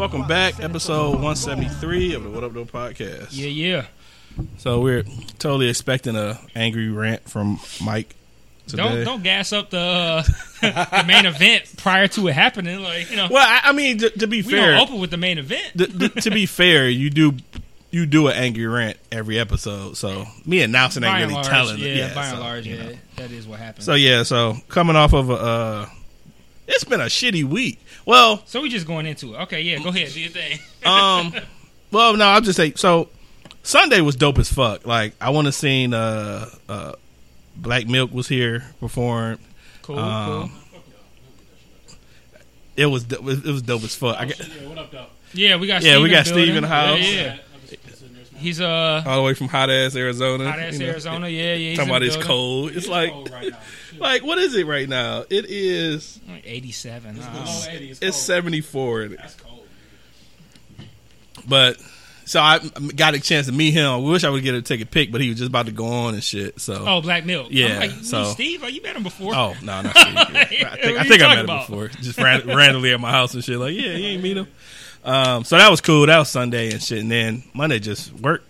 Welcome back, episode 173 of the What Up, Though podcast. Yeah, yeah. So we're totally expecting a angry rant from Mike today. Don't don't gas up the, uh, the main event prior to it happening. Like you know, Well, I, I mean, to, to be we fair, don't open with the main event. th- th- to be fair, you do you do an angry rant every episode. So me announcing ain't really large, telling. yeah, it. by so, and large, yeah, know. that is what happened. So yeah, so coming off of a, uh, it's been a shitty week. Well, So we just going into it. Okay, yeah, go ahead, do your thing. um, well, no, I'll just say so. Sunday was dope as fuck. Like I want to seen uh, uh, Black Milk was here perform. Cool, Um, cool. It was it was, dope as fuck. I get, Yeah, we got yeah, Steve we got Steve in the house. Yeah, yeah. He's uh all the way from hot ass Arizona. hot ass you know. Arizona. Yeah, yeah. He's Talking in about the it's building. cold. It's like like what is it right now? It is Like Eighty-seven. Oh, Uh, it's seventy four. That's cold. But so I got a chance to meet him. I wish I would get to take a pic, but he was just about to go on and shit. So oh, Black Milk. Yeah, I'm like, so- Steve, oh, you met him before. Oh no, not Steve. Yeah. I think, I, think I talking met him before, just randomly at my house and shit. Like, yeah, you ain't meet him. Um, so that was cool. That was Sunday and shit. And then Monday just worked.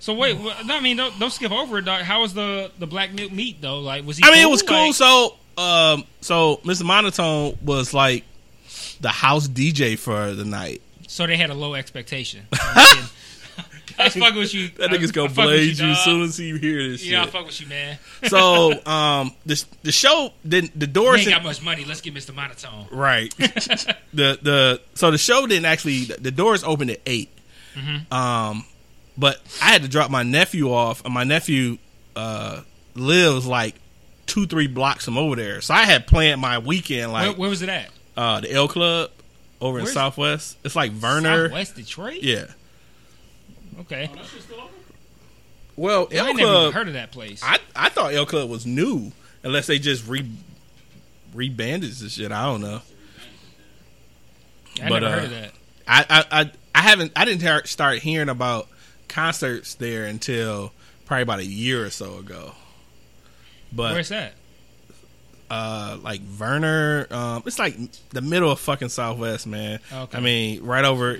So wait, well, no, I mean, don't, don't skip over it. Dog. How was the the Black Milk meet though? Like, was he? I mean, it was cool. Like- So, um, so Mr. Monotone was like the house DJ for the night. So they had a low expectation. I fucking with you. That nigga's gonna blade you dog. as soon as he hear this Yeah, I fuck with you, man. so, um, the the show didn't the We doors ain't got much money. Let's get Mr. Monotone. Right. the the so the show didn't actually the doors opened at 8 Mm-hmm. Um, but I had to drop my nephew off, and my nephew uh lives like two three blocks from over there. So I had planned my weekend like where was it at? uh the L Club over in Where's- Southwest. It's like Vernor. Southwest Detroit. Yeah. Okay. Well, I L ain't never even Club. heard of that place. I I thought L Club was new, unless they just re rebandaged the shit. I don't know. I but, never uh, heard of that. I, I, I, I haven't I didn't hear- start hearing about concerts there until probably about a year or so ago. But Where's that? uh, like Vernor, um, it's like the middle of fucking Southwest, man. Okay. I mean, right over.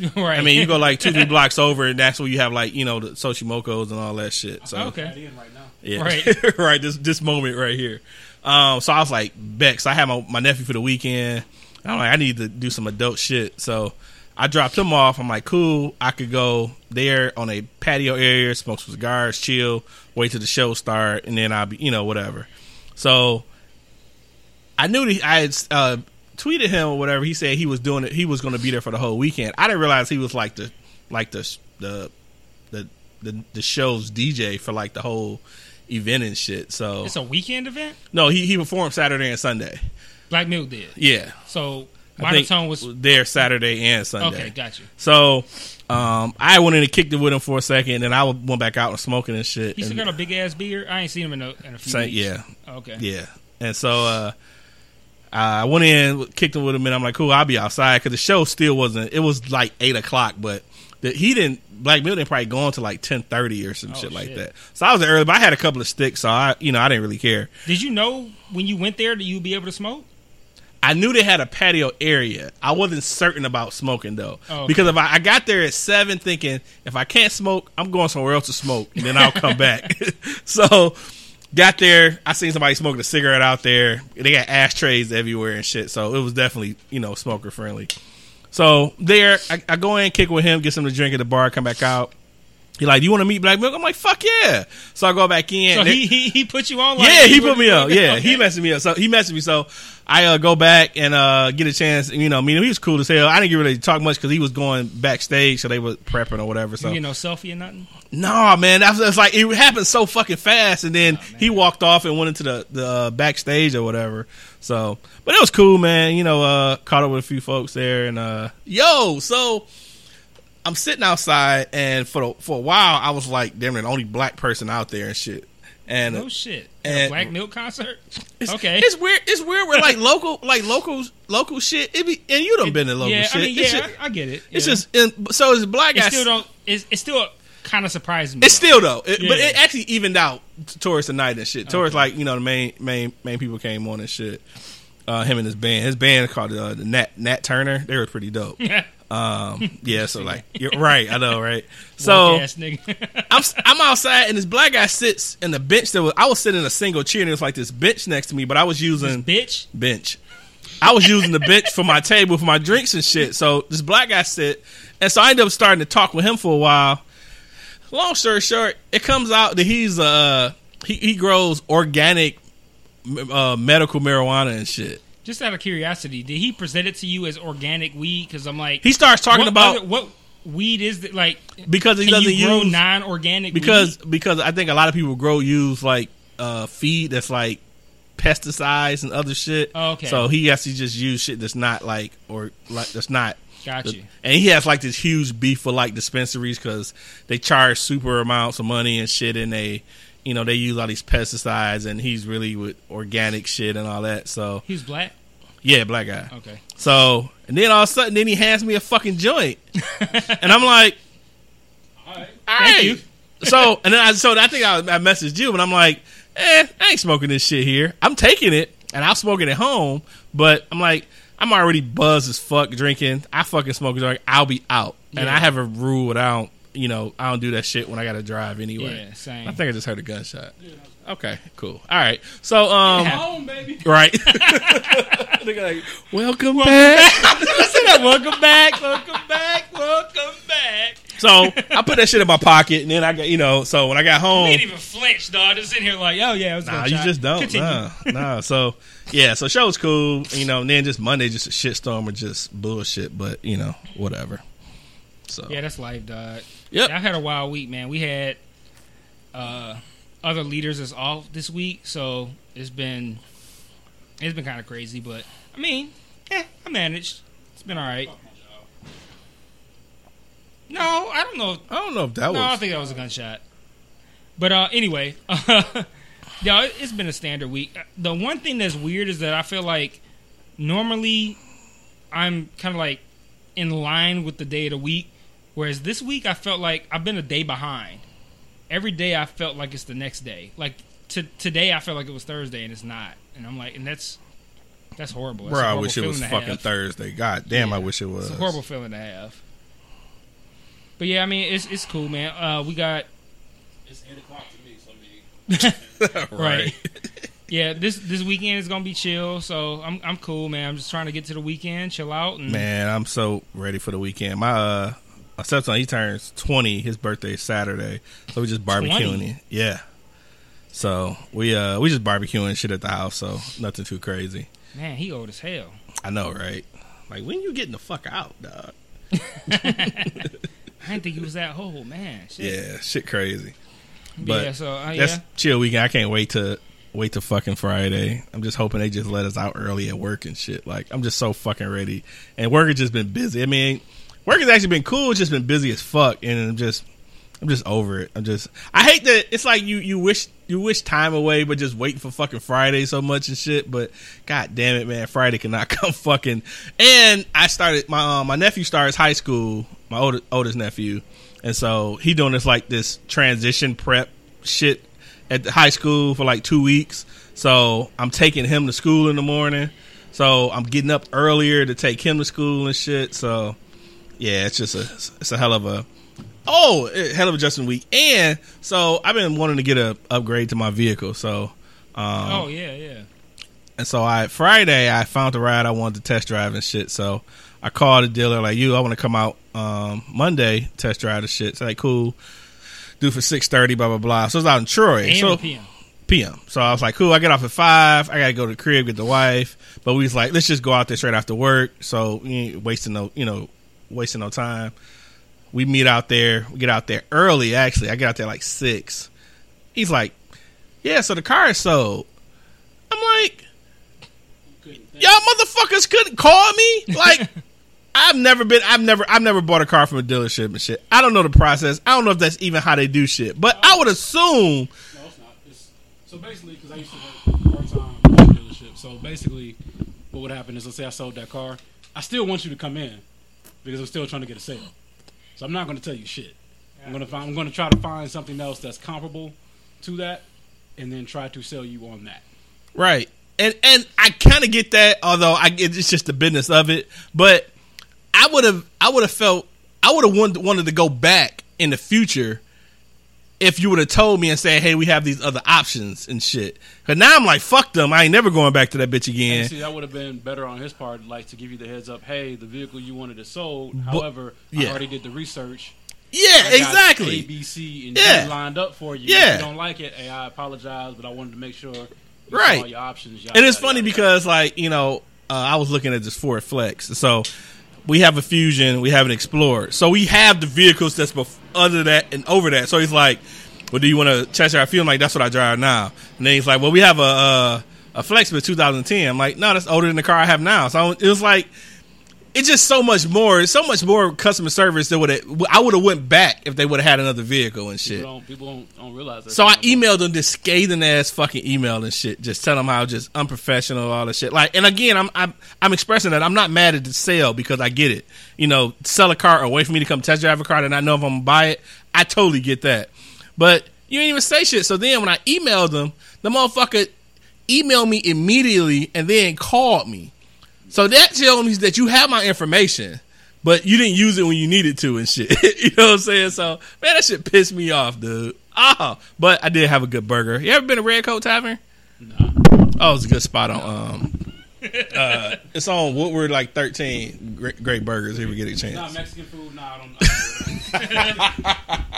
right. I mean, you go like two, three blocks over, and that's where you have like you know the Xochimilcos and all that shit. So okay. yeah, Right. Now. Right. Right, this this moment right here. Um, so I was like, Bex, I had my, my nephew for the weekend. I'm like, I need to do some adult shit. So I dropped him off. I'm like, cool. I could go there on a patio area, smoke some cigars, chill, wait till the show start, and then I'll be, you know, whatever. So I knew that I had uh, tweeted him or whatever. He said he was doing it. He was going to be there for the whole weekend. I didn't realize he was like the like the the the the, the show's DJ for like the whole event and shit. So It's a weekend event. no, he he performed Saturday and Sunday. Black Milk did. Yeah, So Monotone was there Saturday and Sunday. okay. Got you. So um, I went in and kicked it with him for a second, and I went back out and smoking and shit. He still and got a big ass beard. I ain't seen him in a, in a few say- weeks. yeah, Okay. yeah. And so uh, I went in, kicked him with him, and I'm like, cool, I'll be outside because the show still wasn't. It was like eight o'clock, but the, he didn't. Black Milk didn't probably go on to like ten thirty or some Oh, shit like shit. that. So I was early, but I had a couple of sticks, so I, you know, I didn't really care. Did you know when you went there that you'd be able to smoke? I knew they had a patio area. I wasn't certain about smoking though, Oh, okay. because if I, I got there at seven, thinking if I can't smoke, I'm going somewhere else to smoke, and then I'll come back. so, got there, I seen somebody smoking a cigarette out there. They got ashtrays everywhere and shit, so it was definitely you know smoker friendly. So there, I, I go in, kick with him, get some to drink at the bar, come back out. He like, you want to meet Black Milk? I'm like, fuck yeah. So I go back in. So he, he he put you on. Like, yeah, he put me up. Yeah, he Okay. messed me up. So he messed me. So I uh, go back and uh, get a chance. You know, I mean, he was cool as hell. I didn't get really talk much because he was going backstage, so they were prepping or whatever. So You know, selfie or nothing. no, man, that's it's like it happened so fucking fast, and then Oh, he walked off and went into the the uh, backstage or whatever. So, but it was cool, man. You know, uh, caught up with a few folks there, and uh, yo, so I'm sitting outside, and for the, for a while, I was like, damn, the only black person out there and shit. And No shit. And- a Black Milk concert. it's, okay. it's weird. It's weird. We're like local, like local, local shit. It be, and you done been in local yeah, shit. I mean, yeah, just- I, I get it. It's yeah. just and so it's black it guys. still don't. It's, it still kind of surprised me. It's though. still though, it, but it actually evened out towards the night and shit. Towards Okay. like you know the main main main people came on and shit. Uh, him and his band. His band called uh, the Nat Nat Turner. They were pretty dope. Um, yeah, so like you're right. I know, right? So Woke ass nigga. I'm I'm outside and this black guy sits in the bench that was I was sitting in a single chair and there was like this bench next to me, but I was using bitch. bench. I was using the bench for my table for my drinks and shit. So this black guy sit, and so I ended up starting to talk with him for a while. Long story short, it comes out that he's uh he, he grows organic uh, medical marijuana and shit. Just out of curiosity, did he present it to you as organic weed? Because I'm like, He starts talking what about other- what weed is that? Like, because he doesn't you grow non-organic? because weed? because I think a lot of people grow use like uh feed that's like pesticides and other shit. Oh, okay. So he has to just use shit that's not like or like that's not got you. And he has like this huge beef for like dispensaries because they charge super amounts of money and shit, and they, you know, they use all these pesticides, and he's really with organic shit and all that. So He's black. Yeah, black guy. Okay. So and then all of a sudden, then he hands me a fucking joint, and I'm like, all right, Thank you. So and then I so I think I, I messaged you, and I'm like, eh, I ain't smoking this shit here. I'm taking it, and I'm smoking it at home, but I'm like. I'm already buzzed as fuck drinking. I fucking smoke a joint. I'll be out. And I have a rule that I don't, you know, I don't do that shit when I got to drive anyway. Yeah, same. I think I just heard a gunshot. Okay, cool. All right. So, um, Yeah. Home, baby. right. They're like, welcome back. welcome back. Welcome back. Welcome back. So I put that shit in my pocket, and then I got, you know, so when I got He home, didn't even flinch, dog. Just sitting here like, oh yeah, it was Nah, you gunshot. just don't. Continue. Nah, nah. So yeah, so show was cool. You know, and then just Monday, just a shitstorm of just bullshit. But you know, whatever. So Yeah, that's life, dog. Yep. Yeah, I had a wild week, man. We had uh, other leaders is off this week, so it's been it's been kind of crazy. But I mean, yeah, I managed. It's been all right. No, I don't know. I don't know if that no, I think that was a gunshot. But uh, anyway, yeah, it- it's been a standard week. The one thing that's weird is that I feel like normally I'm kind of like in line with the day of the week, whereas this week I felt like I've been a day behind. Every day I felt like it's the next day. Like to, today I felt like it was Thursday and it's not, and I'm like, and that's that's horrible. That's a Bro, I wish it was fucking have. Thursday. God damn, I wish it was. It's a horrible feeling to have. But yeah, I mean, it's it's cool, man. Uh, we got It's 8 o'clock to me, so I mean. right. yeah. This this weekend is gonna be chill, so I'm I'm cool, man. I'm just trying to get to the weekend, chill out, and Man, I'm so ready for the weekend. My uh, my stepson he turns 20. His birthday is Saturday, so we just barbecuing. 20? it. Yeah. So we uh we just barbecuing shit at the house. So nothing too crazy. man, he old as hell. I know, right? Like when you getting the fuck out, dog? I didn't think he was that old, man. Shit. Yeah, shit crazy. But yeah, so uh, That's yeah, chill weekend. I can't wait to wait to fucking Friday. I'm just hoping they just let us out early at work and shit. Like I'm just so fucking ready. And work has just been busy. I mean, work has actually been cool. It's just been busy as fuck, and I'm just I'm just over it. I'm just I hate that it's like you you wish you wish time away, but just waiting for fucking Friday so much and shit. But god damn it, man, Friday cannot come fucking. And I started my uh, my nephew starts high school. My oldest oldest nephew, and so he doing this like this transition prep shit at the high school for like two weeks. So I'm taking him to school in the morning. So I'm getting up earlier to take him to school and shit. So yeah, it's just a it's a hell of a oh hell of a adjustment week. And so I've been wanting to get a upgrade to my vehicle. So um, oh yeah, yeah. and so I Friday I found the ride I wanted to test drive and shit. So I called the dealer like you, I want to come out um, Monday test drive the shit. So like cool, do for six thirty, blah blah blah. So it's out in Troy. AM so PM. PM. So I was like, cool. I get off at five. I gotta go to the crib get the wife. But we was like, let's just go out there straight after work. So we ain't wasting no, you know, wasting no time. We meet out there. We get out there early. Actually, I get out there like six. He's like, yeah. So the car is sold. I'm like, y'all motherfuckers couldn't call me. Like, I've never been. I've never. I've never bought a car from a dealership and shit. I don't know the process. I don't know if that's even how they do shit. But I would assume. No, it's not. It's, so basically, because I used to work part time dealership. So basically, what would happen is, let's say I sold that car, I still want you to come in because I'm still trying to get a sale. So I'm not going to tell you shit. I'm going to find. I'm going to try to find something else that's comparable to that, and then try to sell you on that. Right. And and I kind of get that, although I it's just the business of it. But I would have I would have felt I would have wanted, wanted to go back in the future if you would have told me and said, "Hey, we have these other options and shit." But now I'm like, "Fuck them! I ain't never going back to that bitch And again." see, that would have been better on his part, like to give you the heads up. Hey, the vehicle you wanted is sold. But- However, yeah. I already did the research. Yeah, I got A, exactly. B, C, and Yeah. D lined up for you. Yeah. If you don't like it, hey, I apologize, but I wanted to make sure Right. all your options. yada, And it's yada, funny yada, because, like, you know, uh, I was looking at this Ford Flex. So we have a Fusion, we have an Explorer. So we have the vehicles that's bef- other that and over that. So he's like, "Well, do you want to test drive?" I feel like that's what I drive now. And then he's like, "Well, we have a uh, a Flex with 2010." I'm like, "No, that's older than the car I have now." So it was like. It's just so much more. It's so much more customer service than would I would have went back if they would have had another vehicle and shit. People don't, people don't, don't realize that. So I emailed them this scathing ass fucking email and shit, just tell them how just unprofessional all this shit. Like, and again, I'm I'm I'm expressing that I'm not mad at the sale because I get it. You know, sell a car or wait for me to come test drive a car and I know if I'm gonna buy it. I totally get that. But you didn't even say shit. So then when I emailed them, the motherfucker emailed me immediately and then called me. So that tells me that you have my information, but you didn't use it when you needed to and shit. you know what I'm saying? So man, that shit pissed me off, dude. Oh, but I did have a good burger. You ever been to Red Coat Tavern? Nah. Oh, it's a good spot on. Um, uh, it's on Woodward, like 13. Great, great burgers. If we get a It's not. Mexican food. Nah, I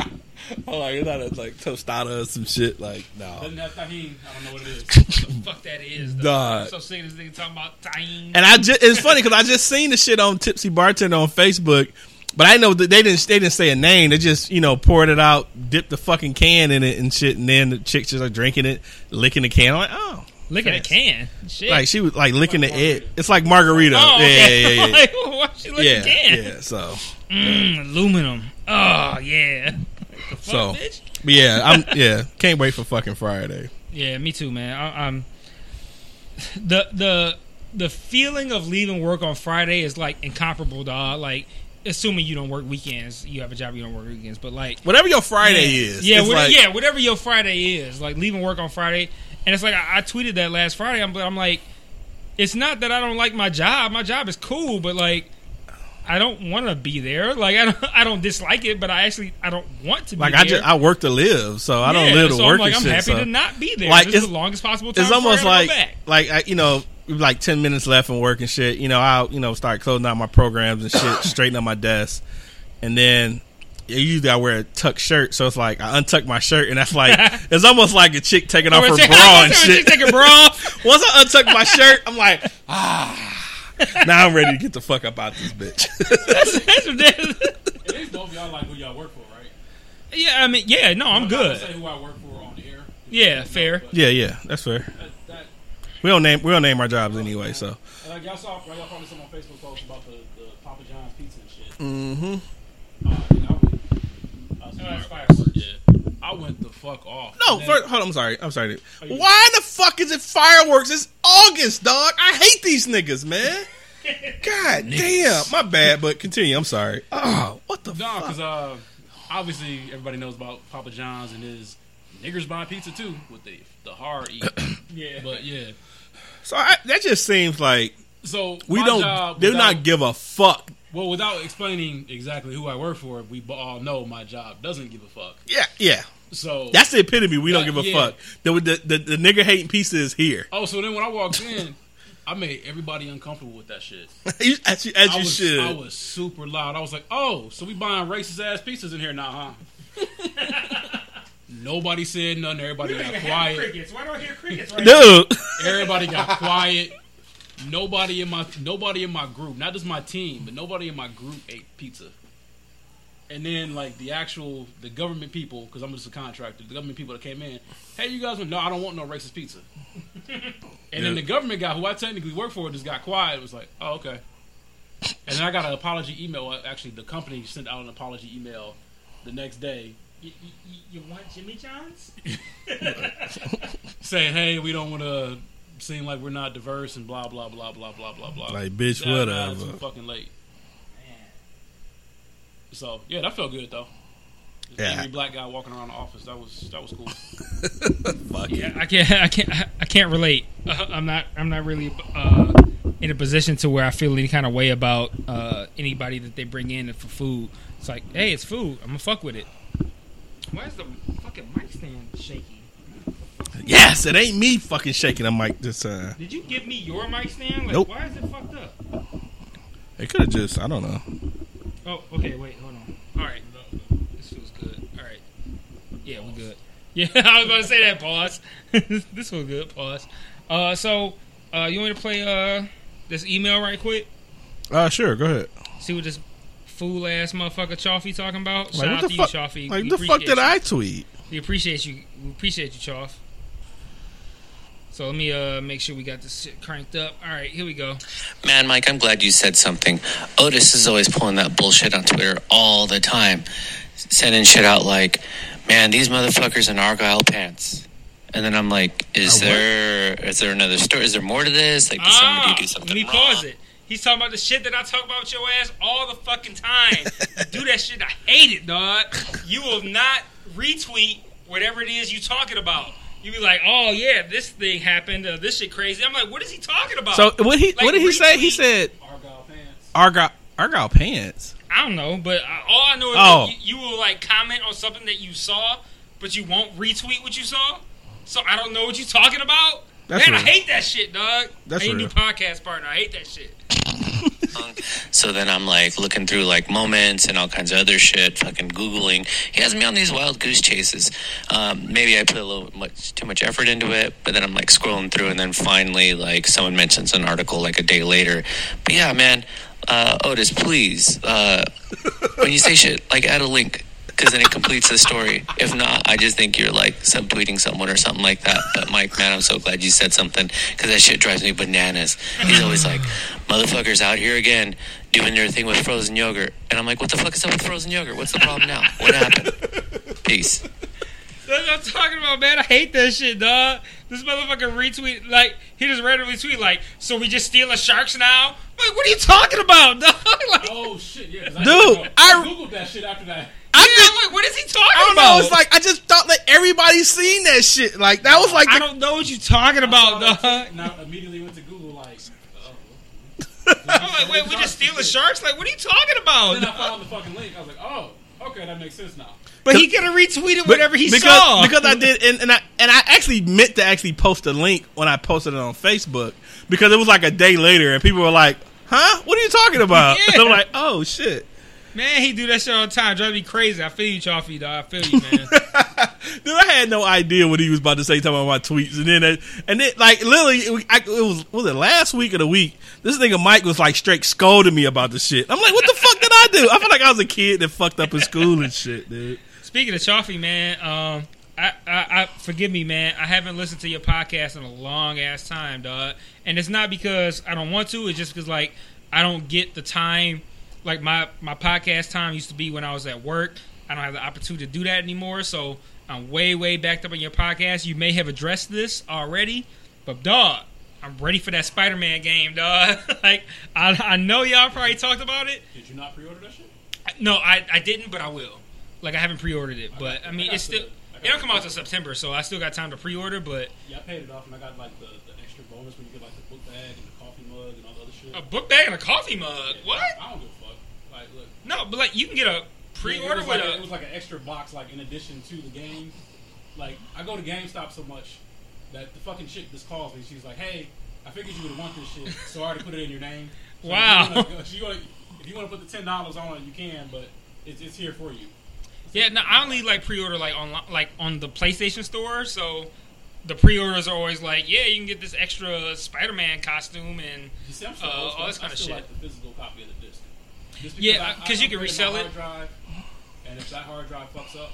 don't. I Oh, like it's not a, like tostada or some shit. Like don't no. doesn't have tahini. I don't know what it is. Fuck that is. Though. Dog. I'm so sick of this nigga talking about time. And I just it's funny because I just seen the shit on Tipsy Bartender on Facebook, but I know that they didn't they didn't say a name. They just you know poured it out, dipped the fucking can in it and shit, and then the chicks just like drinking it, licking the can. I'm like, oh, Licking a can. Shit. like she was like licking the margarita. it. It's like margarita. oh, yeah, okay. yeah, yeah, yeah. like, why she licking Yeah, a can? yeah. So, Mm, aluminum. Oh yeah. The fuck, So- bitch? but yeah, I'm yeah. Can't wait for fucking Friday. Yeah, me too, man. I, I'm the the the feeling of leaving work on Friday is like incomparable, dog. Like, assuming you don't work weekends, you have a job, you don't work weekends, but like Whatever your Friday yeah, is, yeah, what- like, yeah, whatever your Friday is, like leaving work on Friday, and it's like I, I tweeted that last Friday. I'm, I'm like, it's not that I don't like my job. My job is cool, but like. I don't want to be there. Like I don't, I don't dislike it, but I actually I don't want to be Like there. I just I work to live, so I don't Yeah, live to so work I'm like, I'm shit. happy so. to not be there. Like, this is it's- the longest possible time. it's almost like like I, you know like 10 minutes left in work and shit you know i'll you know start closing out my programs and shit straighten up my desk and then usually i wear a tuck shirt so it's like i untuck my shirt and that's like it's almost like a chick taking off her Chick- bra and chick shit Take a bra once i untuck my shirt i'm like ah now i'm ready to get the fuck up out this bitch That's- that's what that is. At least both of y'all like who y'all work for, right? yeah, I mean, yeah, no, I'm I'm good. Say who I work for on the air. Yeah, fair. But yeah yeah that's fair that, that, we don't name we don't name our jobs anyway so and like y'all saw, y'all probably saw my Facebook post about the, the Papa John's pizza and shit. mm-hmm Uh, and I went, I was that's smart. Yeah, I went the fuck off. No, then- first, hold on. I'm sorry. I'm sorry. Why the fuck is it fireworks? It's August, dog. I hate these niggas, man. God damn. My bad, but continue. I'm sorry. Oh, what the No, fuck? because uh, obviously everybody knows about Papa John's and his niggers buying pizza too with the the hard eat. Yeah, but yeah, So I, that just seems like so we don't. Job, do without- not give a fuck. Well without explaining exactly who I work for. We all know my job doesn't give a fuck. Yeah, yeah. So That's the epitome. We don't give a yeah. fuck. The, the the the nigger hating pizza is here. oh, so then when I walked in, I made everybody uncomfortable with that shit. As you, as I you was, should. I was super loud. I was like, "Oh, so we buying racist ass pizzas in here now, huh?" Nobody said nothing. Everybody got quiet. crickets. Why do I hear crickets right Dude, Everybody got quiet. Nobody in my nobody in my group, not just my team, but nobody in my group ate pizza. And then like the actual the government people, because I'm just a contractor, the government people that came in, hey, you guys, want- no, I don't want no racist pizza. and then the government guy, who I technically work for, just got quiet. Was like, oh okay. And then I got an apology email. uh, Actually, the company sent out an apology email the next day You, you, you want Jimmy John's? saying, "Hey, we don't want to seem like we're not diverse and blah blah blah blah blah blah blah." Like, bitch, Nah, nah, it's whatever. too fucking late. Man. So yeah, that felt good though. This Yeah. angry black guy walking around the office. That was that was cool. Fuck it. Yeah, I can't. I can't. I can't relate. Uh, I'm not. I'm not really uh, in a position to where I feel any kind of way about uh, anybody that they bring in for food. It's like, hey, it's food. I'm gonna fuck with it. Why is the fucking mic stand shaky? Yes, it ain't me fucking shaking the mic this time. Did you give me your mic stand? Like, Nope. why is it fucked up? It could have just, I don't know. Oh, okay. Wait, hold on. All right, this feels good. All right, yeah, we're good. Yeah, I was gonna say that. Pause. this feels good. Pause. Uh, so, uh, you want me to play uh this email right quick? Uh, sure, go ahead. See what this fool ass motherfucker Chaffee talking about? Like, Shout out to fuck? you, Chaffee. Like, we the fuck did you. I tweet? We appreciate you. We appreciate you, Chaff. So let me uh make sure we got this shit cranked up. All right, here we go. Man, Mike, I'm glad you said something. Otis is always pulling that bullshit on Twitter all the time, sending shit out like, "Man, these motherfuckers in argyle pants." And then I'm like, "Is A what? there is there another story? Is there more to this? Like, did somebody do Ah, something let me wrong?" pause it. He's talking about the shit that I talk about with your ass all the fucking time. Do that shit. I hate it, dog. You will not retweet whatever it is you talking about. You be like, oh yeah, this thing happened. Uh, this shit crazy. I'm like, what is he talking about? So, what he Like, what did he say? He said, Argyle pants. Argyle, Argyle pants. I don't know, but uh, all I know is Oh. that you, you will like comment on something that you saw, but you won't retweet what you saw. So I don't know what you're talking about. That's Man, I hate that shit, dog. That's I need a new podcast partner. I hate that shit. So then I'm like looking through like moments and all kinds of other shit, fucking googling. He has me on these wild goose chases. Um, maybe I put a little much too much effort into it, but then I'm like scrolling through, and then finally like someone mentions an article like a day later. But yeah, man, uh, Otis, please, uh, when you say shit, like add a link. Because then it completes the story. If not, I just think you're like subtweeting someone or something like that. But Mike, man, I'm so glad you said something because that shit drives me bananas. He's always like, motherfuckers out here again doing their thing with frozen yogurt. And I'm like, what the fuck is up with frozen yogurt? What's the problem now? What happened? Peace. That's what I'm talking about, man. I hate that shit, dog. This motherfucker retweet like he just randomly tweet like, so we just steal stealing sharks now? Like, what are you talking about, dog? like, Oh shit, yeah. 'cause Dude, I, I- googled that shit after that. I yeah, just, I'm like, what is he talking I don't about? know. It's like I just thought that everybody seen that shit. Like that was like I the, don't know what you're talking about, dog. And I immediately went to Google like. I'm like, wait, we just stealing sharks? Like, what are you talking about? And Then I dog? found the fucking link. I was like, oh, okay, that makes sense now. But he could have retweeted But- whatever he because, saw. Because I did, and, and I and I actually meant to actually post a link when I posted it on Facebook because it was like a day later, and people were like, "Huh? What are you talking about?" Yeah. And I'm like, "Oh shit." Man, he do that shit all the time. Drive me crazy. I feel you, Chaffee, dog. I feel you, man. Dude, I had no idea what he was about to say talking about my tweets, and then, and then, like, literally, it, I, it was was it last week of the week? This nigga Mike was like straight scolding me about the shit. I'm like, what the fuck did I do? I feel like I was a kid that fucked up in school and shit, dude. Speaking of Chaffee, man, um, I, I, I forgive me, man. I haven't listened to your podcast in a long ass time, dog. And it's not because I don't want to. It's just because like I don't get the time. Like my my podcast time used to be when I was at work. I don't have the opportunity to do that anymore. So I'm way way backed up on your podcast. You may have addressed this already, but dog. I'm ready for that Spider-Man game, dog. like I, I know y'all probably talked about it. Did you not pre-order that shit? No, I, I didn't, but I will. Like I haven't pre-ordered it, but I mean got it's still the- I got it don't come out till September, so I still got time to pre-order. But Yeah, I paid it off, and I got like the, the extra bonus when you get like the book bag and the coffee mug and all the other shit. a book bag and a coffee mug, Yeah, what? I don't give a fuck. Like, look. No, but like you can get a pre-order it was with like a. it was like an extra box, like in addition to the game. Like I go to GameStop so much that the fucking chick just calls me. She's like, "Hey, I figured you would want this shit, so I already put it in your name." So Wow. If you, wanna, if you wanna- if you want to put the ten dollars on it, you can, but it's, it's here for you. yeah, no, I only like pre-order like on like on the PlayStation Store. So the pre-orders are always like, yeah, you can get this extra Spider-Man costume and see, I'm Uh, all this I kinda shit. like the physical copy of the disc. Just Yeah, I- I 'cause you can resell it. Drive, and if that hard drive fucks up,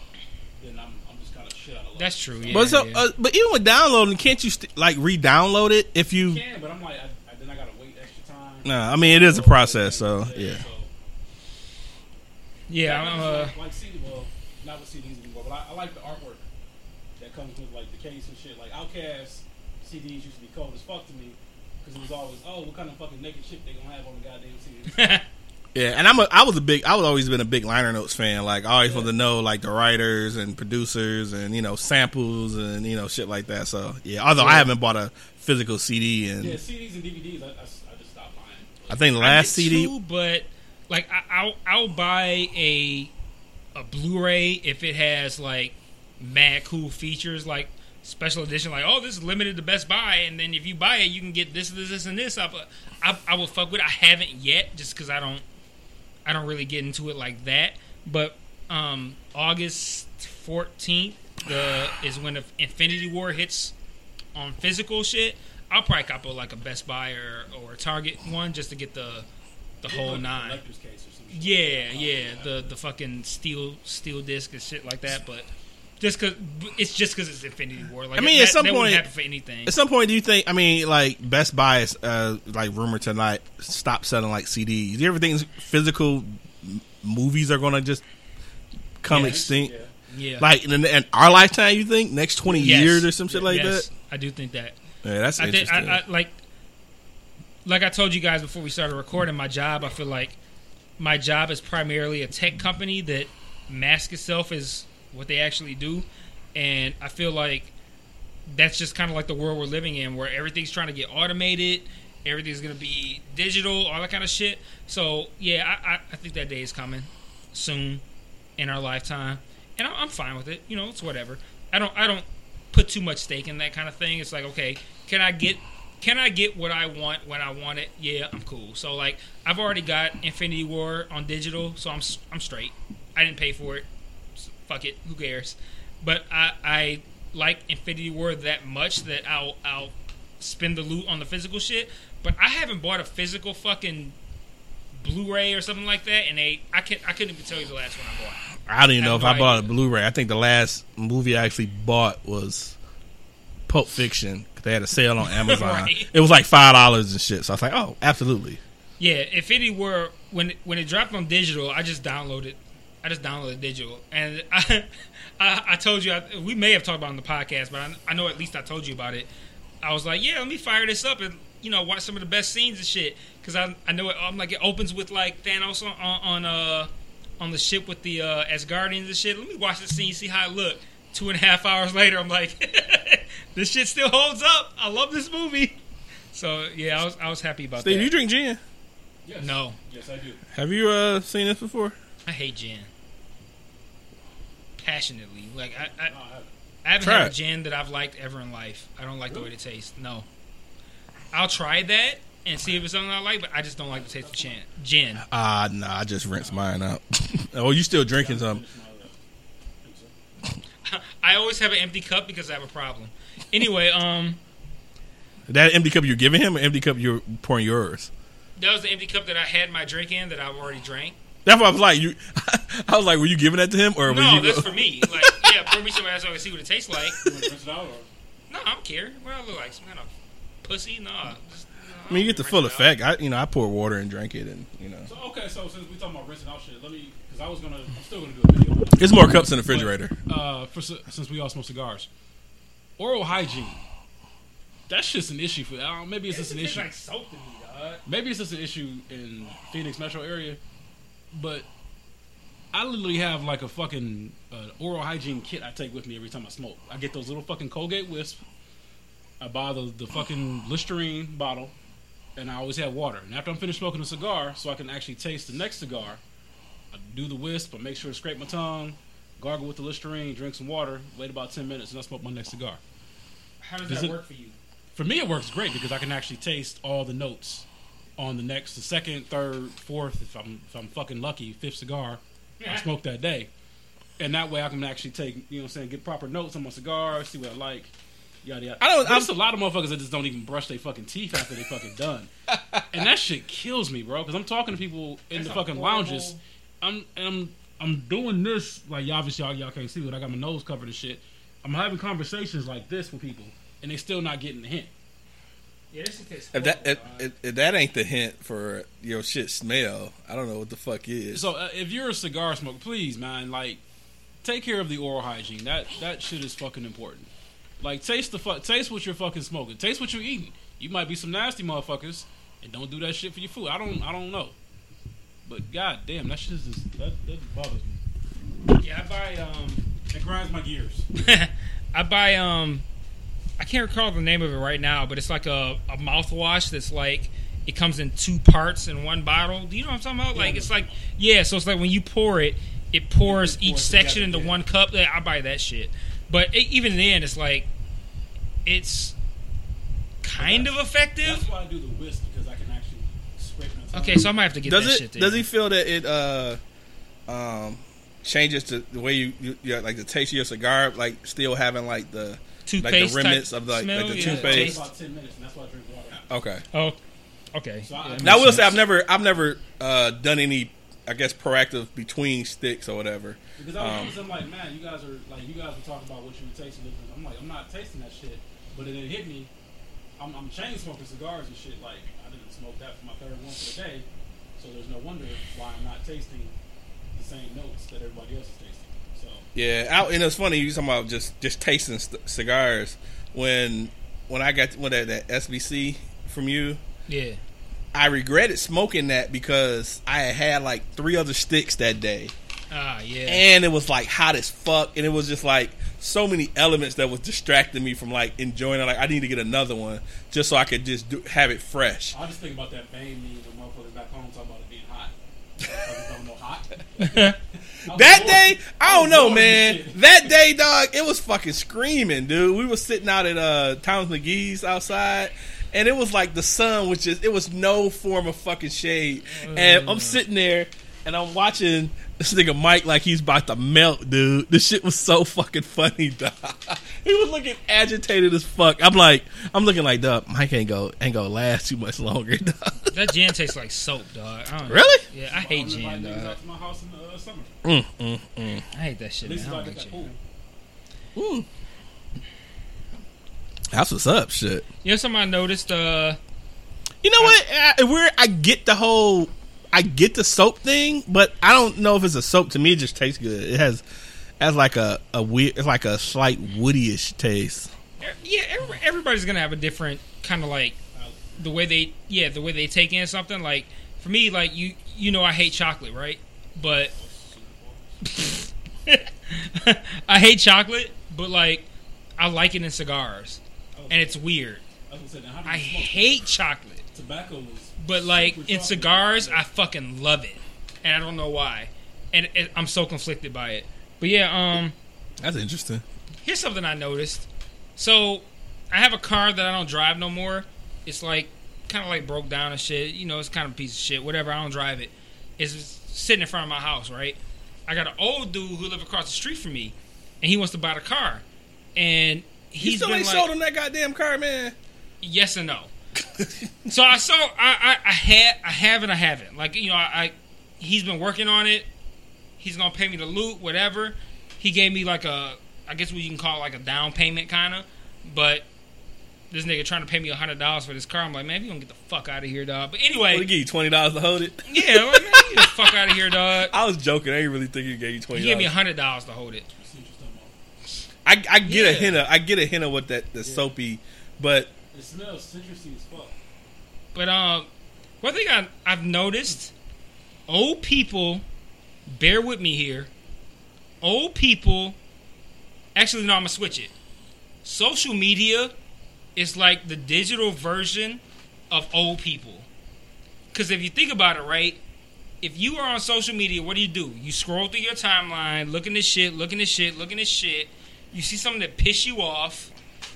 then I'm, I'm just kind of shit out of luck. that's true. Yeah, but so, yeah. uh, but even with downloading, can't you st- like re-download it if you? I can, but I'm like, I, I, then I gotta wait extra time. No, I mean it is a process. So yeah, Yeah, I'm, uh, like, like CD, well, not with CDs anymore, but I, I like the artwork that comes with like the case and shit. Like Outkast CDs used to be cold as fuck to me because it was always, oh, what kind of fucking naked shit they gonna have on the goddamn CD? yeah. And I'm a, I was a big, I was always been a big liner notes fan. Like I always wanted to know like the writers and producers and you know samples and you know shit like that. So yeah, although I haven't bought a physical CD and yeah, CDs and DVDs, I, I, I just stopped buying. I think the last CD. too, but like I, I'll I'll buy a a Blu-ray if it has like mad cool features like special edition like oh this is limited to Best Buy and then if you buy it you can get this this this and this I, I, I will fuck with it. I haven't yet just because I don't I don't really get into it like that but um August 14th the is when the Infinity War hits on physical shit I'll probably cop a, like a Best Buy or, or a Target one just to get the the whole nine. Case or some. Yeah, yeah, the the fucking steel steel disc and shit like that. But just cause it's just because it's Infinity War. Like I mean, that, at some point- happen for anything. At some point, do you think? I mean, like Best Buy is uh, like rumor tonight stop selling like CDs. Do you ever think physical movies are going to just come Yeah. extinct? Yeah. Yeah, Like in, in our lifetime, you think next twenty Yes. years or some shit like yes, that? I do think that. Yeah, that's I think interesting. I, I like like I told you guys before we started recording. My job, I feel like my job is primarily a tech company that masks itself as what they actually do, and I feel like that's just kind of like the world we're living in, where everything's trying to get automated, everything's gonna be digital, all that kind of shit. So yeah, I, I, I think that day is coming soon in our lifetime, and I'm, I'm fine with it. You know, it's whatever. I don't I don't put too much stake in that kind of thing. It's like okay, can I get can I get what I want when I want it? Yeah, I'm cool. So like I've already got Infinity War on digital, so I'm I'm straight. I didn't pay for it. Fuck it, who cares? But I I like Infinity War that much that I'll I'll spend the loot on the physical shit. But I haven't bought a physical fucking Blu-ray or something like that, and they I can I couldn't even tell you the last one I bought. I don't even know have if no I bought a. Blu-ray. I think the last movie I actually bought was Pulp Fiction. They had a sale on Amazon. Right. It was like five dollars and shit. So I was like, oh, absolutely. Yeah, Infinity War when when it dropped on digital, I just downloaded. I just downloaded digital, and I, I, I told you I, we may have talked about it on the podcast, but I, I know at least I told you about it. I was like, yeah, let me fire this up and you know watch some of the best scenes and shit because I I know it, I'm like it opens with like Thanos on on, on uh on the ship with the uh, Asgardians and shit. Let me watch the scene, see how it look. Two and a half hours later, I'm like, this shit still holds up. I love this movie. So yeah, I was I was happy about Steve, that. you drink gin? Yes. No. Yes, I do. Have you uh, seen this before? I hate gin. Passionately. Like I, I, No, I haven't. I haven't Try had a gin that I've liked ever in life. I don't like the way it tastes. No. I'll try that and see if it's something I like, but I just don't like the taste of gin. Gin. Ah, nah, I just rinsed mine out. oh, you still drinking some? I always have an empty cup because I have a problem. Anyway, um, That empty cup you're giving him, or empty cup you're pouring yours? that was the empty cup that I had my drink in that I've already drank. That's what I was like. You, I was like, were you giving that to him, or were No, you? that's for me. Like, yeah, pour me some ass so I can see what it tastes like. You want to rinse it out or? No, I don't care. What I look like? Some kind of pussy? No. Just, no, I mean, you get the full it out. effect. I, you know, I pour water and drink it, and you know, So okay, so since we talking about rinsing out shit, let me because I was gonna, I'm still gonna do a video. on it. it's more cups in the refrigerator. Uh, for since we all smoke cigars, oral hygiene. That's just an issue for. I don't, maybe it's just an It tastes issue. like soap to me, dog. Maybe it's just an issue in Phoenix metro area, but I literally have like a fucking uh, oral hygiene kit I take with me every time I smoke. I get those little fucking Colgate wisp. I buy the the fucking Listerine bottle, and I always have water. And after I'm finished smoking a cigar, so I can actually taste the next cigar, I do the wisp. I make sure to scrape my tongue, gargle with the Listerine, drink some water, wait about ten minutes, and I smoke my next cigar. How does Does that it- work for you? For me, it works great because I can actually taste all the notes on the next, the second, third, fourth. If I'm if I'm fucking lucky, fifth cigar I smoke that day, and that way I can actually take you know what I'm saying get proper notes on my cigar, see what I like. Yada yada. I don't- There's a lot of motherfuckers that just don't even brush their fucking teeth after they fucking done, and that shit kills me, bro. Because I'm talking to people in the fucking horrible- lounges. I'm and I'm I'm doing this like y'all obviously y'all, y'all can't see, but I got my nose covered and shit. I'm having conversations like this with people, and they still not getting the hint. Yeah, this is If that if, if, if that ain't the hint for your shit smell, I don't know what the fuck is. So uh, if you're a cigar smoker, please, man, like take care of the oral hygiene. That that shit is fucking important. Like taste the fuck, taste what you're fucking smoking. Taste what you're eating. You might be some nasty motherfuckers, and don't do that shit for your food. I don't I don't know, but god damn, that shit is that that bothers me. Yeah, I buy um It grinds my gears. I buy um I can't recall the name of it right now, but it's like a, a mouthwash that's like it comes in two parts in one bottle. Do you know what I'm talking about? Like it's like yeah, so it's like when you pour it, it pours It each pours section together, into yeah. one cup. Yeah, I buy that shit. But it, even then, it's like it's kind of effective. That's why I do the wisp because I can actually scrape it. Okay, so I might have to get does that it shit. Then. does he feel that it uh um changes to the way you, you, you like the taste of your cigar like still having like the like the remnants of like, smell? like the Yeah. It takes toothpaste about ten minutes, and that's why I drink water. okay Oh, okay. So I- Yeah, now I makes will say. I've never I've never uh done any I guess proactive between sticks or whatever Because I was Um, noticing, like, man, you guys are like, you guys were talking about what you were tasting. different. I'm like, I'm not tasting that shit. But then it hit me. I'm, I'm chain smoking cigars and shit. Like, I didn't smoke that for my third one for the day. So there's no wonder why I'm not tasting the same notes that everybody else is tasting. So Yeah, out and it's funny you talking about just just tasting st- cigars. When when I got when that, that SBC from you, Yeah. I regretted smoking that because I had had like three other sticks that day, Ah, yeah. and it was like hot as fuck, and it was just like so many elements that was distracting me from like enjoying it. Like I need to get another one just so I could just do, have it fresh. I just think about that Bane meme when motherfuckers back home talking about it being hot. Motherfuckers don't know hot. I was That day, I don't know, man. That day, dog, it was fucking screaming, dude. We was sitting out at uh Thomas McGee's outside, and it was like the sun, which is it was no form of fucking shade. And I'm sitting there, and I'm watching this nigga Mike like he's about to melt, dude. This shit was so fucking funny, dog. He was looking agitated as fuck. I'm like, I'm looking like, dog, Mike ain't go ain't gonna last too much longer, dog. That gin tastes like soap, dog. I don't Really? Yeah, I I'm hate inviting gin, niggas dog. Out to my house in the summer. Mm, mm, mm. I hate that shit, At least man. I don't like that gin. Mm. That's what's up, shit. You know, something I noticed. Uh, You know what? I, we're I get the whole I get the soap thing, but I don't know if it's a soap. To me, it just tastes good. It has has like a a weird, it's like a slight woodyish taste. yeah, everybody's gonna have a different kind of like the way they, yeah, the way they take in something. Like for me, like you, you know, I hate chocolate, right? But I hate chocolate, but like I like it in cigars, and it's weird. I was gonna say, now, how do I you smoke? hate chocolate. Tobacco is. But like super in cigars, I fucking love it, and I don't know why, and it, I'm so conflicted by it. But yeah, um, That's interesting. here's something I noticed. So I have a car that I don't drive no more. It's like kind of like broke down and shit. You know, it's kind of a piece of shit. Whatever. I don't drive it. It's sitting in front of my house, right? I got an old dude who live across the street from me, and he wants to buy the car, and he's still ain't like, sold him that goddamn car, man. yes and no. so I saw I, I I had I have and I haven't. Like you know I, I he's been working on it. He's gonna pay me the loot, whatever. He gave me like a I guess what you can call it like a down payment kind of, but this nigga trying to pay me a hundred dollars for this car. I'm like, man, you gonna get the fuck out of here, dog. But What anyway, he give you twenty dollars to hold it? yeah, like, man, get the fuck out of here, dog. I was joking. I didn't really think he gave you twenty. He gave me a hundred dollars to hold it. See what you're talking about. I I get a Yeah. hint of I get a hint of what that the soapy, but It smells citrusy as fuck. But um, one thing I, I've noticed, old people, bear with me here. Old people, actually, no, I'm gonna switch it. Social media is like the digital version of old people. Because if you think about it, right, if you are on social media, what do you do? You scroll through your timeline, looking at shit, looking at shit, looking at shit. You see something that piss you off,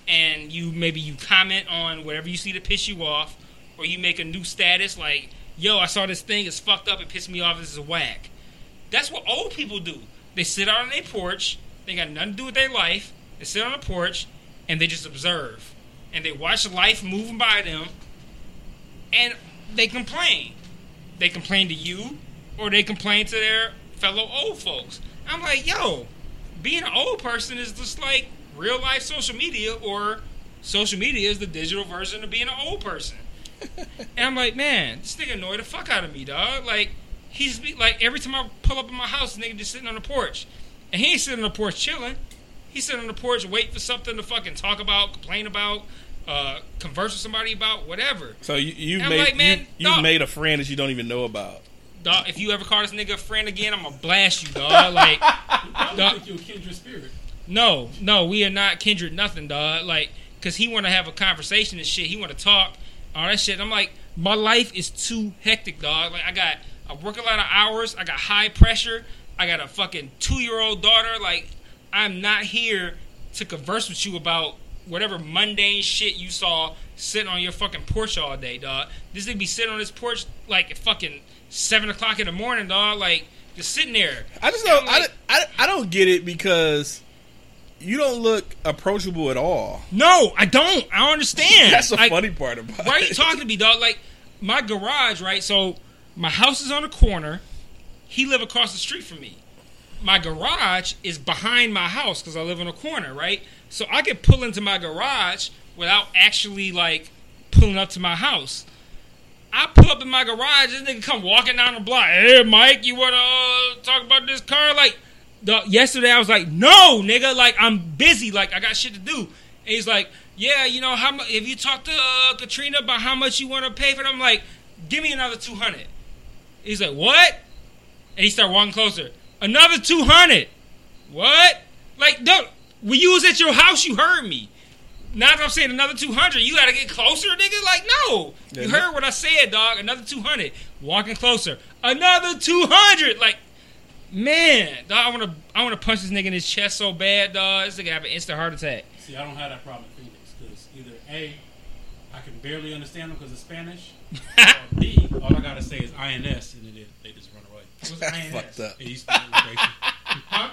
and you maybe you comment on whatever you see to piss you off, or you make a new status like, "Yo, I saw this thing. It's fucked up. It pissed me off. This is a whack." That's what old people do. They sit out on their porch. They got nothing to do with their life. They sit on the porch and they just observe, and they watch life moving by them, and they complain. They complain to you, or they complain to their fellow old folks. I'm like, yo, being an old person is just like real life social media or social media is the digital version of being an old person. and I'm like, man, this nigga annoyed the fuck out of me, dog. Like, he's be, like every time I pull up in my house, nigga just sitting on the porch, and he ain't sitting on the porch chilling. He's sitting on the porch waiting for something to fucking talk about, complain about, uh, converse with somebody about, whatever. So you you've made like, man, you, you've dog. made a friend that you don't even know about. Dog, if you ever call this nigga a friend again, I'm gonna blast you, dog. Like, I Dog. think you're a kindred spirit. no, no, we are not kindred, nothing, dog. Like, cause he want to have a conversation and shit. He want to talk, all that shit. I'm like, my life is too hectic, dog. Like, I got, I work a lot of hours. I got high pressure. I got a fucking two year old daughter. Like, I'm not here to converse with you about whatever mundane shit you saw sitting on your fucking porch all day, dog. This nigga be sitting on his porch like at fucking seven o'clock in the morning, dog. Like, just sitting there. I just don't. Like- I, I, I don't get it because you don't look approachable at all. No, I don't. I don't understand. That's the Like, funny part about Why are you talking to me, dog? Like my garage, right? So my house is on a corner. He live across the street from me. My garage is behind my house because I live on a corner, right? So I can pull into my garage without actually like pulling up to my house. I pull up in my garage, and this nigga come walking down the block. Hey, Mike, you wanna uh, talk about this car? Like, the, yesterday I was like, no, nigga, like I'm busy, like I got shit to do. And he's like, yeah, you know how much? If you talk to uh, Katrina about how much you want to pay for them, like, give me another two hundred. He's like, what? And he started walking closer. Another two hundred. What? Like, don't. When you was at your house, you heard me. Now that I'm saying another 200, you gotta get closer, nigga. Like, no. You heard what I said, dog. Another 200. Walking closer. Another 200. Like, man, dog, I wanna, I wanna punch this nigga in his chest so bad, dog. This nigga have an instant heart attack. See, I don't have that problem in Phoenix because either A, I can barely understand them because it's Spanish, or B, all I gotta say is INS and then they, they just run away. What's That's INS? fucked up. It used to be immigration.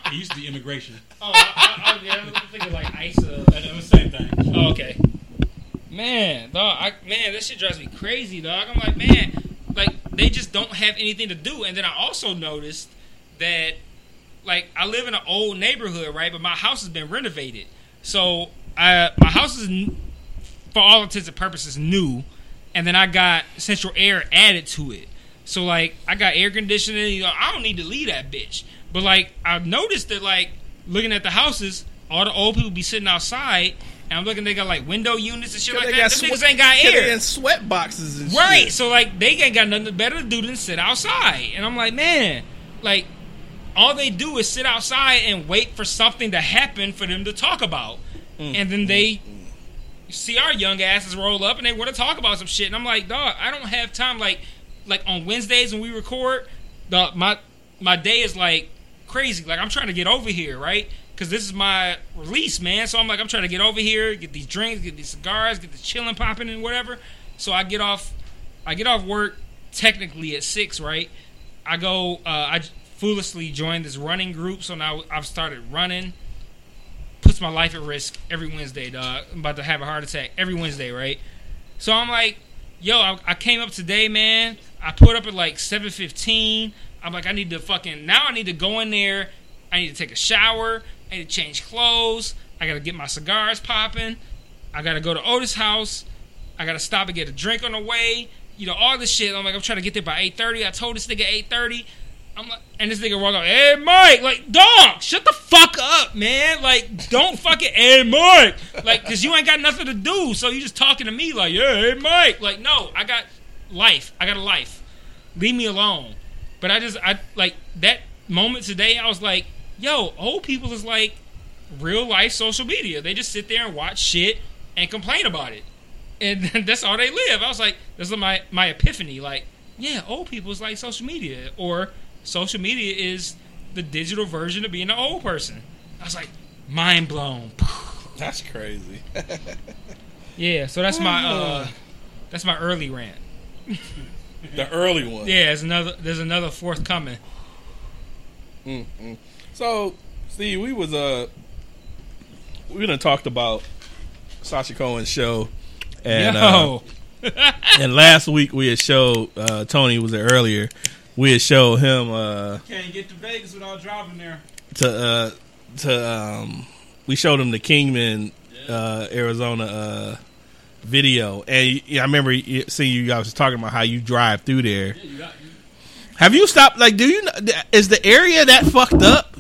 It used to be immigration. Oh, I, I, I, I'm thinking like ISA. That that was the same thing. Oh, okay. Man, dog, I, man, this shit drives me crazy, dog. I'm like, man, like they just don't have anything to do. And then I also noticed that, like, I live in an old neighborhood, right? But my house has been renovated, so I, my house is, for all intents and purposes, new. And then I got central air added to it. So like, I got air conditioning. You know, I don't need to leave that bitch. But like, I've noticed that like, looking at the houses, all the old people be sitting outside. And I'm looking, they got like window units and shit like They that. got Them niggas ain't got air. they in sweat boxes and Right. shit. So like they ain't got nothing better to do than sit outside. And I'm like, man, like all they do is sit outside and wait for something to happen for them to talk about. Mm. And then they see our young asses roll up and they want to talk about some shit. And I'm like, dog, I don't have time. Like, like on Wednesdays when we record, dog, my my day is like crazy. Like I'm trying to get over here, right? Because this is my release, man. So I'm like, I'm trying to get over here, get these drinks, get these cigars, get the chilling popping and whatever. So I get off, I get off work technically at six, right? I go, uh, I foolishly joined this running group, so now I've started running. Puts my life at risk every Wednesday, dog. I'm about to have a heart attack every Wednesday, right? So I'm like, yo, I, I came up today, man. I put up at like 7:15. I'm like, I need to fucking now. I need to go in there. I need to take a shower. I need to change clothes. I gotta get my cigars popping. I gotta go to Otis' house. I gotta stop and get a drink on the way. You know all this shit. I'm like, I'm trying to get there by 8:30. I told this nigga 8:30. I'm like, and this nigga walk up, hey Mike, like, dog, shut the fuck up, man. Like, don't fucking, hey Mike, like, cause you ain't got nothing to do, so you just talking to me like, yeah, hey Mike, like, no, I got life, I got a life, leave me alone. But I just, I like that moment today. I was like, yo, old people is like real life social media. They just sit there and watch shit and complain about it, and that's all they live. I was like, this is my my epiphany. Like, yeah, old people is like social media, or social media is the digital version of being an old person. I was like, mind blown. That's crazy. Yeah, so that's my uh, that's my early rant. the early one. Yeah, there's another there's another forthcoming. So, see, we was uh, we done talked about Sacha Cohen's show, and uh, and last week we had showed uh, Tony was there earlier. We had showed him uh, Can't get to Vegas without driving there. to uh, to um, we showed him the Kingman uh, Arizona uh, video, and yeah, I remember seeing you guys talking about how you drive through there. Have you stopped? Like, do you? kn- Is the area that fucked up?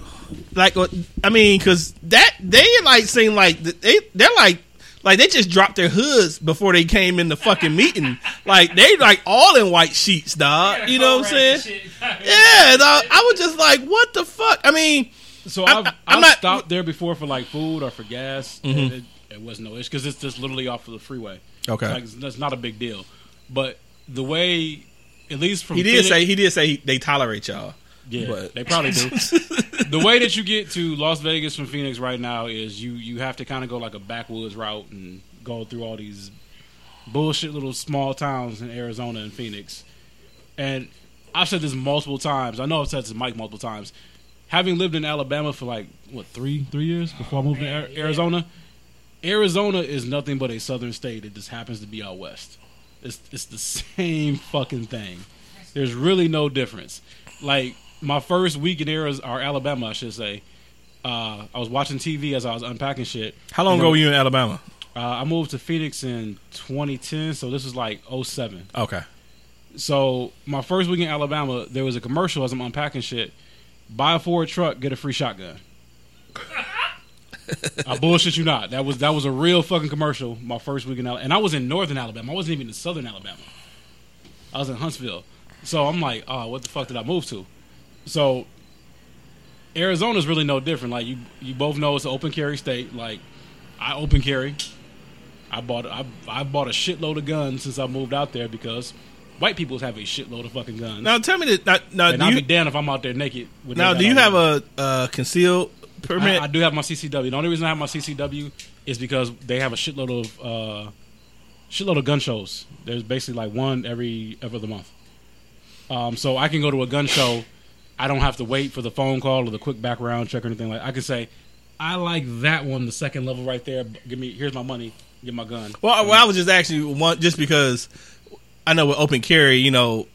Like, I mean, because that they like seem like they they're like like they just dropped their hoods before they came in the fucking meeting. Like they like all in white sheets, dog. You know what I'm saying? Yeah, dog. I was just like, what the fuck? I mean, So I'm- I've, I'm I've not- stopped there before for like food or for gas. Mm-hmm. and It, it was no issue because it's just literally off of the freeway. Okay. like, that's not a big deal. But the way, at least from he did Phoenix- say he did say he, they tolerate y'all. Yeah, but- they probably do. the way that you get to Las Vegas from Phoenix right now is you you have to kind of go like a backwoods route and go through all these bullshit little small towns in Arizona and Phoenix. And I've said this multiple times. I know I've said this to Mike multiple times. Having lived in Alabama for like what three three years before I moved to Ar- Arizona, Arizona is nothing but a southern state. It just happens to be out west. It's it's the same fucking thing. There's really no difference. Like my first week in Arizona or Alabama, I should say. Uh, I was watching TV as I was unpacking shit. How long ago were you in Alabama? Uh, I moved to Phoenix in 2010, so this was like 07. Okay. So my first week in Alabama, there was a commercial as I'm unpacking shit. Buy a Ford truck, get a free shotgun. I bullshit you not. That was that was a real fucking commercial. My first week in Alabama, and I was in northern Alabama. I wasn't even in southern Alabama. I was in Huntsville. So I'm like, oh, what the fuck did I move to? So Arizona's really no different. Like you, you both know it's an open carry state. Like I open carry. I bought I, I bought a shitload of guns since I moved out there because white people have a shitload of fucking guns. Now tell me that. Now, now and do I'll you be damned if I'm out there naked. With now do you have a uh, concealed permit? I, I do have my CCW. The only reason I have my CCW is because they have a shitload of uh, shitload of gun shows. There's basically like one every every other month. Um, so I can go to a gun show. I don't have to wait for the phone call or the quick background check or anything like. I can say, I like that one, the second level right there. Give me here's my money. Get my gun. Well, I- well, I was just actually one just because I know with open carry, you know,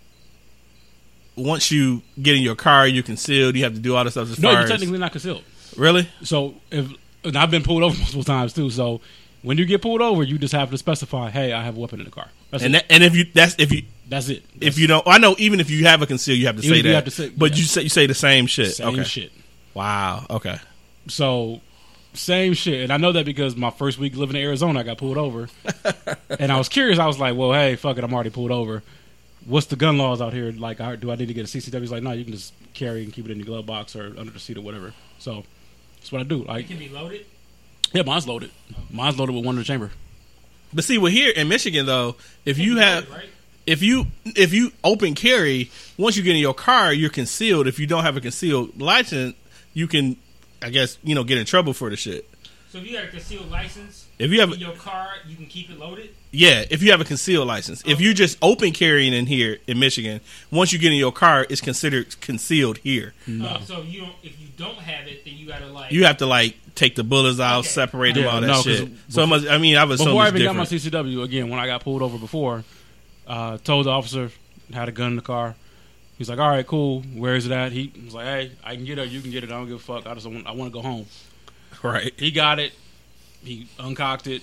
once you get in your car, you're concealed. You have to do all this stuff. As No, you're as, technically not concealed. really. So if and I've been pulled over multiple times too. So when you get pulled over, you just have to specify, "Hey, I have a weapon in the car." That's And that, and if you that's if you That's it. if you don't, I know even if you have a conceal, you have to say that. you have to say- but yeah. you say you say the same shit. same okay. shit. Wow. Okay. So same shit. And I know that because my first week living in Arizona, I got pulled over, and I was curious. I was like, "Well, hey, fuck it, I'm already pulled over. What's the gun laws out here? Like, do I need to get a CCW?" He's like, "No, you can just carry and keep it in your glove box or under the seat or whatever." So that's what I do. It Like, can be loaded. yeah, mine's loaded. Mine's loaded with one in the chamber. But see, we're here in Michigan though. If you have right? If you if you open carry, once you get in your car, you're concealed. If you don't have a concealed license, you can, I guess, you know, get in trouble for the shit. So if you have a concealed license If you have, in your car, you can keep it loaded. yeah, if you have a concealed license, if you just open carrying in here in Michigan, once you get in your car, it's considered concealed here. Uh, so if you don't, if you don't have it, then you gotta like. You have to like take the bullets out, Okay. separate them, Yeah, all that no, 'cause shit. So it must, I mean, I was so Before I much even got my. CCW, again, when I got pulled over before, uh, told the officer had a gun in the car. He's like, "All right, cool. Where is it at?" He was like, "Hey, I can get it. You can get it. I don't give a fuck. I just want. I want to go home." right. He got it. He uncocked it,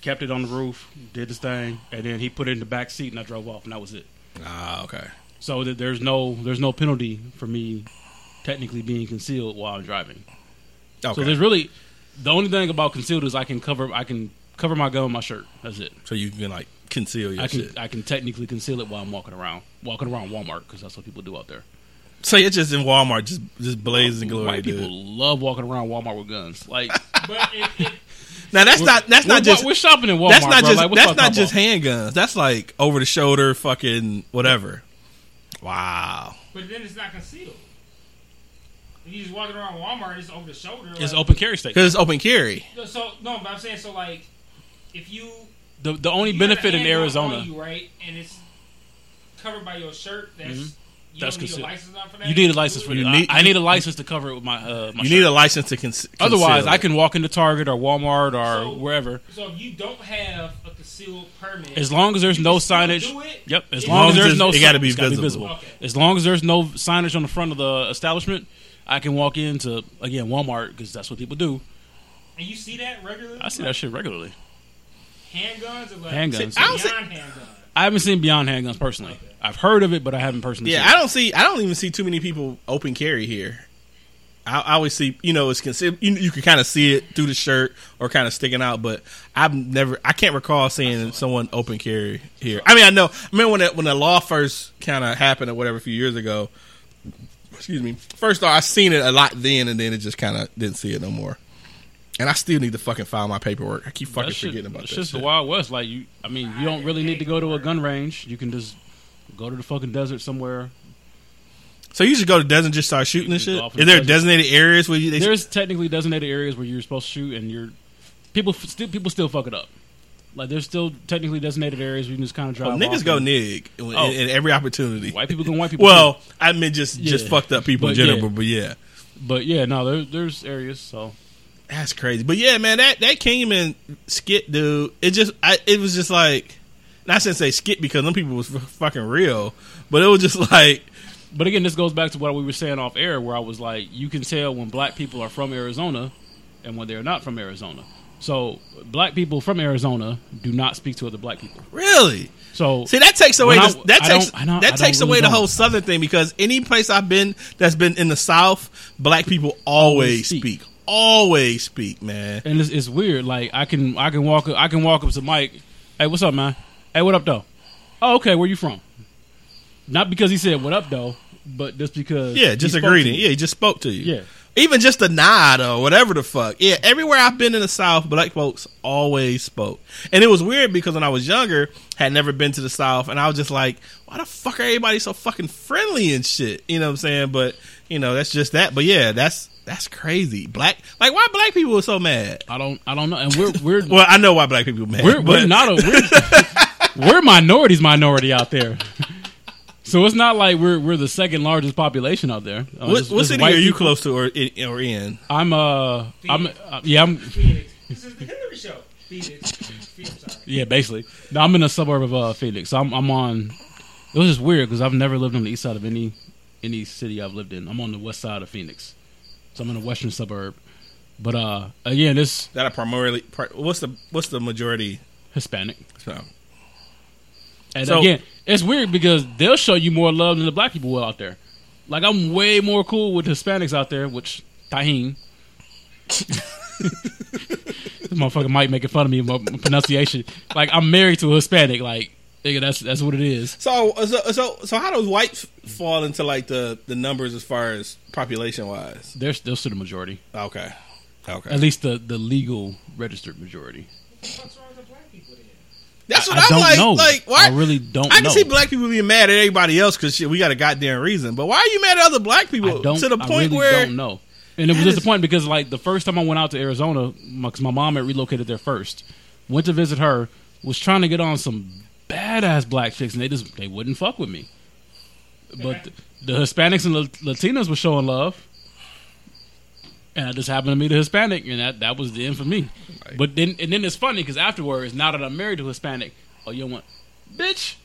kept it on the roof, did his thing, and then he put it in the back seat, and I drove off, and that was it. Ah, okay. So that there's no there's no penalty for me technically being concealed while I'm driving. Okay. So there's really the only thing about concealed is I can cover I can cover my gun with my shirt. That's it. so you can like conceal your I can shit. I can technically conceal it while I'm walking around walking around Walmart because that's what people do out there. So it's just in Walmart, just just blazing glory. White dude. people love walking around Walmart with guns. Like but if, if, Now that's not that's not just we're shopping in Walmart. that's not bro. just Like, that's not Papa? just handguns. That's like over the shoulder, fucking whatever. Wow. but then it's not concealed. If you just walking around Walmart, it's over the shoulder. It's like- open carry state. Because it's open carry. So no, but I'm saying so like if you The the only if you have a benefit in Arizona, you, right, and it's covered by your shirt. That's you Mm-hmm. That's don't need concealed. a license for that. you need a license for You that. need- I, I need a license to cover it with my uh, my You shirt. need a license to con- conceal. Otherwise, I can walk into Target or Walmart or So- wherever. So if you don't have a concealed permit, As long as there's you no can signage. do it? Yep. As As long as there's no, it gotta be it's gotta visible. Okay. As long as there's no signage on the front of the establishment, I can walk into again Walmart because that's what people do. And you see that regularly? I see that shit regularly. Handguns or like Handguns. I don't see- beyond handguns? I haven't seen Beyond Handguns personally. I've heard of it, but I haven't personally. Yeah, seen I don't see. I don't even see too many people open carry here. I, I always see, you know, it's considered. You, you can kind of see it through the shirt or kind of sticking out, but I've never. I can't recall seeing someone open carry here. I mean, I know. I mean, when that, when the law first kind of happened or whatever a few years ago. Excuse me. First off, I seen it a lot then, and then it just kind of didn't see it no more. And I still need to fucking file my paperwork. I keep That fucking shit- forgetting about shit. it's that. just shit. the Wild West. Like you, I mean, you don't really need to go to a gun range. You can just go to the fucking desert somewhere. So you just go to desert and just start shooting and shit. go Is the there desert. designated areas where you? They, There's technically designated areas where you're supposed to shoot, and you're people still people still fuck it up. Like there's still technically designated areas where you can just kind of drive. oh, niggas go and- nig in, Oh. in every opportunity. White people can white people. Well, too. I mean, just just fucked up people in general, yeah. but yeah, but yeah, no, there, there's areas. So that's crazy. But yeah, man, that that Kingman skit, dude, it just, I, it was just like, not to say skit because them people was f- fucking real, but it was just like, But again, this goes back to what we were saying off air, where I was like, you can tell when black people are from Arizona and when they're not from Arizona. So black people from Arizona do not speak to other black people. really. So See, that takes away I- the, that I takes don't- I don't- that takes don't away really the whole southern thing because any place I've been that's been in the South, black people always speak. speak, always speak, man. and it's, it's weird. Like I can I can walk I can walk up to Mike. Hey, what's up, man? Hey, what up, though? Oh, okay. Where you from? Not because he said what up, though, but just because Yeah, just a greeting. Yeah, he just spoke to you. Yeah. Even just a nod or whatever the fuck. Yeah, everywhere I've been in the South, black folks always spoke. And it was weird because when I was younger, had never been to the South, and I was just like, why the fuck are everybody so fucking friendly and shit? You know what I'm saying? But, you know, that's just that. But yeah, that's that's crazy. Black like why black people are so mad? I don't I don't know. And we're we're Well, I know why black people are mad. we're, we're not a we're, we're minorities minority out there. So it's not like we're we're the second largest population out there. Uh, What, just- what just city are you people. close to or in, or in? I'm uh I'm uh, yeah I'm Phoenix. This is the Hillary show. Phoenix. Phoenix, yeah basically. No, I'm in a suburb of uh Phoenix. So I'm I'm on. It was just weird because I've never lived on the east side of any any city I've lived in. I'm on the west side of Phoenix, so I'm in a western suburb. But uh again, this That are primarily pri- what's the what's the majority? Hispanic. So, And So- again, it's weird because they'll show you more love than the black people will out there. Like I'm way more cool with Hispanics out there, which Tahine. this motherfucker might making fun of me my pronunciation. Like I'm married to a Hispanic. Like nigga, that's that's what it is. So, so, so, so, how does whites fall into like the the numbers as far as population wise? They're still still the majority, Okay, okay. at least the the legal registered majority. What's wrong with black people then? That's what I am don't like. know. Like, why? I really don't I can know. see black people being mad at everybody else because we got a goddamn reason. But why are you mad at other black people I don't. to the I point really where? don't know. And it was That just is- the point because like the first time I went out to Arizona, because my mom had relocated there first, went to visit her, was trying to get on some badass black chicks, and they just they wouldn't fuck with me. But the, the Hispanics and La- Latinas were showing love, and I just happened to meet a Hispanic, and that that was the end for me. But then and then it's funny because afterwards, now that I'm married to a Hispanic, oh you want, bitch.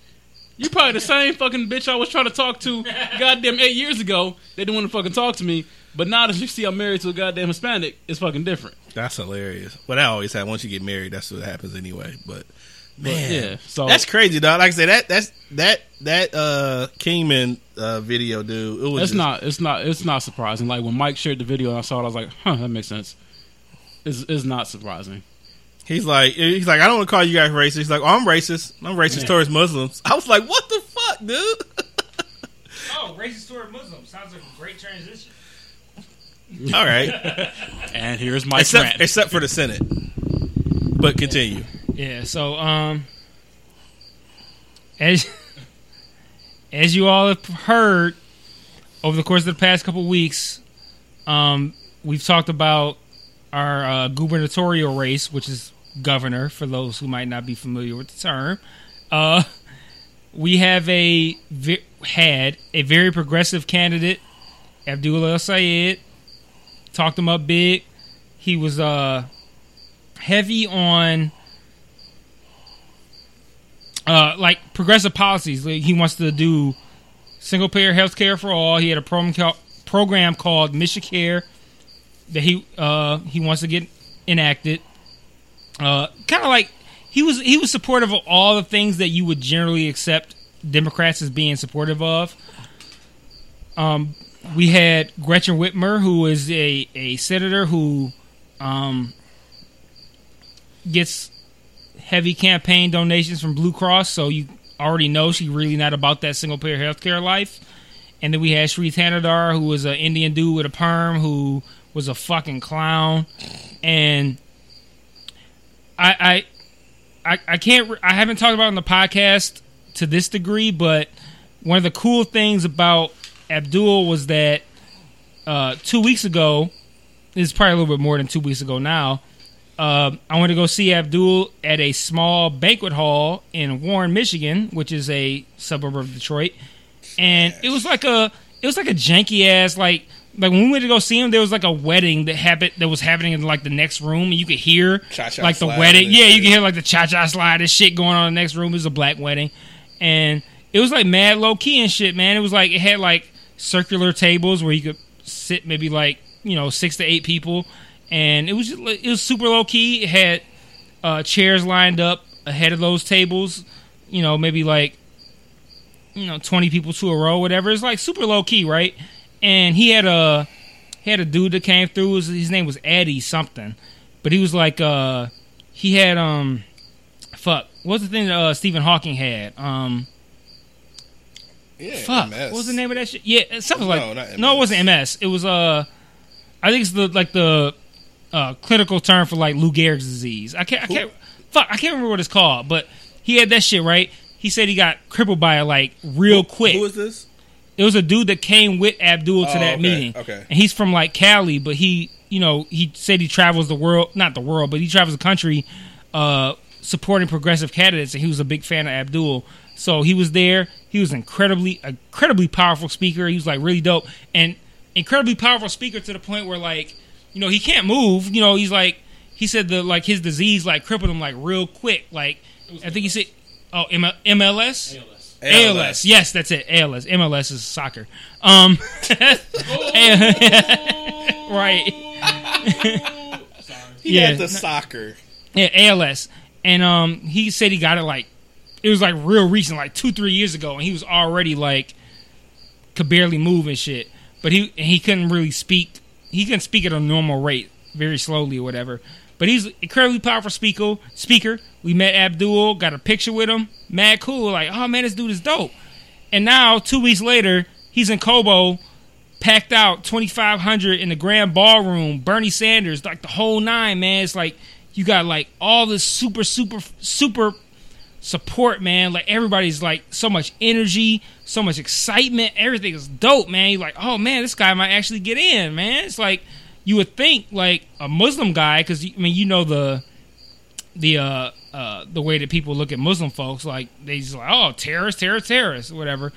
You probably the same fucking bitch I was trying to talk to goddamn eight years ago. They didn't want to fucking talk to me. But now that you see I'm married to a goddamn Hispanic, it's fucking different. That's hilarious. But I always happens. Once you get married, that's what happens anyway. But man, yeah, so that's crazy, dog. Like I said, that that's that that uh Kingman uh video, dude. It was it's just- not it's not it's not surprising. Like when Mike shared the video and I saw it, I was like, huh, that makes sense. It's, it's not surprising. He's like, he's like, I don't want to call you guys racist. He's like, oh, I'm racist. I'm racist Yeah. towards Muslims. I was like, what the fuck, dude? Oh, racist toward Muslims sounds like a great transition. All right, And here's my except rant. except for the Senate. But continue. Yeah. So, um, as as you all have heard over the course of the past couple weeks, um, we've talked about our uh, gubernatorial race, which is governor. For those who might not be familiar with the term, uh, we have a ve- had a very progressive candidate, Abdullah El Sayed. Talked him up big. He was uh, heavy on uh, like progressive policies. Like he wants to do single payer health care for all. He had a program called, program called Michicare that he uh, he wants to get enacted. Uh, kind of like he was he was supportive of all the things that you would generally accept Democrats as being supportive of. Um, we had Gretchen Whitmer, who is a, a senator who um, gets heavy campaign donations from Blue Cross, so you already know she's really not about that single payer healthcare life. And then we had Shri Thanedar, who was an Indian dude with a perm, who was a fucking clown. And I, I, I, I can't. I haven't talked about it on the podcast to this degree, but one of the cool things about Abdul was that uh, two weeks ago, this is probably a little bit more than two weeks ago now. Uh, I went to go see Abdul at a small banquet hall in Warren, Michigan, which is a suburb of Detroit, and it was like a it was like a janky ass like like when we went to go see him, there was like a wedding that happened that was happening in like the next room, and you could hear Cha-cha like the wedding. Yeah, you shit. could hear like the cha cha slide and shit going on in the next room. It was a black wedding, and it was like mad low key and shit, man. It was like it had like circular tables where you could sit maybe like you know six to eight people, and it was it was super low key. It had uh, chairs lined up ahead of those tables, you know, maybe like you know twenty people to a row, whatever. It's like super low key, right? And he had a he had a dude that came through. His, his name was Eddie something, but he was like uh he had um fuck what's the thing that uh, Stephen Hawking had um Yeah, fuck MS. what was the name of that shit yeah something No, like no it wasn't MS it was uh I think it's the like the uh clinical term for like Lou Gehrig's disease I can't I can't fuck I can't remember what it's called but he had that shit right he said he got crippled by it like real quick Who is this? it was a dude that came with Abdul to Oh, that okay, meeting. okay. And he's from like Cali, but he, you know, he said he travels the world, not the world, but he travels the country uh, supporting progressive candidates, and he was a big fan of Abdul. So he was there. He was incredibly, incredibly powerful speaker. He was like really dope and incredibly powerful speaker to the point where like, you know, he can't move. You know, he's like, he said the like his disease like crippled him like real quick. Like I think he said, oh M- MLS. ALS. ALS. Yes, that's it. ALS. MLS is soccer. Um, right. He Yeah. had the soccer. Yeah, ALS. And um, he said he got it like it was like real recent, like two, three years ago, and he was already like could barely move and shit. But he and he couldn't really speak. He couldn't speak at a normal rate, very slowly or whatever. But he's incredibly powerful speaker. Speaker. We met Abdul, got a picture with him. Mad cool. Like, oh man, this dude is dope. And now, two weeks later, he's in Cobo, packed out, twenty five hundred in the Grand Ballroom. Bernie Sanders, like the whole nine, man. It's like you got like all this super, super, super support, man. Like everybody's like so much energy, so much excitement. Everything is dope, man. You're like, oh man, this guy might actually get in, man. It's like you would think like a Muslim guy, because I mean, you know the the uh uh the way that people look at Muslim folks, like they just like, oh, terrorist, terrorist, terrorist, whatever.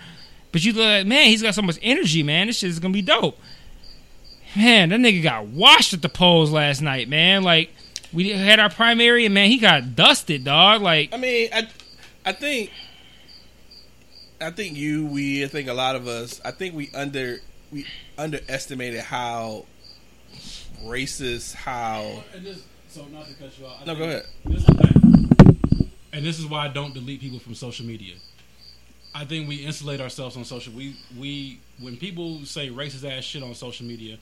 But you look like, man, he's got so much energy, man. This shit is gonna be dope. Man, that nigga got washed at the polls last night, man. Like we had our primary, and man, he got dusted, dog. Like I mean, I, I think, I think you, we, I think a lot of us, I think we under, we underestimated how racist, how. And this, so not to cut you off. I No, go ahead. This and this is why I don't delete people from social media. I think we insulate ourselves on social. We we when people say racist ass shit on social media,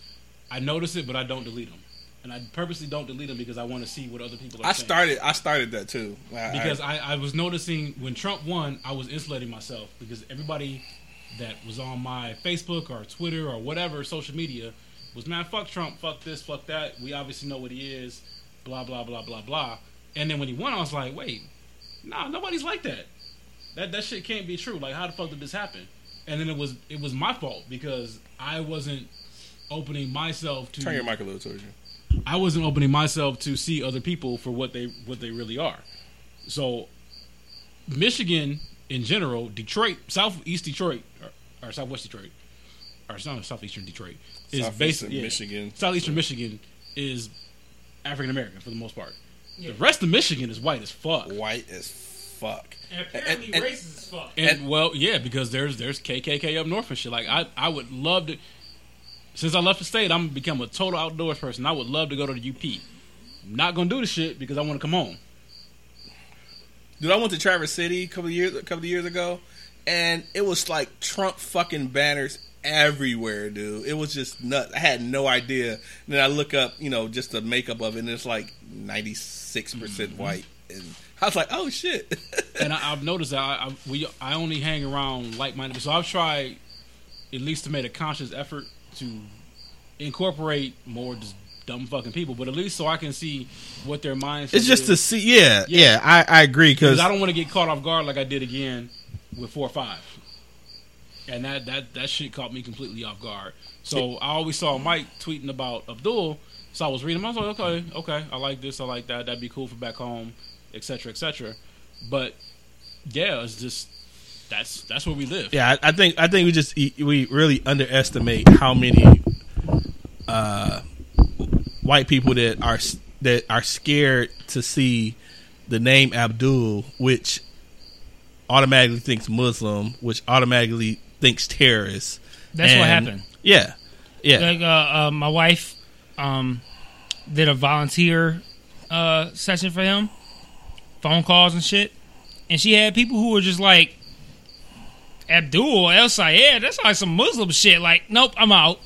I notice it, but I don't delete them. And I purposely don't delete them because I want to see what other people are I saying. started, I started that too. I- because I, I, I was noticing when Trump won, I was insulating myself because everybody that was on my Facebook or Twitter or whatever social media was man, fuck Trump, fuck this, fuck that. We obviously know what he is, blah blah blah blah blah. And then when he won, I was like, wait, nah, nobody's like that. That that shit can't be true. Like, how the fuck did this happen? And then it was it was my fault because I wasn't opening myself to turn your mic a little towards you. I wasn't opening myself to see other people for what they what they really are. So, Michigan in general, Detroit, Southeast Detroit, or, or Southwest Detroit, or it's not Southeastern Detroit, is Southeastern basically Michigan. Southeastern Michigan is African American for the most part. The rest of Michigan is white as fuck. White as fuck. and apparently And- and- racist as fuck. And, well, yeah, because there's there's KKK up north and shit. Like I I would love to. Since I left the state, I'm become a total outdoors person. I would love to go to the UP. I'm not gonna do the shit because I want to come home. Dude, I went to Traverse City a couple of years a couple of years ago, and it was like Trump fucking banners everywhere, dude. It was just nuts. I had no idea. And then I look up, you know, just the makeup of it, and it's like ninety six percent Mm-hmm. white, and I was like, oh shit. and I, I've noticed that I, I we I only hang around like minded. So I've tried at least to make a conscious effort to incorporate more just dumb fucking people, but at least so I can see what their mindset. it's just to see. Yeah, yeah, Yeah. I, I agree because because I don't want to get caught off guard like I did again with four or five, and that that that shit caught me completely off guard. So I always saw Mike tweeting about Abdul, so I was reading. him. I was like, okay, okay, I like this, I like that. That'd be cool for back home, etc., etc. But yeah, it's just that's that's where we live. Yeah, I, I think I think we just we really underestimate how many uh, white people that are that are scared to see the name Abdul, which automatically thinks Muslim, which automatically thinks terrorist. That's what happened. Yeah, yeah. Like uh, uh, my wife um, did a volunteer uh, session for him, phone calls and shit, and she had people who were just like, Abdul El Sayed, that's like some Muslim shit. Like, nope, I'm out.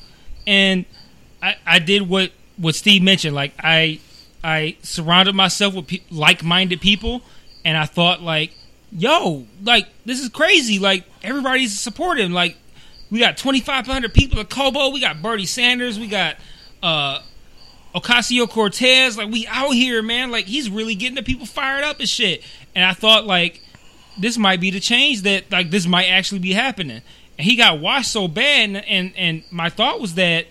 And I, I did what what Steve mentioned. Like, I I surrounded myself with pe- like minded people, and I thought like, yo, like this is crazy. Like everybody's supportive. Like we got 2,500 people at Cobo. We got Bernie Sanders. We got uh, Ocasio Cortez. Like we out here, man. Like he's really getting the people fired up and shit. And I thought like this might be the change that like this might actually be happening. And he got washed so bad, and and, and my thought was that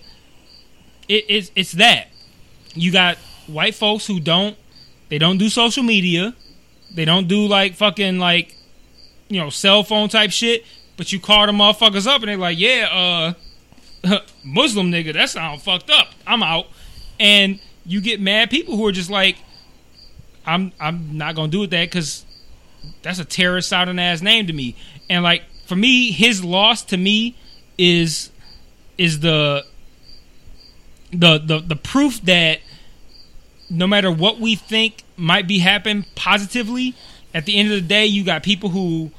it, it's it's that you got white folks who don't they don't do social media, they don't do like fucking like you know cell phone type shit. But you call them motherfuckers up, and they're like, yeah, uh, Muslim nigga, that sound fucked up. I'm out. And you get mad people who are just like, I'm I'm not gonna do it that because that's a terrorist sounding ass name to me. And like for me, his loss to me is is the the the the proof that no matter what we think might be happening positively, at the end of the day, you got people who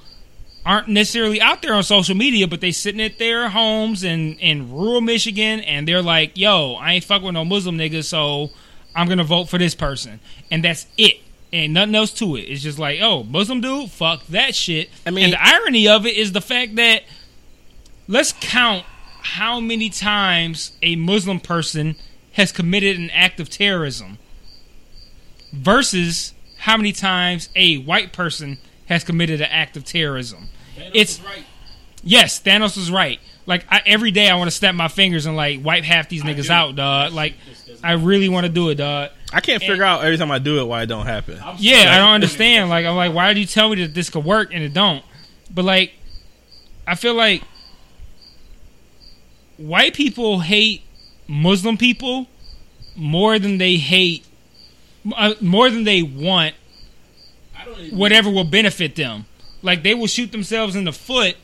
aren't necessarily out there on social media, but they sitting at their homes in in rural Michigan, and they're like, "Yo, I ain't fuck with no Muslim niggas, so I'm gonna vote for this person," and that's it. And nothing else to it. It's just like, oh, Muslim dude, fuck that shit. I mean- and the irony of it is the fact that let's count how many times a Muslim person has committed an act of terrorism versus how many times a white person has committed an act of terrorism. it's right. yes, Thanos is right. Like I, every day, I want to snap my fingers and like wipe half these niggas do. out, dog. Like I really want to do it, dog. I can't figure out every time I do it why it don't happen. I'm Yeah, sorry. I don't understand. Like I'm like, why do you tell me that this could work and it don't? But like, I feel like white people hate Muslim people more than they hate, uh, more than they want I don't even, whatever will benefit them. Like they will shoot themselves in the foot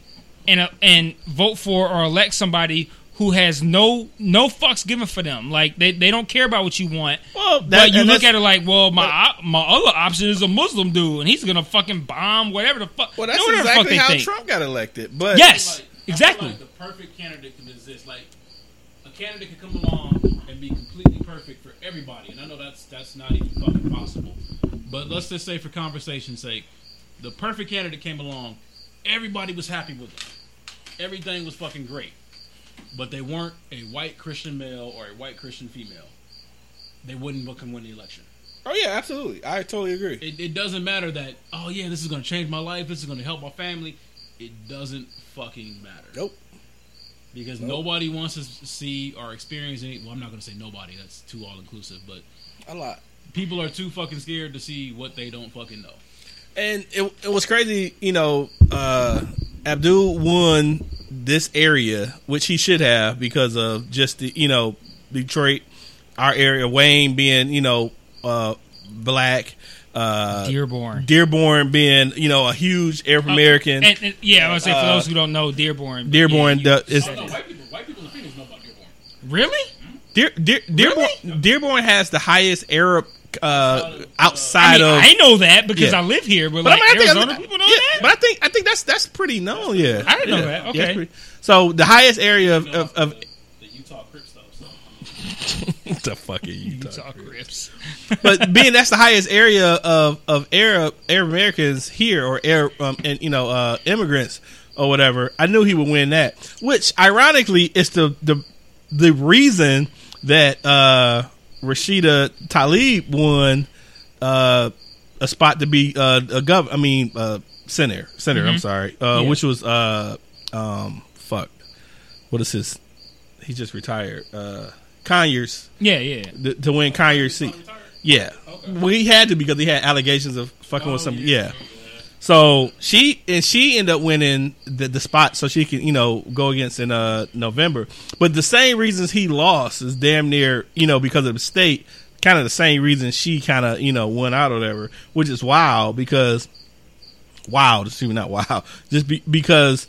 and uh, and vote for or elect somebody who has no no fucks given for them. Like they, they don't care about what you want. Well, that- but you look at it like, well, my op- my other option is a Muslim dude, and he's gonna fucking bomb whatever the fuck. Well, that's whatever the fuck exactly they how think. Trump got elected. But Yes, like, I feel exactly. like the perfect candidate can exist. Like a candidate can come along and be completely perfect for everybody, and I know that's that's not even fucking possible. But let's just say, for conversation's sake, the perfect candidate came along. Everybody was happy with it. Everything was fucking great, but they weren't a white Christian male or a white Christian female. They wouldn't fucking win the election. oh yeah, absolutely, I totally agree. It, it doesn't matter that oh yeah, this is going to change my life. This is going to help my family. It doesn't fucking matter. Nope. Because Nope. nobody wants to see or experience any. Well, I'm not going to say nobody. That's too all inclusive. But A lot. people are too fucking scared to see what they don't fucking know. And it, it was crazy, you know. Uh, Abdul won this area, which he should have because of just the, you know, Detroit, our area, Wayne being, you know, uh, black, uh, Dearborn. Dearborn being, you know, a huge Arab American. And, and- yeah, I was say for Uh, those who don't know, Dearborn. Dearborn yeah, you is- Oh, no, white people, white people in Phoenix know about Dearborn. really? Dear, Dear, Dearborn, Really? Dearborn has the highest Arab uh, I, outside mean, of. I know that because Yeah. I live here, but, But like I mean, I think- Arizona people know yeah, that. But I think I think that's that's pretty known. Yeah, I didn't know that. Okay. it's pretty- so the highest area of of, of the Utah Crips though. The fuck are you talking? Utah Crips. but being that's the highest area of of Arab Arab Americans here or Arab um, and you know uh, immigrants or whatever, I knew he would win that. Which ironically is the the the reason that uh, Rashida Tlaib won uh, a spot to be uh, a gov. I mean uh, senator senator. I'm sorry, uh, Yeah. which was uh, um, fuck. What is his? He just retired. Uh, Conyers Yeah, yeah. to, to win Conyers seat. Yeah, well, he had to because he had allegations of fucking with some. Yeah. So she and she ended up winning the, the spot, so she can you know go against in uh November. But the same reasons he lost is damn near you know because of the state, kind of the same reason she kind of you know went out or whatever, which is wild because wild, it's even not wild, just be, because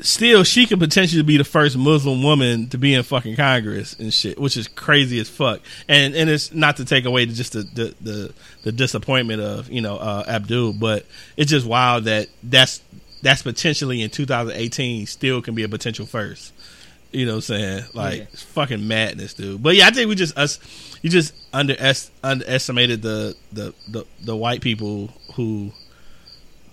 still she could potentially be the first Muslim woman to be in fucking Congress and shit, which is crazy as fuck. And and it's not to take away just the the the, the disappointment of you know uh, Abdul, but it's just wild that that's that's potentially in 2018 still can be a potential first. You know what I'm saying? Like Yeah. fucking madness, dude. But yeah, I think we just us you just underest, underestimated the, the the the white people who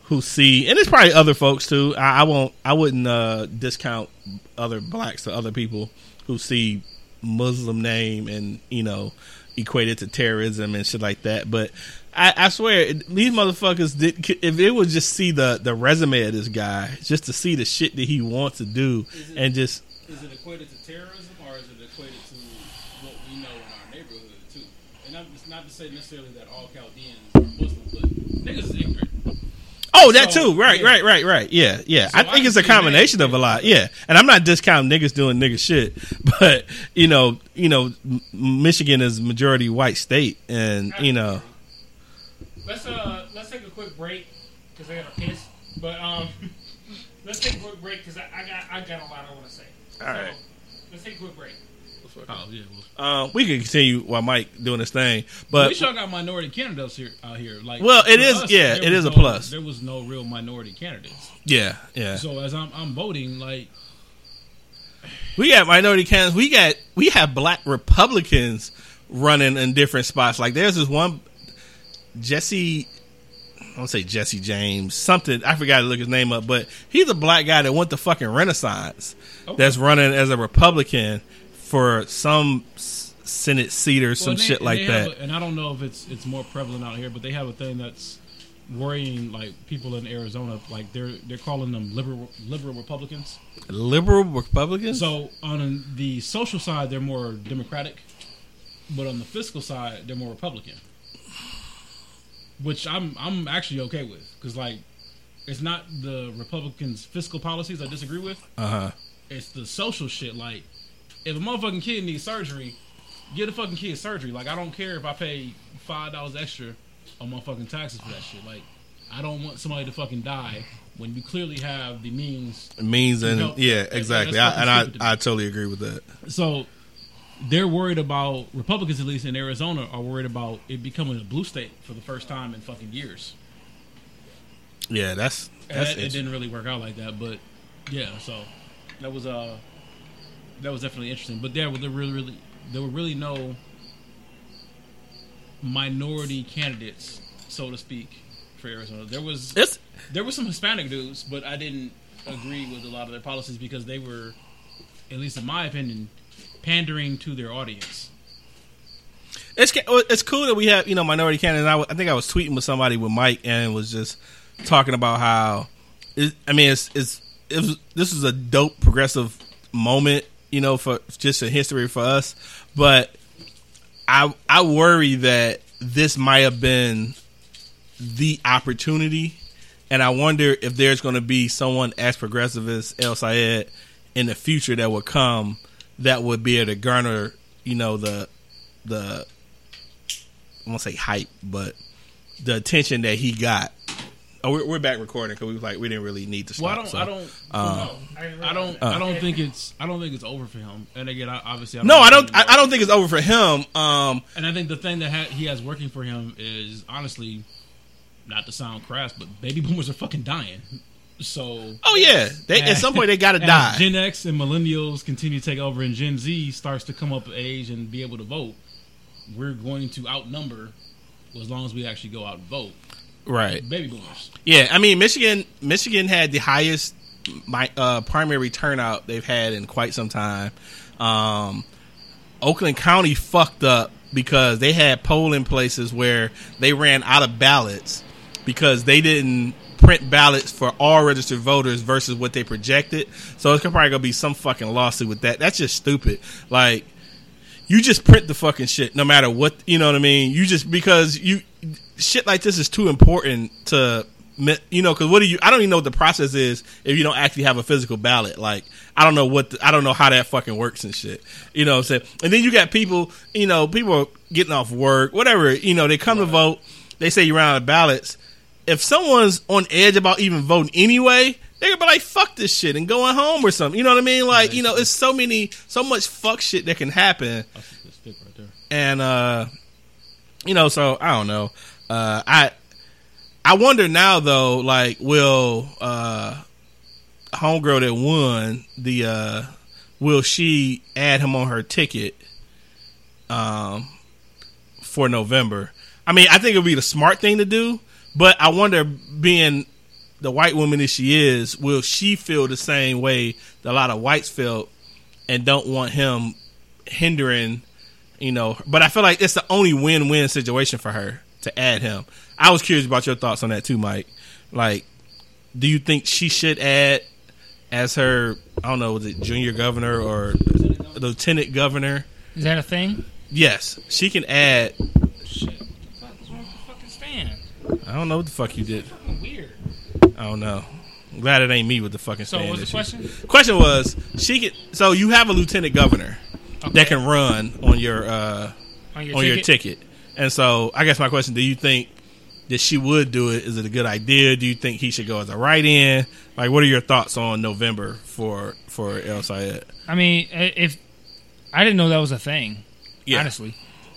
who see, and it's probably other folks too. I, I won't, I wouldn't uh, discount other blacks to other people who see Muslim name and you know equate it to terrorism and shit like that. But I, I swear, these motherfuckers did. If it would just see the the resume of this guy, just to see the shit that he wants to do, it- and just Is it equated to terrorism or is it equated to what we know in our neighborhood too? And I'm, it's not to say necessarily that all Chaldeans are Muslim, but niggas. Oh, that So, too. Right, yeah. right, right, right. Yeah, yeah. So I I think can it's a combination of a lot. Yeah, and I'm not discounting niggas doing nigga shit, but you know, you know, Michigan is majority white state, and you know, Let's uh let's take a quick break because I got to piss. But um, let's take a quick break because I, I got I got a lot I want to say. All right. Let's take a quick break. Oh yeah. Well, uh, we can continue while Mike doing his thing. But we sure got minority candidates here out here. Like, Well, it is. is- yeah, it is is a plus. There was no real minority candidates. yeah, yeah, So as I'm, I'm voting, like, we got minority candidates. We got we have black Republicans running in different spots. Like there's this one Jesse. I don't say Jesse James, something I forgot to look his name up, but he's a black guy that went to fucking Renaissance. Okay. That's running as a Republican for some Senate seat or some Well, they- shit like that. a- and I don't know if it's it's more prevalent out here, but they have a thing that's worrying like people in Arizona. Like they're they're calling them liberal liberal Republicans. Liberal Republicans. So on the social side, they're more Democratic, but on the fiscal side, they're more Republican. Which I'm I'm actually okay with because like it's not the Republicans' fiscal policies I disagree with. uh huh. It's the social shit. Like if a motherfucking kid needs surgery, get a fucking kid surgery. Like I don't care if I pay five dollars extra on my fucking taxes for that shit. Like I don't want somebody to fucking die when you clearly have the means Means and yeah, exactly. I, and I to me. I totally agree with that. So they're worried about Republicans, at least in Arizona, are worried about it becoming a blue state for the first time in fucking years. Yeah, that's And that's that, it didn't really work out like that, but yeah. So that was uh that was definitely interesting. But there were there really really there were really no minority candidates, so to speak, for Arizona. There was It's there were some Hispanic dudes, but I didn't agree with a lot of their policies because they were, at least in my opinion, pandering to their audience. it's it's cool that we have you know minority candidates. I, w- I think I was tweeting with somebody with Mike and was just talking about how it, I mean it's it's it was, this is a dope progressive moment you know for just a history for us, but I I worry that this might have been the opportunity, and I wonder if there's going to be someone as progressive as El Sayed in the future that would come that would be able to garner you know the the I won't say hype, but the attention that he got Oh, we're, we're back recording because we was like we didn't really need to stop. Well, I don't, so. I don't, Um, I don't, I don't think it's, I don't think it's over for him. And again, I, obviously, I no, I don't. think I. I don't think it's over for him. Um, And I think the thing that ha- he has working for him is honestly, not to sound crass, but baby boomers are fucking dying. So oh yeah, they, at some point they got to die. Gen X and millennials continue to take over, and Gen Z starts to come up age and be able to vote. We're going to outnumber, as long as we actually go out and vote, right. baby boomers. Yeah, I mean Michigan. Michigan had the highest my, uh, primary turnout they've had in quite some time. Um, Oakland County fucked up because they had polling places where they ran out of ballots because they didn't print ballots for all registered voters versus what they projected. So it's probably gonna be some fucking lawsuit with that. That's just stupid. Like you just print the fucking shit no matter what you know what I mean. You just because you shit like this is too important to you know because what do you I don't even know what the process is if you don't actually have a physical ballot. Like I don't know what the, I don't know how that fucking works and shit. You know what I'm saying? And then you got people you know people are getting off work whatever you know they come to vote they say you ran out of ballots. If someone's on edge about even voting anyway, they're gonna be like, "Fuck this shit" and going home or something. You know what I mean? Like, you know, it's so many, so much fuck shit that can happen That's a good stick right and uh you know so i don't know uh i i wonder now though like will uh homegirl that won the uh will she add him on her ticket um for november i mean i think it would be the smart thing to do but i wonder being the white woman that she is will she feel the same way that a lot of whites felt and don't want him hindering you know. But I feel like it's the only win-win situation for her to add him. I was curious about your thoughts on that too, Mike. Like, do you think she should add as her? I don't know, was it junior governor or lieutenant governor? Is that a thing? Yes, she can add. Shit. What's wrong with the fucking stand? I don't know what the fuck you did. Weird. I don't know. I'm glad it ain't me with the fucking. So stand what's the question? Question was she could. So you have a lieutenant governor Okay. that can run on your. uh on your on ticket? your ticket. And so, I guess my question: Do you think that she would do it? Is it a good idea? Do you think he should go as a write-in? Like, what are your thoughts on November for for El Sayed? I mean, if I didn't know that was a thing, Yeah. honestly,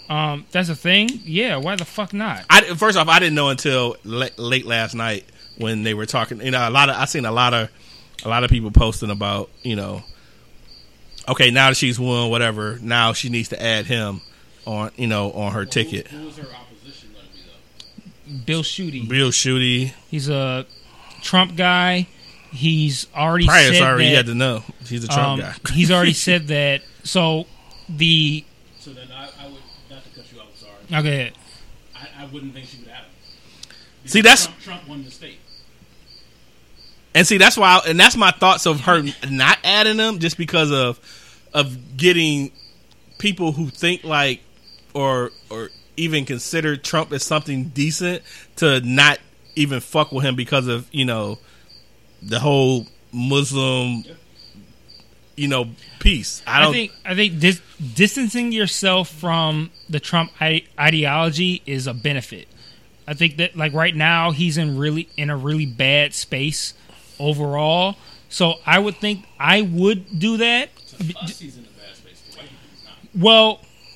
um, that's a thing. Yeah, why the fuck not? I first off, I didn't know until late, late last night when they were talking. You know, a lot of I seen a lot of a lot of people posting about you know, okay, now that she's won, whatever. Now she needs to add him on you know on her ticket. Who was her opposition going to be though? Bill Schuette, Bill Schuette, he's a Trump guy. He's already Prius said already that, had to know he's a Trump um, guy. he's already said that. So the So then I, I would not to cut you off. Sorry, okay, I, I wouldn't think she would have him. See, that's- Trump, Trump won the state. And see, that's why, I, and that's my thoughts of her not adding them, just because of of getting people who think like or or even consider Trump as something decent to not even fuck with him because of you know the whole Muslim you know piece. I I, don't think I think dis- distancing yourself from the Trump I- ideology is a benefit. I think that like right now he's in really in a really bad space overall. So I would think I would do that. To us,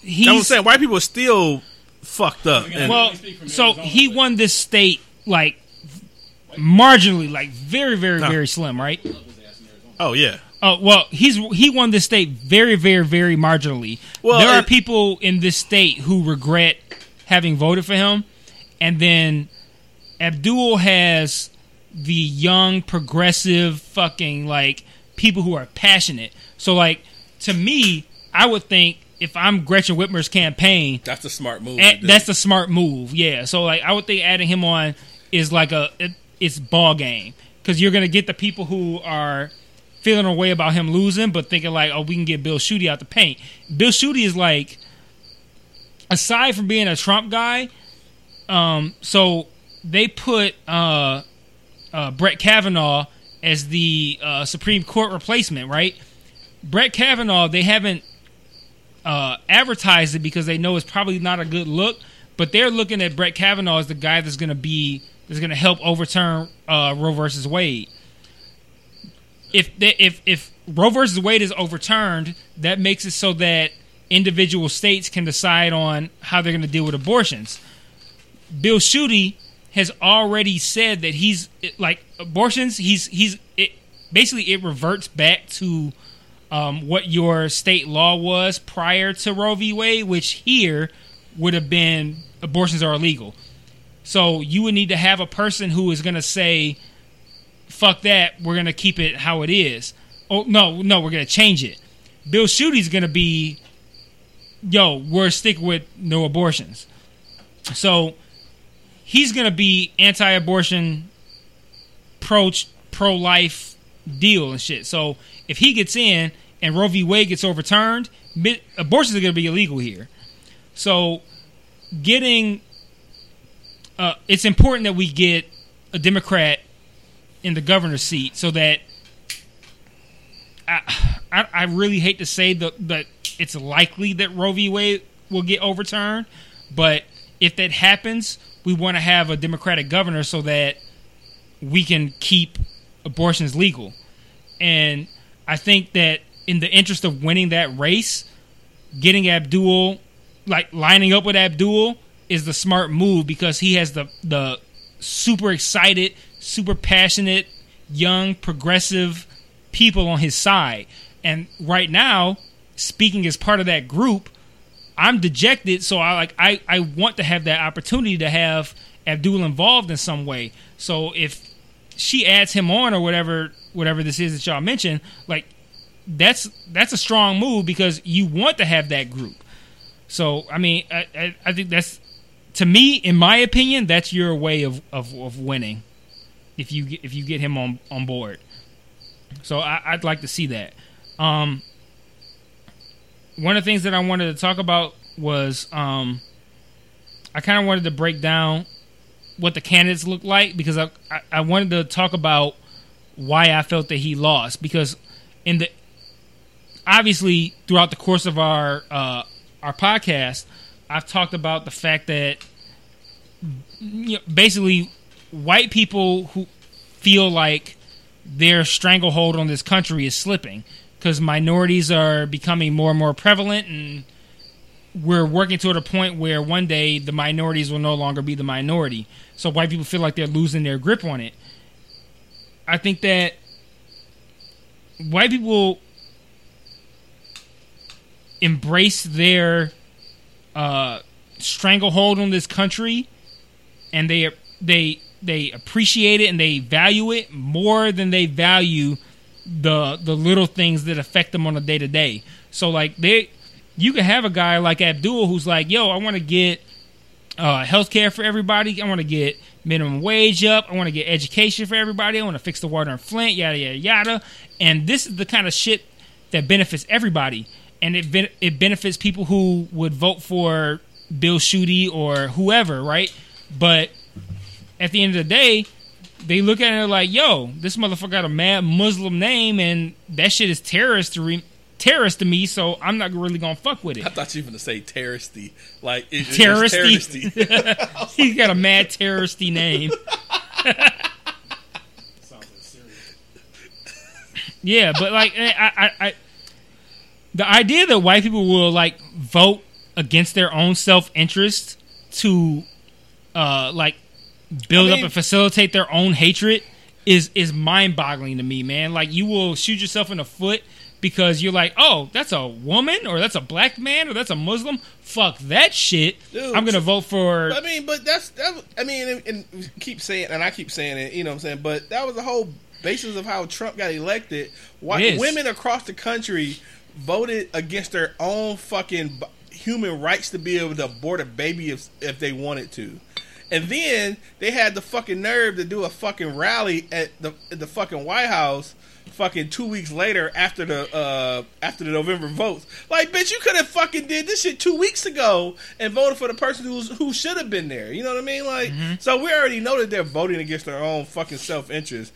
he's in a bad space. To white people, he's not. Well, I'm saying white people are still fucked up. And, well. I speak from So he but- won this state like marginally, like very, very, No. very slim, right? oh yeah, Oh well, he's he won this state very, very, very marginally. Well, there are people in this state who regret having voted for him, and then Abdul has the young, progressive, fucking like people who are passionate. So like to me, I would think if I'm Gretchen Whitmer's campaign, that's a smart move. a- to do. that's the smart move. Yeah. So like I would think adding him on is like a it, it's ball game because you're gonna get the people who are feeling a way about him losing, but thinking like, oh, we can get Bill Schuette out the paint. Bill Schuette is like, aside from being a Trump guy, um, so they put uh, uh, Brett Kavanaugh as the uh, Supreme Court replacement, right? Brett Kavanaugh, they haven't uh, advertised it because they know it's probably not a good look, but they're looking at Brett Kavanaugh as the guy that's going to be that's going to help overturn uh, Roe versus Wade. If they, if if Roe versus Wade is overturned, that makes it so that individual states can decide on how they're going to deal with abortions. Bill Schuette has already said that he's like abortions. He's he's it, basically it reverts back to um, what your state law was prior to Roe v. Wade, which here would have been abortions are illegal. So you would need to have a person who is going to say, "Fuck that, we're going to keep it how it is." Oh no, no, we're going to change it. Bill Schuette's going to be, "Yo, we're sticking with no abortions." So he's going to be anti-abortion, pro pro life deal and shit. So if he gets in and Roe v. Wade gets overturned, abortions are going to be illegal here. So getting uh, it's important that we get a Democrat in the governor's seat so that I, I, I really hate to say that that it's likely that Roe v. Wade will get overturned, but if that happens, we want to have a Democratic governor so that we can keep abortions legal. And I think that in the interest of winning that race, getting Abdul, like lining up with Abdul, is the smart move because he has the the super excited, super passionate, young, progressive people on his side. And right now, speaking as part of that group, I'm dejected, so I like I, I want to have that opportunity to have Abdul involved in some way. So if she adds him on or whatever whatever this is that y'all mentioned, like that's that's a strong move because you want to have that group. So I mean, I, I, I think that's to me, in my opinion, that's your way of, of, of winning. If you get, if you get him on on board, so I, would like to see that. Um, one of the things that I wanted to talk about was um, I kind of wanted to break down what the candidates look like because I, I, I wanted to talk about why I felt that he lost because in the obviously throughout the course of our uh, our podcast, I've talked about the fact that you know, basically white people who feel like their stranglehold on this country is slipping because minorities are becoming more and more prevalent and we're working toward a point where one day the minorities will no longer be the minority. So white people feel like they're losing their grip on it. I think that white people embrace their uh, stranglehold on this country, and they they they appreciate it and they value it more than they value the the little things that affect them on a day to day. So like they, you can have a guy like Abdul who's like, yo, I want to get uh, health care for everybody. I want to get minimum wage up. I want to get education for everybody. I want to fix the water in Flint. Yada yada yada. And this is the kind of shit that benefits everybody, and it ben- it benefits people who would vote for Bill Schuette or whoever, right? But at the end of the day, they look at it like, "Yo, this motherfucker got a mad Muslim name, and that shit is terrorist to re- terrorist to me. So I'm not really gonna fuck with it." I thought you were gonna say terroristy, like it, terroristy. terroristy. He's got a mad terroristy name. yeah, but like I, I, I, the idea that white people will like vote against their own self interest to uh like build I mean, up and facilitate their own hatred is is mind boggling to me, man. Like you will shoot yourself in the foot because you're like, oh, that's a woman or that's a black man or that's a Muslim. Fuck that shit. Dude, I'm gonna vote for. I mean, but that's that. I mean, and, and keep saying, and I keep saying it. You know what I'm saying? But that was the whole basis of how Trump got elected. Why women across the country voted against their own fucking human rights to be able to abort a baby if if they wanted to. And then they had the fucking nerve to do a fucking rally at the at the fucking White House fucking two weeks later after the uh after the November votes. Like, bitch, you could have fucking did this shit two weeks ago and voted for the person who's who should have been there. You know what I mean? Like, mm-hmm. so we already know that they're voting against their own fucking self interest.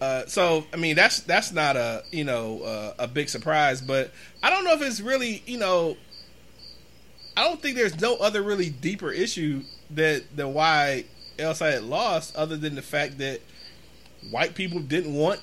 Uh, so I mean that's that's not a you know uh, a big surprise, but I don't know if it's really you know I don't think there's no other really deeper issue that that why El Sayed lost, other than the fact that white people didn't want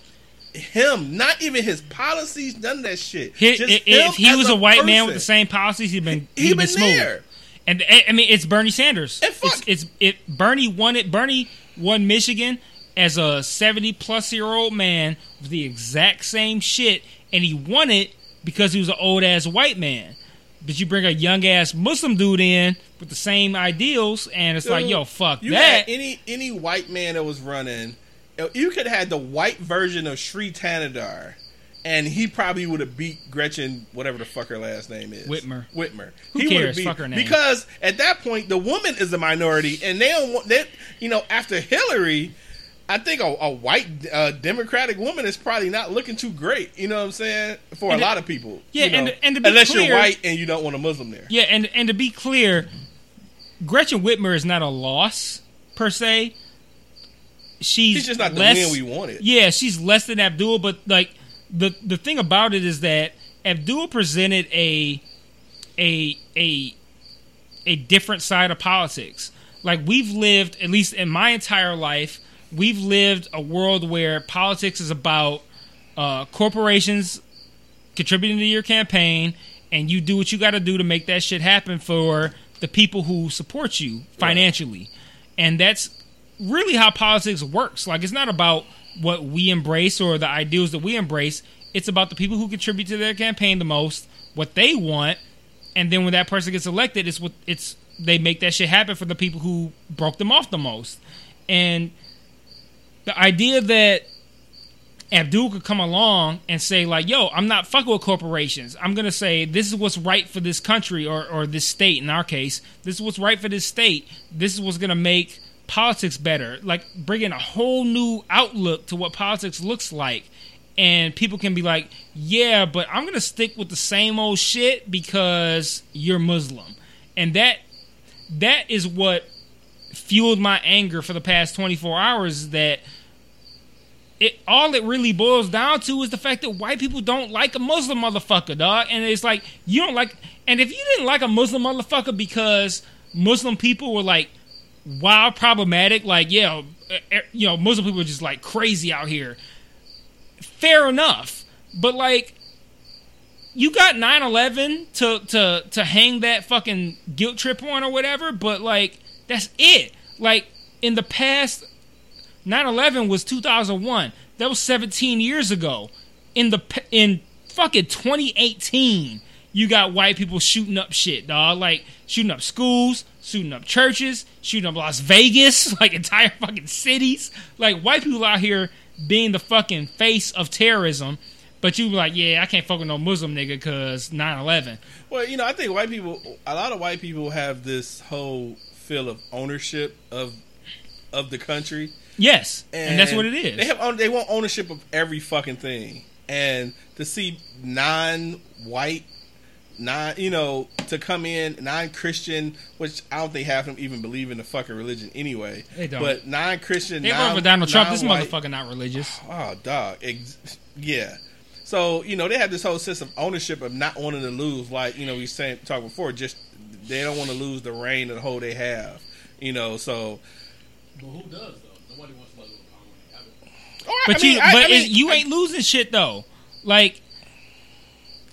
him, not even his policies, none of that shit. He- Just if, he was a, white man with the same policies, he'd been he he'd been been smooth. there. And I mean, it's Bernie Sanders. And fuck- It's, it's it. Bernie won it. Bernie won Michigan as a seventy plus year old man with the exact same shit, and he won it because he was an old ass white man. But you bring a young ass Muslim dude in with the same ideals, and it's like, yo, fuck you that. had any any white man that was running, you could have had the white version of Shri Thanedar, and he probably would have beat Gretchen, whatever the fuck her last name is, Whitmer. Whitmer. Who he cares? beat- Fuck her name. Because at that point, the woman is a minority, and they don't want that. You know, after Hillary. I think a, a white uh, Democratic woman is probably not looking too great. You know what I'm saying? For And a to- lot of people. Yeah, you know, and and to be unless clear- you're white and you don't want a Muslim there. Yeah, and and to be clear, Gretchen Whitmer is not a loss per se. She's, She's just not the less, win we wanted. Yeah, she's less than Abdul, but like the the thing about it is that Abdul presented a a a a different side of politics. Like we've lived, at least in my entire life, we've lived a world where politics is about uh, corporations contributing to your campaign, and you do what you got to do to make that shit happen for the people who support you financially, and that's really how politics works. Like it's not about what we embrace or the ideals that we embrace. It's about the people who contribute to their campaign the most, what they want, and then when that person gets elected, it's what it's they make that shit happen for the people who broke them off the most. And the idea that Abdul could come along and say like, "Yo, I'm not fucking with corporations. I'm gonna say this is what's right for this country or or this state. In our case, this is what's right for this state. This is what's gonna make politics better. Like bringing a whole new outlook to what politics looks like." And people can be like, "Yeah, but I'm gonna stick with the same old shit because you're Muslim," and that that is what fueled my anger for the past 24 hours. Is that it all it really boils down to is the fact that white people don't like a Muslim motherfucker, dog. And it's like you don't like and if you didn't like a Muslim motherfucker because Muslim people were like wild problematic, like yeah, eh, eh, you know, Muslim people are just like crazy out here. Fair enough. But like you got 9-11 to, to to hang that fucking guilt trip on or whatever, but like that's it. Like in the past 9/11 was 2001. That was 17 years ago. In the in fucking 2018, you got white people shooting up shit, dog. Like shooting up schools, shooting up churches, shooting up Las Vegas, like entire fucking cities. Like white people out here being the fucking face of terrorism. But you like, yeah, I can't fuck with no Muslim nigga because 9/11. Well, you know, I think white people, a lot of white people have this whole feel of ownership of of the country, Yes, and, that's what it is. They have they want ownership of every fucking thing, and to see non-white, non you know, to come in non-Christian, which I don't think half of them even believe in the fucking religion anyway. They don't. But non-Christian, they non, voted for Donald Trump. This motherfucker not religious. Oh, dog. Ex- yeah. So you know they have this whole sense of ownership of not wanting to lose. Like you know we saying talked before, just they don't want to lose the reign and the hold they have. You know, so. But who does though? Nobody wants to let go power when they have it. But I mean, you, I- but I mean, it- you I- ain't losing shit though. Like,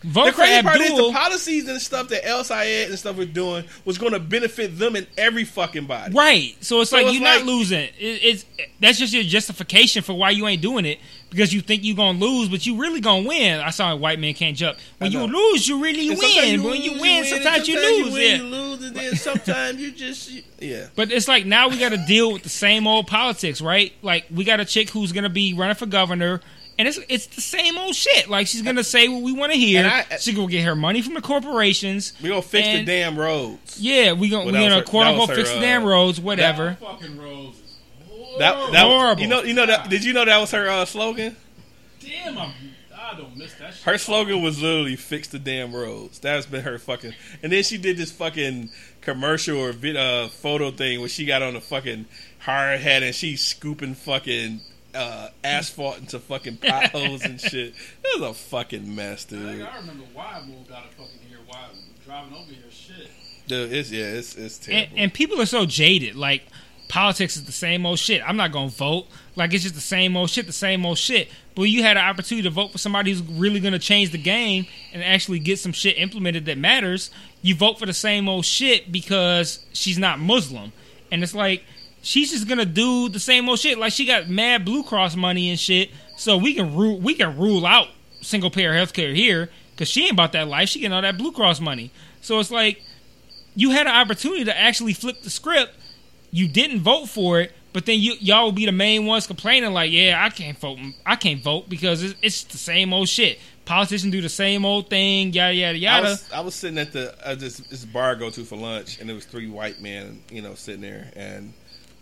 vote The for crazy part is the policies and stuff that El Sayed and stuff was doing was going to benefit them and every fucking body. right. So it's So like it's you're like- not losing. It, it's that's just your justification for why you ain't doing it because you think you're gonna lose, but you really gonna win. I saw a white man can't jump. When you lose, you really And sometimes win. when you win, sometimes, you lose. win, yeah. you lose, and then sometimes you just yeah. But it's like now we got to deal with the same old politics, right? Like we got a chick who's gonna be running for governor, and it's it's the same old shit. Like she's gonna say what we want to hear. And I- she's gonna get her money from the corporations. We gonna fix And- the damn roads. Yeah, we gonna Well, we gonna her- quote unquote was fix her, the damn uh, roads, whatever. Fucking roses. That, that Horrible. You know, you know that. Did you know that was her uh, slogan? Damn, I'm, I don't miss that shit. Her slogan was literally "Fix the damn roads." That's been her fucking. And then she did this fucking commercial or vid, uh, photo thing where she got on a fucking hard hat and she's scooping fucking uh, asphalt into fucking potholes and shit. It was a fucking mess, dude. Nigga, I remember why I moved out of fucking here. Why I'm driving over here. Shit. Dude, it's yeah, it's it's And, terrible. and people are so jaded. Like politics is the same old shit. I'm not gonna vote. Like it's just the same old shit, the same old shit. But you had an opportunity to vote for somebody who's really gonna change the game and actually get some shit implemented that matters. You vote for the same old shit because she's not Muslim, and it's like she's just gonna do the same old shit. Like she got mad Blue Cross money and shit, so we can rule we can rule out single payer healthcare here because she ain't about that life. She getting all that Blue Cross money. So it's like you had an opportunity to actually flip the script. You didn't vote for it, but then you y'all will be the main ones complaining like, "Yeah, I can't vote. I can't vote because it's, it's the same old shit. Politicians do the same old thing. Yada yada I yada." was, I was sitting at the uh, this, this bar I go to for lunch, and there was three white men, you know, sitting there, and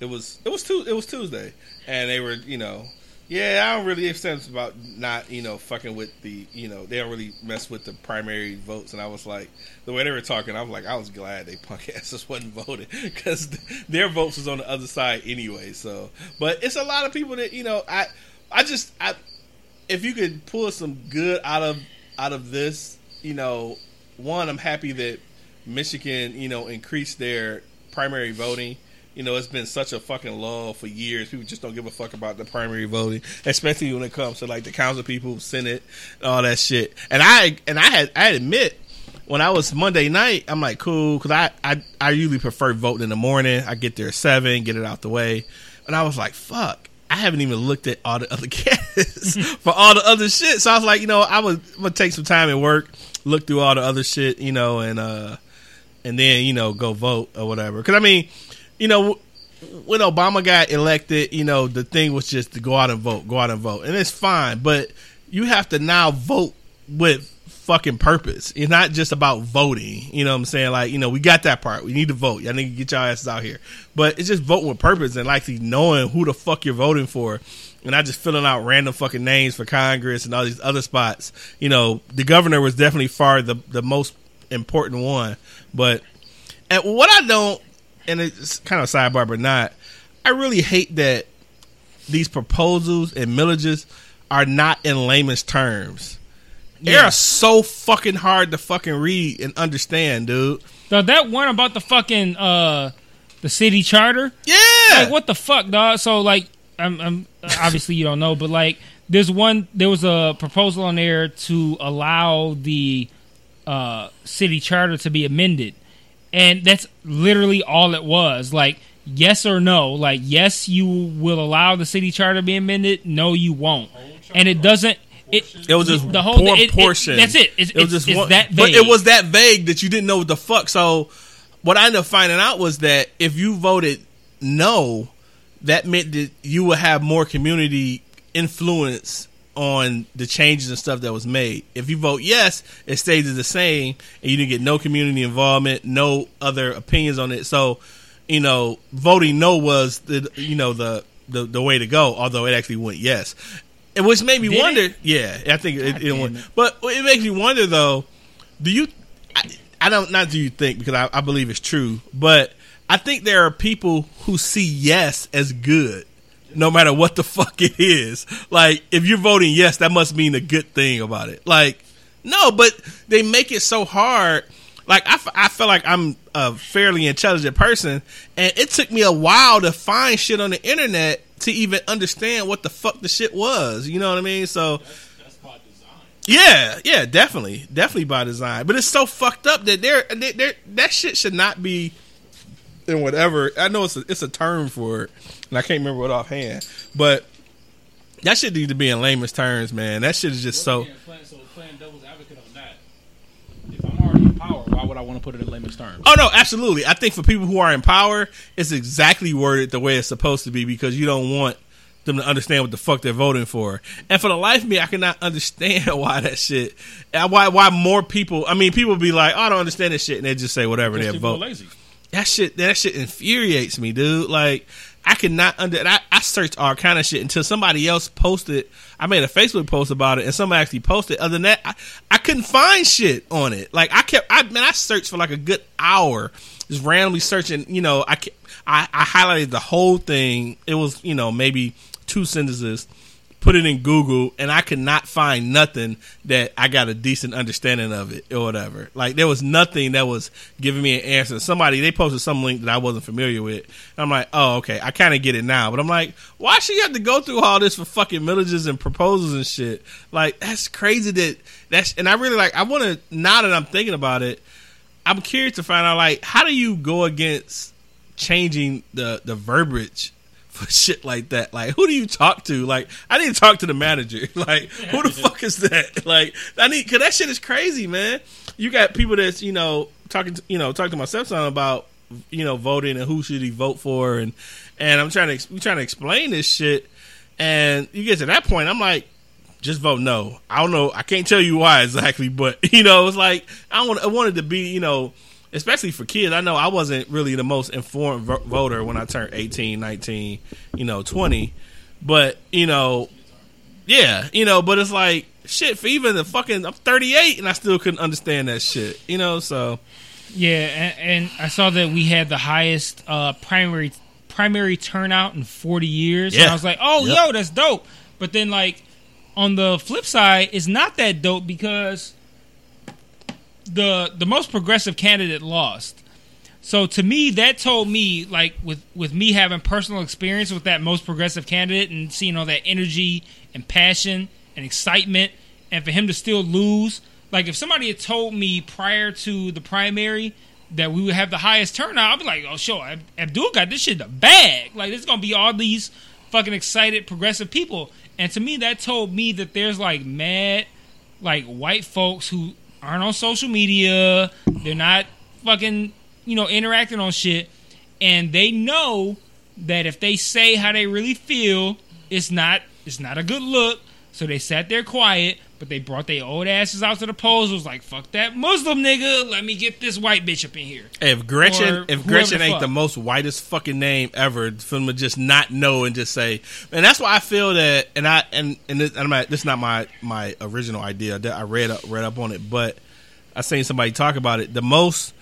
it was it was tu- it was Tuesday, and they were, you know, yeah, I don't really sense about not, you know, fucking with the, you know, they don't really mess with the primary votes, and I was like, the way they were talking, I was like, I was glad they punk asses wasn't voting because their votes was on the other side anyway. So, but it's a lot of people that, you know, I, I just, I, if you could pull some good out of out of this, you know, one, I'm happy that Michigan, you know, increased their primary voting. You know, it's been such a fucking lull for years. People just don't give a fuck about the primary voting, especially when it comes to like the council people, Senate, all that shit. And I and I had I admit when I was Monday night, I'm like cool because I, I I usually prefer voting in the morning. I get there at seven, get it out the way, and I was like, fuck. I haven't even looked at all the other candidates for all the other shit. So I was like, you know, I would I'm gonna take some time at work, look through all the other shit, you know, and uh and then you know go vote or whatever. Because I mean, you know, when Obama got elected, you know, the thing was just to go out and vote, go out and vote, and it's fine. But you have to now vote with fucking purpose. It's not just about voting. You know what I'm saying? Like, you know, we got that part. We need to vote. Y'all need to get y'all asses out here. But it's just voting with purpose and like knowing who the fuck you're voting for. And not just filling out random fucking names for Congress and all these other spots. You know, the governor was definitely far the the most important one. But and what I don't and it's kind of sidebar but not, I really hate that these proposals and millages are not in layman's terms. They are so fucking hard to fucking read and understand, dude. Now, that one about the fucking uh the city charter. Yeah. Like what the fuck, dog? So like, I'm, I'm obviously you don't know, but like, there's one. There was a proposal on there to allow the uh city charter to be amended, and that's literally all it was. Like, yes or no. Like, yes, you will allow the city charter to be amended. No, you won't. And it doesn't. It, It was just the whole poor it- it- portion. that's it. It's, it was just one, that but it was that vague that you didn't know what the fuck. So what I ended up finding out was that if you voted no, that meant that you would have more community influence on the changes and stuff that was made. If you vote yes, it stays the same, and you didn't get no community involvement, no other opinions on it. So, you know, voting no was the you know the the, the way to go. Although it actually went yes, and which made me Did it? wonder. Yeah, I think it, it damn went. it. But it makes me wonder though. Do you? I, I don't. Not do you think because I, I believe it's true, but I think there are people who see yes as good, no matter what the fuck it is. Like if you're voting yes, that must mean a good thing about it. Like no, but they make it so hard. Like I, f- I feel like I'm a fairly intelligent person, and it took me a while to find shit on the internet to even understand what the fuck the shit was. You know what I mean? So. That's, that's by design. Yeah, yeah, definitely, definitely by design. But it's so fucked up that they're, that shit should not be in whatever. I know it's a, it's a term for it, and I can't remember what offhand. But that shit need to be in layman's terms, man. That shit is just so. So playing devil's advocate on that. If I'm already in power, why would I want to put it in layman's terms? Oh no, absolutely. I think for people who are in power, it's exactly worded the way it's supposed to be because you don't want them to understand what the fuck they're voting for. And for the life of me, I cannot understand why that shit. Uh, why why more people? I mean, people be like, oh, "I don't understand this shit," and they just say whatever they vote. lazy. that shit that shit infuriates me, dude. Like I cannot under I, I searched all kind of shit until somebody else posted. I made a Facebook post about it, and somebody actually posted. Other than that, I, I couldn't find shit on it. Like I kept, I man, I searched for like a good hour, just randomly searching. You know, I I, I highlighted the whole thing. It was you know maybe two sentences, put it in Google, and I could not find nothing that I got a decent understanding of it or whatever. Like there was nothing that was giving me an answer. Somebody they posted some link that I wasn't familiar with. I'm like, oh okay, I kind of get it now. But I'm like, why should you have to go through all this for fucking millages and proposals and shit? Like that's crazy. That that's and I really like. I want to now that I'm thinking about it. I'm curious to find out like how do you go against changing the the verbiage for shit like that. Like, who do you talk to? Like, I need to talk to the manager. Like, who the fuck is that? Like, I need because that shit is crazy, man. You got people that's you know talking, to, you know, talking to my stepson about you know voting and who should he vote for, and and I'm trying to we trying to explain this shit, and you get to that point, I'm like. Just vote no. I don't know. I can't tell you why exactly, but you know, it's like I want. I wanted to be, you know, especially for kids. I know I wasn't really the most informed vo- voter when I turned 18, 19, you know, 20. But, you know, yeah, you know, but it's like shit for even the fucking I'm 38 and I still couldn't understand that shit. You know, so Yeah, and, and I saw that we had the highest uh, primary primary turnout in 40 years. And I was like, oh, Yep. yo, that's dope. But then, like, on the flip side, it's not that dope because the the most progressive candidate lost. So to me, that told me, like, with with me having personal experience with that most progressive candidate and seeing all that energy and passion and excitement, and for him to still lose, like, if somebody had told me prior to the primary that we would have the highest turnout, I'd be like, oh, sure, Ab- Abdul got this shit in the bag. Like, there's gonna be all these fucking excited progressive people, and to me, that told me that there's like mad like white folks who aren't on social media, they're not fucking, you know, interacting on shit, and they know that if they say how they really feel, it's not it's not a good look. So they sat there quiet, but they brought their old asses out to the polls. It Was like, "Fuck that Muslim nigga, let me get this white bitch up in here." if Gretchen Or if Gretchen the ain't fuck. the most whitest fucking name ever, for them to just not know and just say, and that's why I feel that, and I and and this, and I'm not, this is not my my original idea. That I read up read up on it, but I seen somebody talk about it. The most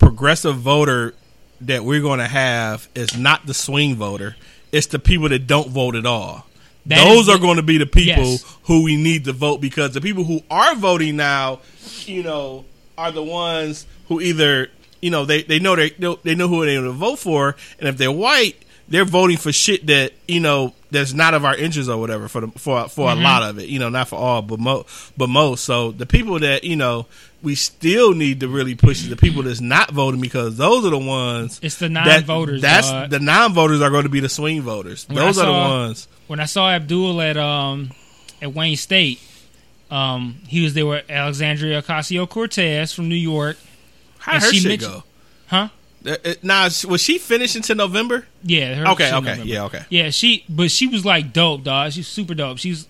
progressive voter that we're going to have is not the swing voter; it's the people that don't vote at all. That Those is the- are going to be the people Yes. who we need to vote because the people who are voting now, you know, are the ones who either you know they they know they know, they know who they're going to vote for, and if they're white, they're voting for shit that you know that's not of our interest or whatever for the, for for Mm-hmm. a lot of it, you know, not for all, but mo- but most. So the people that you know we still need to really push the people that's not voting because those are the ones. It's the that- non-voters, That's dog. the non-voters are going to be the swing voters. When Those are the ones. When I saw Abdul at um at Wayne State, um he was there with Alexandria Ocasio Cortez from New York. How her she shit mentioned- go? Huh? Uh, uh, Now, was she finished until November? Yeah. Her Okay, okay, November. yeah, okay. Yeah, she but she was like dope, dog. She's super dope. She's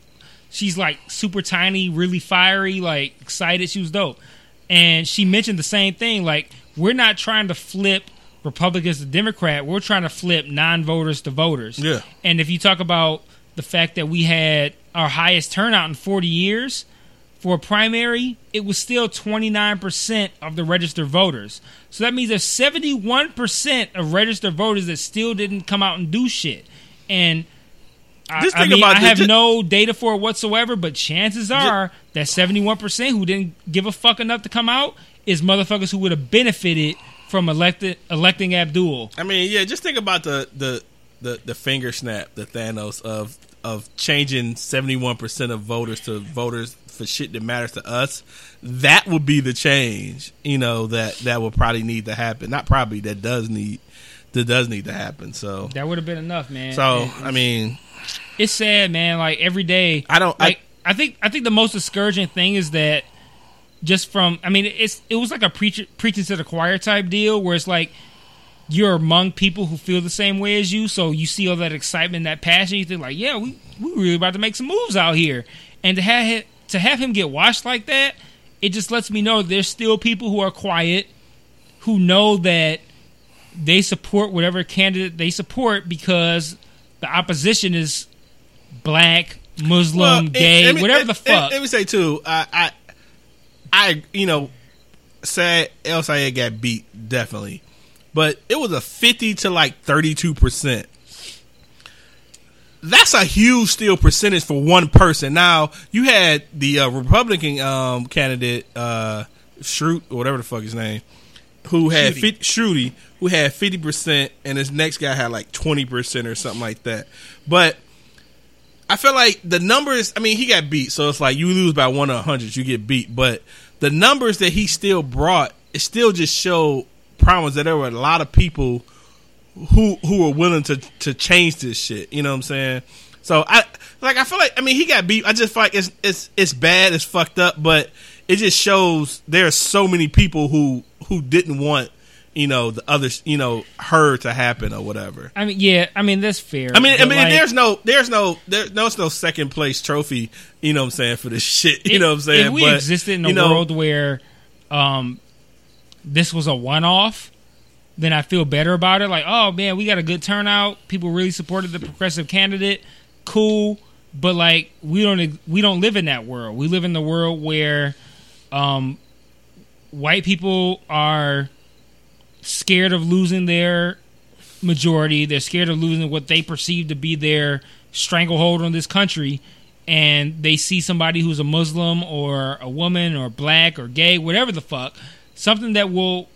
she's like super tiny, really fiery, like excited. She was dope. And she mentioned the same thing, like, we're not trying to flip Republicans to Democrat, we're trying to flip non voters to voters. Yeah. And if you talk about the fact that we had our highest turnout in forty years for a primary, it was still 29% of the registered voters. So that means there's 71% of registered voters that still didn't come out and do shit. And I, Just I think mean, about I have no data for it whatsoever, but chances are that 71% who didn't give a fuck enough to come out is motherfuckers who would have benefited from elected, electing Abdul. I mean, yeah, just think about the the the, the finger snap, the Thanos of of changing seventy one percent of voters to voters for shit that matters to us. That would be the change, you know, that that would probably need to happen. Not probably, that does need that does need to happen. So That would have been enough, man. so I mean, it's sad, man. Like every day, I don't- I- I, think I think the most discouraging thing is that just from I mean it's it was like a preach, preaching to the choir type deal where it's like you're among people who feel the same way as you, so you see all that excitement, that passion. You think like, yeah, we we really about to make some moves out here, and to have him, to have him get washed like that, it just lets me know there's still people who are quiet, who know that they support whatever candidate they support because the opposition is black, Muslim, well, gay, me- whatever the fuck. Let me say too, I I, I you know, said El Sayed got beat definitely, but it was a fifty to like thirty two percent. that's a huge still percentage for one person. Now you had the uh, Republican um, candidate uh, Schrute or whatever the fuck his name, who had Schuette. 50, Shruti, who had fifty percent, and his next guy had like twenty percent or something like that. But I feel like the numbers. I mean, he got beat, so it's like you lose by one of hundred, you get beat. But the numbers that he still brought, it still just show promise that there were a lot of people who who were willing to to change this shit. You know what I'm saying? So I like I feel like I mean he got beat. I just feel like it's it's it's bad, it's fucked up, but it just shows there are so many people who who didn't want you know the other you know her to happen or whatever. I mean, yeah, I mean that's fair. I mean, I mean, like, there's no, there's no, there, there's no second place trophy. You know what I'm saying for this shit. You if- know what I'm saying? If we But, existed in a you know, world where um, this was a one-off, then I feel better about it. Like, oh man, we got a good turnout. People really supported the progressive candidate. Cool, but like we don't we don't live in that world. We live in the world where um, white people are scared of losing their majority. They're scared of losing what they perceive to be their stranglehold on this country. And they see somebody who's a Muslim or a woman or black or gay, whatever the fuck, something that will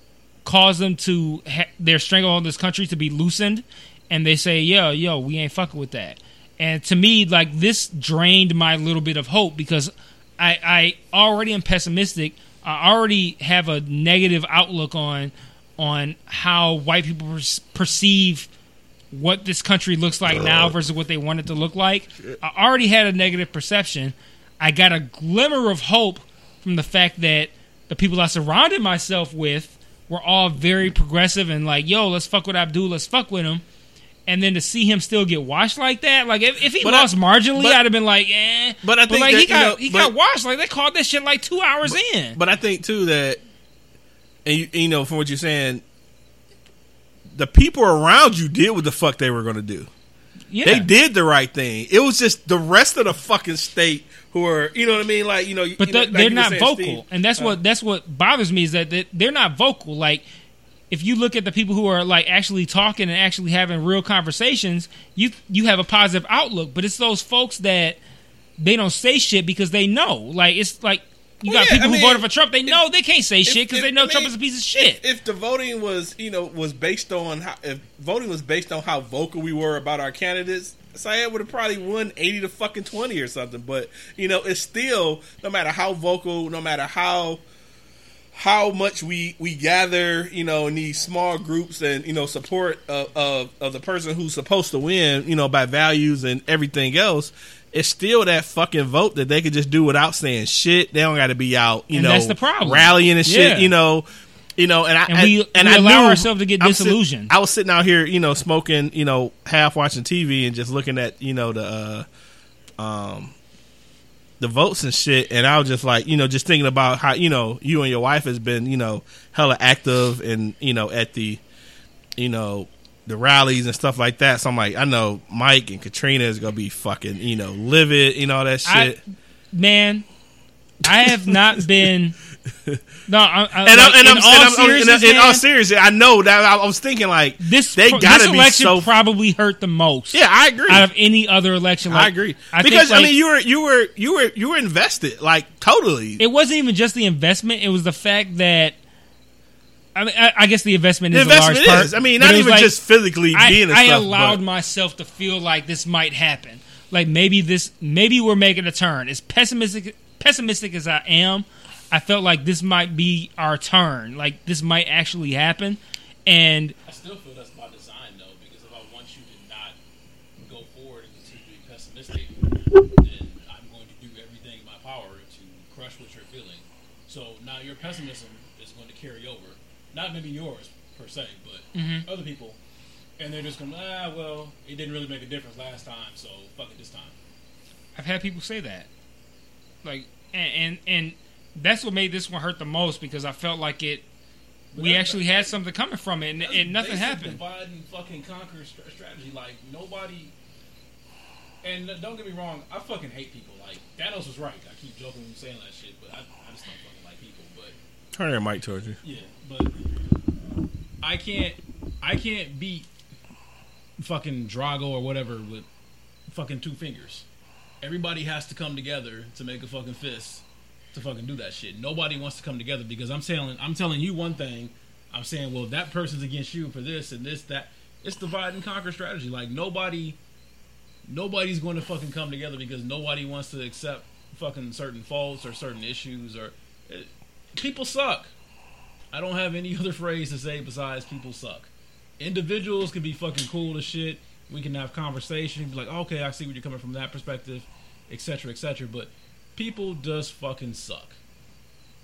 cause them to ha- their stranglehold on this country to be loosened. And they say, yo, yo, we ain't fucking with that. And to me, like this drained my little bit of hope because I, I already am pessimistic. I already have a negative outlook on on how white people per- perceive what this country looks like now versus what they want it to look like. I already had a negative perception. I got a glimmer of hope from the fact that the people I surrounded myself with were all very progressive and like, yo, let's fuck with Abdul, let's fuck with him. And then to see him still get washed like that, like if, if he But I- lost marginally, but- I'd have been like, eh. But I think like that, he got know, he but- got washed. Like they called that shit like two hours in. But I think too that, and you, you know, from what you're saying, the people around you did what the fuck they were going to do. yeah, They did the right thing. It was just the rest of the fucking state who are, you know what I mean? Like, you know, but you know, they're, like they're not saying, vocal, Steve. and that's Uh, what that's what bothers me is that they're not vocal. Like if you look at the people who are like actually talking and actually having real conversations, you you have a positive outlook. But it's those folks that they don't say shit because they know. Like it's like you Well, got yeah, people I who voted for Trump. They know they can't say if- shit because they know I Trump is a piece of shit. If the voting was, you know, was based on how, if voting was based on how vocal we were about our candidates, Syed would have probably won eighty to fucking twenty or something. But you know, it's still no matter how vocal, no matter how how much we we gather, you know, in these small groups and you know support of, of of the person who's supposed to win, you know, by values and everything else. It's still that fucking vote that they could just do without saying shit. They don't got to be out, you And know, that's the problem. rallying and shit, Yeah. you know, you know, and I And we- and we I allow knew- ourselves to get I'm sit- I was sitting out here, you know, smoking, you know, half watching TV and just looking at, you know, the uh, um the votes and shit, and I was just like, you know, just thinking about how you know you and your wife has been, you know, hella active and you know at the, you know, the rallies and stuff like that. So I'm like, I know Mike and Katrina is gonna be fucking, you know, livid, you know, that I, shit. man, I have not been. No, I, I, and, like, I'm, and, in I'm, all and I'm- in, in all seriousness, I know that I, I was thinking like this they gotta this be election so. probably hurt the most. yeah, I agree. out of any other election. Like, I agree I think, because I like, mean you were you were you were you were invested like totally. it wasn't even just the investment; it was the fact that. I mean, I, I guess the investment the is a large investment part. I mean, not even like, just physically I, being. And I stuff, allowed but- myself to feel like this might happen. Like maybe this, maybe we're making a turn. As pessimistic, pessimistic as I am, I felt like this might be our turn. Like this might actually happen, and I still feel that's by design, though, because if I want you to not go forward and continue to be pessimistic, then I'm going to do everything in my power to crush what you're feeling. So now your pessimism is going to carry over. Not maybe yours, per se, but other people. And they're just going, ah, well, it didn't really make a difference last time, so fuck it this time. I've had people say that. Like, and and, and that's what made this one hurt the most because I felt like it. We actually had something coming from it, and, That's and nothing basic happened. Divide and fucking conquer stra- strategy. Like nobody. And don't get me wrong, I fucking hate people. Like Thanos was right. I keep joking and saying that shit, but I, I just don't fucking like people. But Turn your mic towards you. yeah, but I can't. I can't beat fucking Drago or whatever with fucking two fingers. Everybody has to come together to make a fucking fist to fucking do that shit. Nobody wants to come together because I'm telling I'm telling you one thing. I'm saying, well, that person's against you for this and this that. It's divide and conquer strategy. Like nobody, nobody's going to fucking come together because nobody wants to accept fucking certain faults or certain issues or it, people suck. I don't have any other phrase to say besides people suck. Individuals can be fucking cool as shit. We can have conversation, be like, okay, I see where you're coming from that perspective, etc., etc. But people just fucking suck.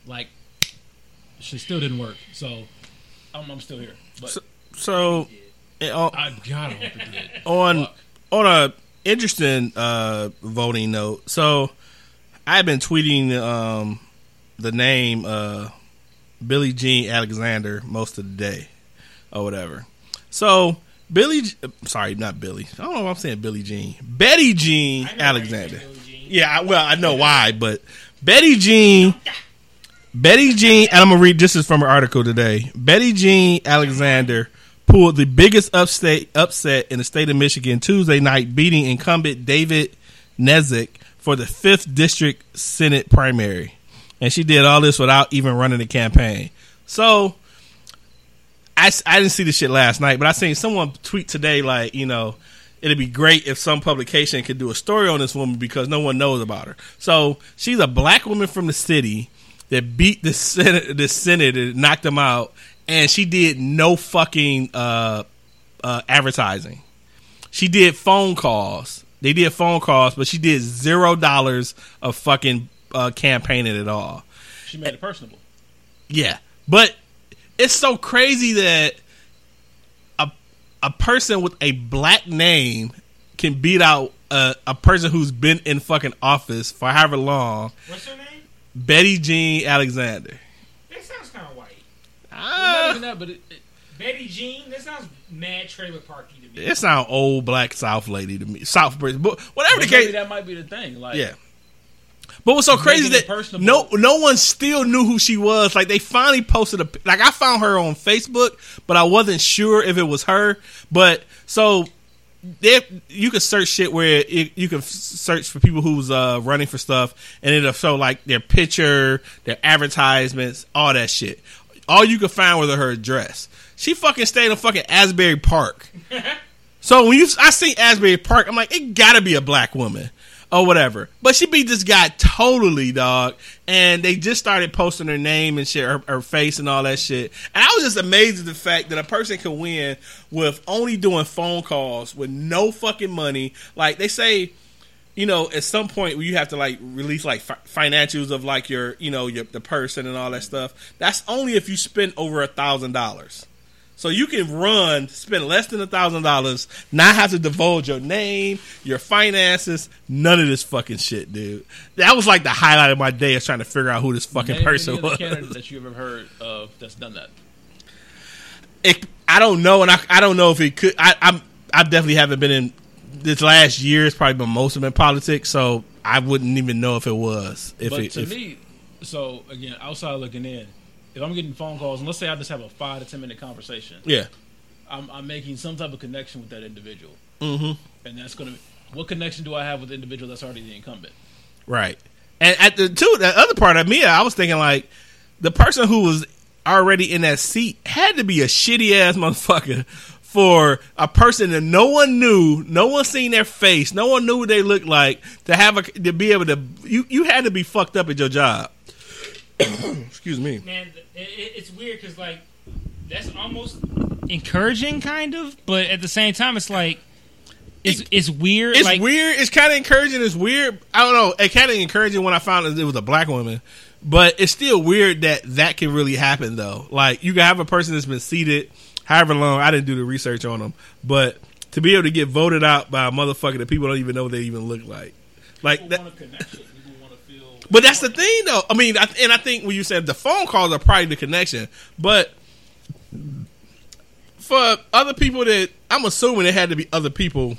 Like, she still didn't work, so I'm, I'm still here. But So, so on, I gotta hope it did. on Fuck. on a interesting uh, voting note, so I've been tweeting um, the name uh, Billie Jean Alexander most of the day or whatever. So Billy, sorry, not Billy. I don't know. Why I'm saying Billie Jean, Betty Jean Alexander. Yeah, I, well, I know why, but Betty Jean, Betty Jean, and I'm gonna read. This is from an article today. Betty Jean Alexander pulled the biggest upstate upset in the state of Michigan Tuesday night, beating incumbent David Knezek for the fifth district Senate primary, and she did all this without even running a campaign. So. I, I didn't see the shit last night, but I seen someone tweet today like, you know, it'd be great if some publication could do a story on this woman because no one knows about her. So she's a black woman from the city that beat the senate, the senate and knocked them out, and she did no fucking uh, uh, advertising. She did phone calls. They did phone calls, but she did zero dollars of fucking uh, campaigning at all. She made it personable. Yeah, but it's so crazy that a a person with a black name can beat out a, a person who's been in fucking office for however long. What's her name? Betty Jean Alexander. That sounds kind of white. Not even that, but it, it, Betty Jean. That sounds mad trailer parky to me. it sound old black South lady to me. South person, but whatever the but maybe case. that might be the thing. Like, Yeah. But what's so crazy is Making it that no no one still knew who she was. Like they finally posted a like I found her on Facebook, but I wasn't sure if it was her. But so there you can search shit where it, you can search for people who's uh, running for stuff, and it'll show like their picture, their advertisements, all that shit. All you could find was her address. She fucking stayed in fucking Asbury Park. So when you I see Asbury Park, I'm like, it gotta be a black woman or whatever. But she beat this guy totally, dog. And they just started posting her name and shit, her, her face and all that shit. And I was just amazed at the fact that a person can win with only doing phone calls with no fucking money. Like they say, you know, at some point you have to like release like fi- financials of like your, you know, your the person and all that stuff. That's only if you spend over a thousand dollars. So you can run, spend less than a thousand dollars, not have to divulge your name, your finances, none of this fucking shit, dude. That was like the highlight of my day is trying to figure out who this fucking name person was. that you ever heard of that's done that. It, I don't know, and I, I don't know if it could. I, I'm I definitely haven't been in this last year. It's probably been most of in politics, so I wouldn't even know if it was. If but it, to if, me, so again, outside looking in, if I'm getting phone calls, and let's say I just have a five to ten minute conversation, yeah, I'm, I'm making some type of connection with that individual, hmm and that's going to. What connection do I have with the individual that's already the incumbent? Right. And at the two the other part of me, I was thinking like the person who was already in that seat had to be a shitty ass motherfucker for a person that no one knew, no one seen their face, no one knew what they looked like to have a to be able to you you had to be fucked up at your job. Excuse me. Man, it, it, it's weird because like that's almost encouraging, kind of, but at the same time, it's like it's it's weird. It's like, weird. It's kind of encouraging. It's weird. I don't know. It kind of encouraging when I found it was a black woman, but it's still weird that that can really happen though. Like you can have a person that's been seated however long. I didn't do the research on them, but to be able to get voted out by a motherfucker that people don't even know what they even look like, like that. a connection. People feel. But that's the thing, though. I mean, I, and I think when you said the phone calls are probably the connection, but for other people that I'm assuming it had to be other people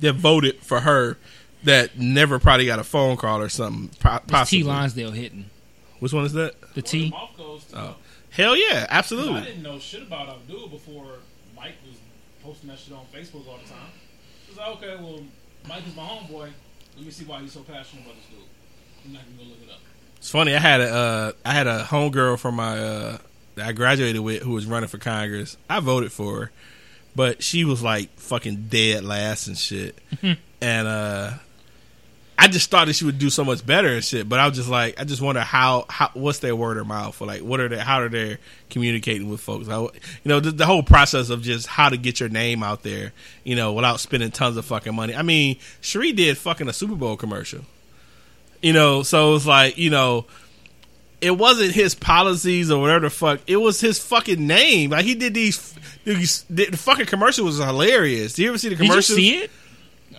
that voted for her that never probably got a phone call or something. po- T Possibly. Lonsdale hitting Which one is that? the T. Mouth goes to, Oh. Hell yeah, absolutely. I didn't know shit about Abdul before Mike was posting that shit on Facebook all the time. It was like, okay, well, Mike is my homeboy. Let me see why he's so passionate about this dude. I'm not gonna go look it up. It's funny. I had a uh, I had a homegirl from my uh, that I graduated with who was running for Congress. I voted for her, but she was like fucking dead last and shit. and uh, I just thought that she would do so much better and shit. But I was just like, I just wonder how, how what's their word of mouth for like what are they how are they communicating with folks? I, you know, the, the whole process of just how to get your name out there, you know, without spending tons of fucking money. I mean, Shri did fucking a Super Bowl commercial. You know, so it's like, you know, it wasn't his policies or whatever the fuck. It was his fucking name. Like he did these. these the fucking commercial was hilarious. Do you ever see the Did you see it?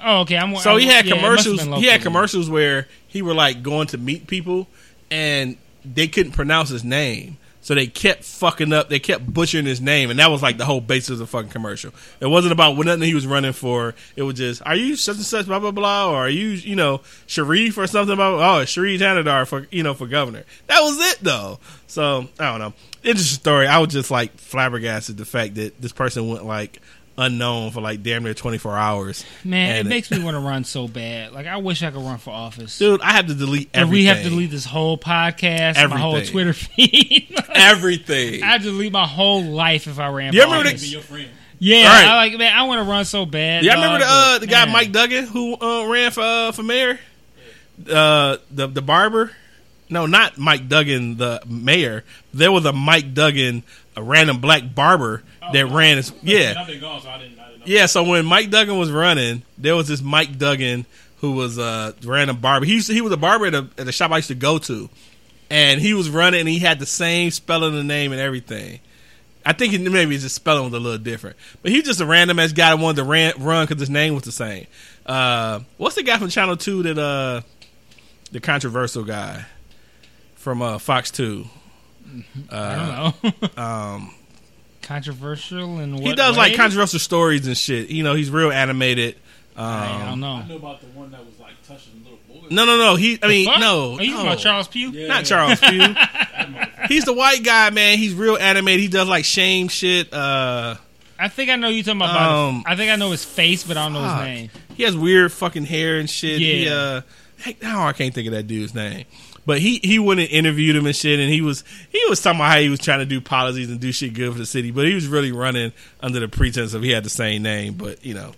Oh, okay. I'm. So I- he had yeah, it must have commercials. He had commercials where he were like going to meet people, and they couldn't pronounce his name, so they kept fucking up. They kept butchering his name, and that was like the whole basis of the fucking commercial. It wasn't about what nothing he was running for. It was just, are you such and such, blah blah blah, or are you, you know, Sharif or something? Oh, Sharif Hanadar for you know for governor. That was it though. So I don't know. Interesting story. I was just like flabbergasted the fact that this person went like unknown for like damn near 24 hours. Man, it makes me want to run so bad. Like I wish I could run for office. Dude, I have to delete and everything. we have to delete this whole podcast, and my whole Twitter feed. everything. I have to delete my whole life if I ran. You for remember office. Be your friend. Yeah, Right. I like man. I want to run so bad. Y'all dog, remember the uh, the guy man. Mike Duggan who uh, ran for uh, for mayor? Uh, the the barber? No, not Mike Duggan, the mayor. There was a Mike Duggan, a random black barber that ran. His, yeah, gone, so I didn't. I didn't. Yeah, so when Mike Duggan was running, there was this Mike Duggan who was a random barber. He used to, he was a barber at a, at a shop I used to go to, and he was running and he had the same spelling of the name and everything. I think he, maybe his spelling was a little different, but he was just a random ass guy that wanted to ran, run because his name was the same. Uh, what's the guy from Channel Two that uh, the controversial guy from uh, Fox Two? I don't know. Um, Controversial and he does like controversial stories and shit. You know, he's real animated. Um, I don't know. I knew about the one that was like touching little boys. No, no, no. He, I mean, no, Are you no. about Charles Pugh? Yeah. not Charles Pugh. He's the white guy, man. He's real animated. He does like shame shit. Uh, I think I know you talking about. Um, I think I know his face, but I don't know fuck. his name. he has weird fucking hair and shit. He, Yeah. uh, heck, now I can't think of that dude's name. But he he went and interviewed him and shit, and he was he was talking about how he was trying to do policies and do shit good for the city, but he was really running under the pretense of he had the same name. But you know,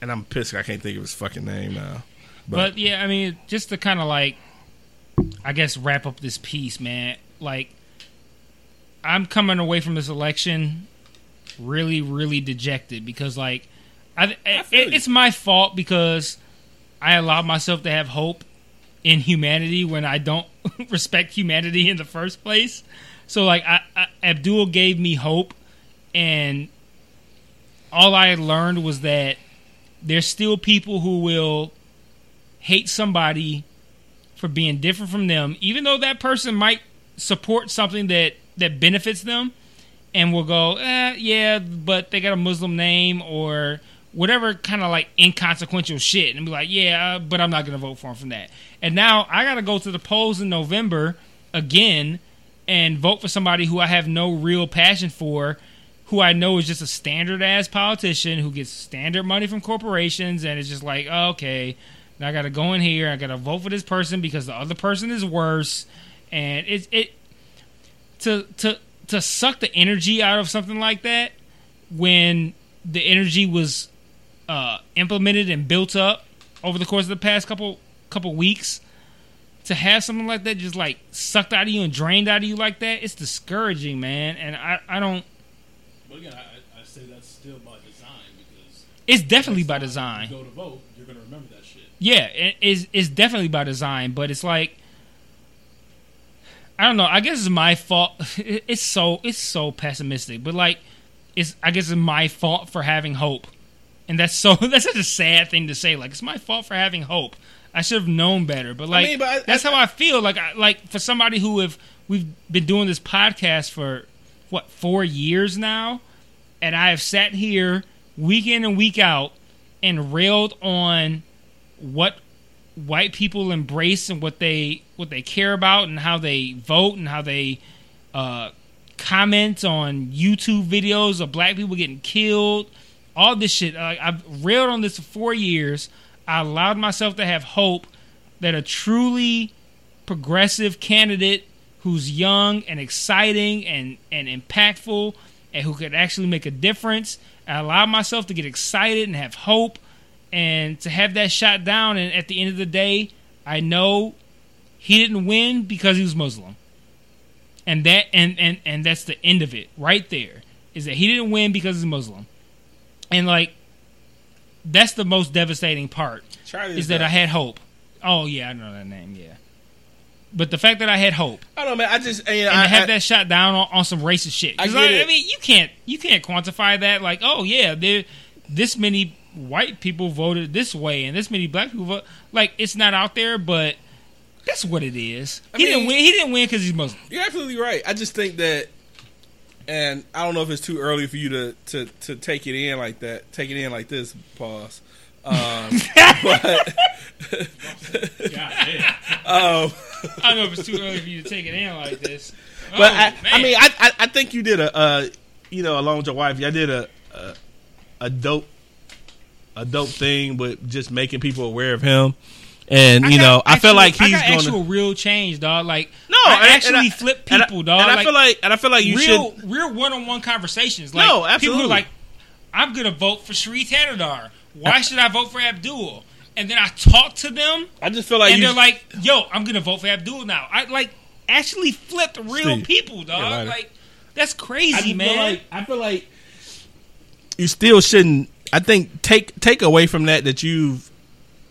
and I'm pissed I can't think of his fucking name now. But yeah, I mean, just to kind of like, I guess wrap up this piece, man. Like, I'm coming away from this election really, really dejected because, like, I, it, it's my fault because I allowed myself to have hope in humanity when I don't respect humanity in the first place. So, like, I, I, Abdul gave me hope, and all I had learned was that there's still people who will hate somebody for being different from them, even though that person might support something that that benefits them, and will go, eh, yeah, but they got a Muslim name or whatever kind of like inconsequential shit, and be like, yeah, uh, but I'm not gonna vote for him from that. And now I got to go to the polls in November again and vote for somebody who I have no real passion for. Who I know is just a standard ass politician who gets standard money from corporations, and it's just like, oh, okay, now I got to go in here. I got to vote for this person because the other person is worse, and it's it to to to suck the energy out of something like that when the energy was uh, implemented and built up over the course of the past couple couple weeks. To have something like that just like sucked out of you and drained out of you like that, it's discouraging, man. And I, I don't. But again, I, I- say that's still by design because It's definitely by design. Go to vote, you're gonna remember that shit. Yeah, it is it's definitely by design, but it's like I don't know. I guess it's my fault. It's so it's so pessimistic, but like it's I guess it's my fault for having hope, and that's so that's such a sad thing to say. Like it's my fault for having hope. I should have known better, but like mean, but I- that's I- how I feel. Like I, like for somebody who have we've been doing this podcast for what four years now, and I have sat here week in and week out and railed on what white people embrace and what they what they care about and how they vote and how they uh, comment on YouTube videos of black people getting killed. All this shit. Uh, I've railed on this for four years. I allowed myself to have hope that a truly progressive candidate who's young and exciting and, and impactful and who could actually make a difference. I allowed myself to get excited and have hope and to have that shot down. And at the end of the day, I know he didn't win because he was Muslim. And that and, and, and that's the end of it right there. Is that he didn't win because he's Muslim. And like that's the most devastating part Charlie is that I had hope. Oh yeah, I know that name. Yeah, but the fact that I had hope I don't know, man. I just you know, and I, have I- that shot down on, on some racist shit. I it. I mean, you can't you can't quantify that. Like, oh yeah, there this many white people voted this way and this many black people vote. Like, it's not out there, but that's what it is. I he mean- didn't win. He didn't win because he's Muslim. You're absolutely right. I just think that, and I don't know if it's too early for you to to to take it in like that. Take it in like this. Pause. Um, but God um, I don't know if it's too early for you to take it in like this. but Oh, I, I mean, I, I I think you did a uh, you know along with your wife, y'all did a a, a dope a dope thing with just making people aware of him. And I you got know, I feel like he's I got going actual to real change, dog. Like, no. I and- and actually I- flip and I- people, dog. And I Like, feel like, and I feel like you real, should. real one-on-one conversations. Like, No, People absolutely. are like, I'm gonna vote for Shri Thanedar. Why should I vote for Abdul? And then I talk to them, I just feel like and you they're like, "Yo, I'm gonna vote for Abdul now." I like actually flipped real Steve. people, dog. Yeah, lighter. like that's crazy, just man. Feel like, I feel like you still shouldn't. I think take take away from that that you've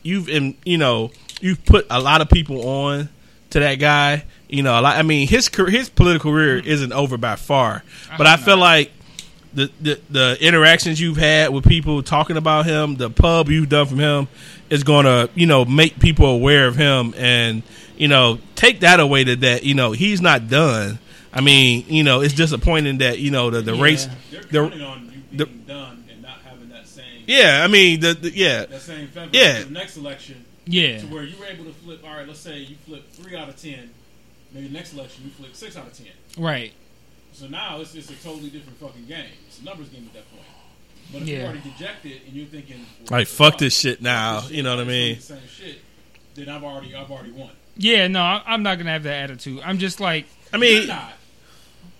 you've you know you've put a lot of people on to that guy. You know, a lot, I mean his career, his political career mm-hmm. isn't over by far, but I hope feel not. like. The, the the interactions you've had with people talking about him, the pub you've done from him, is gonna you know make people aware of him, and you know take that away to that you know he's not done. I mean, you know, it's disappointing that you know the the Yeah. race They're The- on you the- being done and not having that same Yeah, I mean, the, the yeah, that same favor Yeah. the next election yeah, to where you were able to flip. All right, let's say you flip three out of ten. Maybe next election you flip six out of ten. right. So now it's it's a totally different fucking game. It's a numbers game at that point. But if you're already dejected and you're thinking, well, like fuck fuck, this shit now, this you know what I mean? the Same shit. Then I've already I've already won. Yeah, no, I- I'm not gonna have that attitude. I'm just like, I You're mean, not.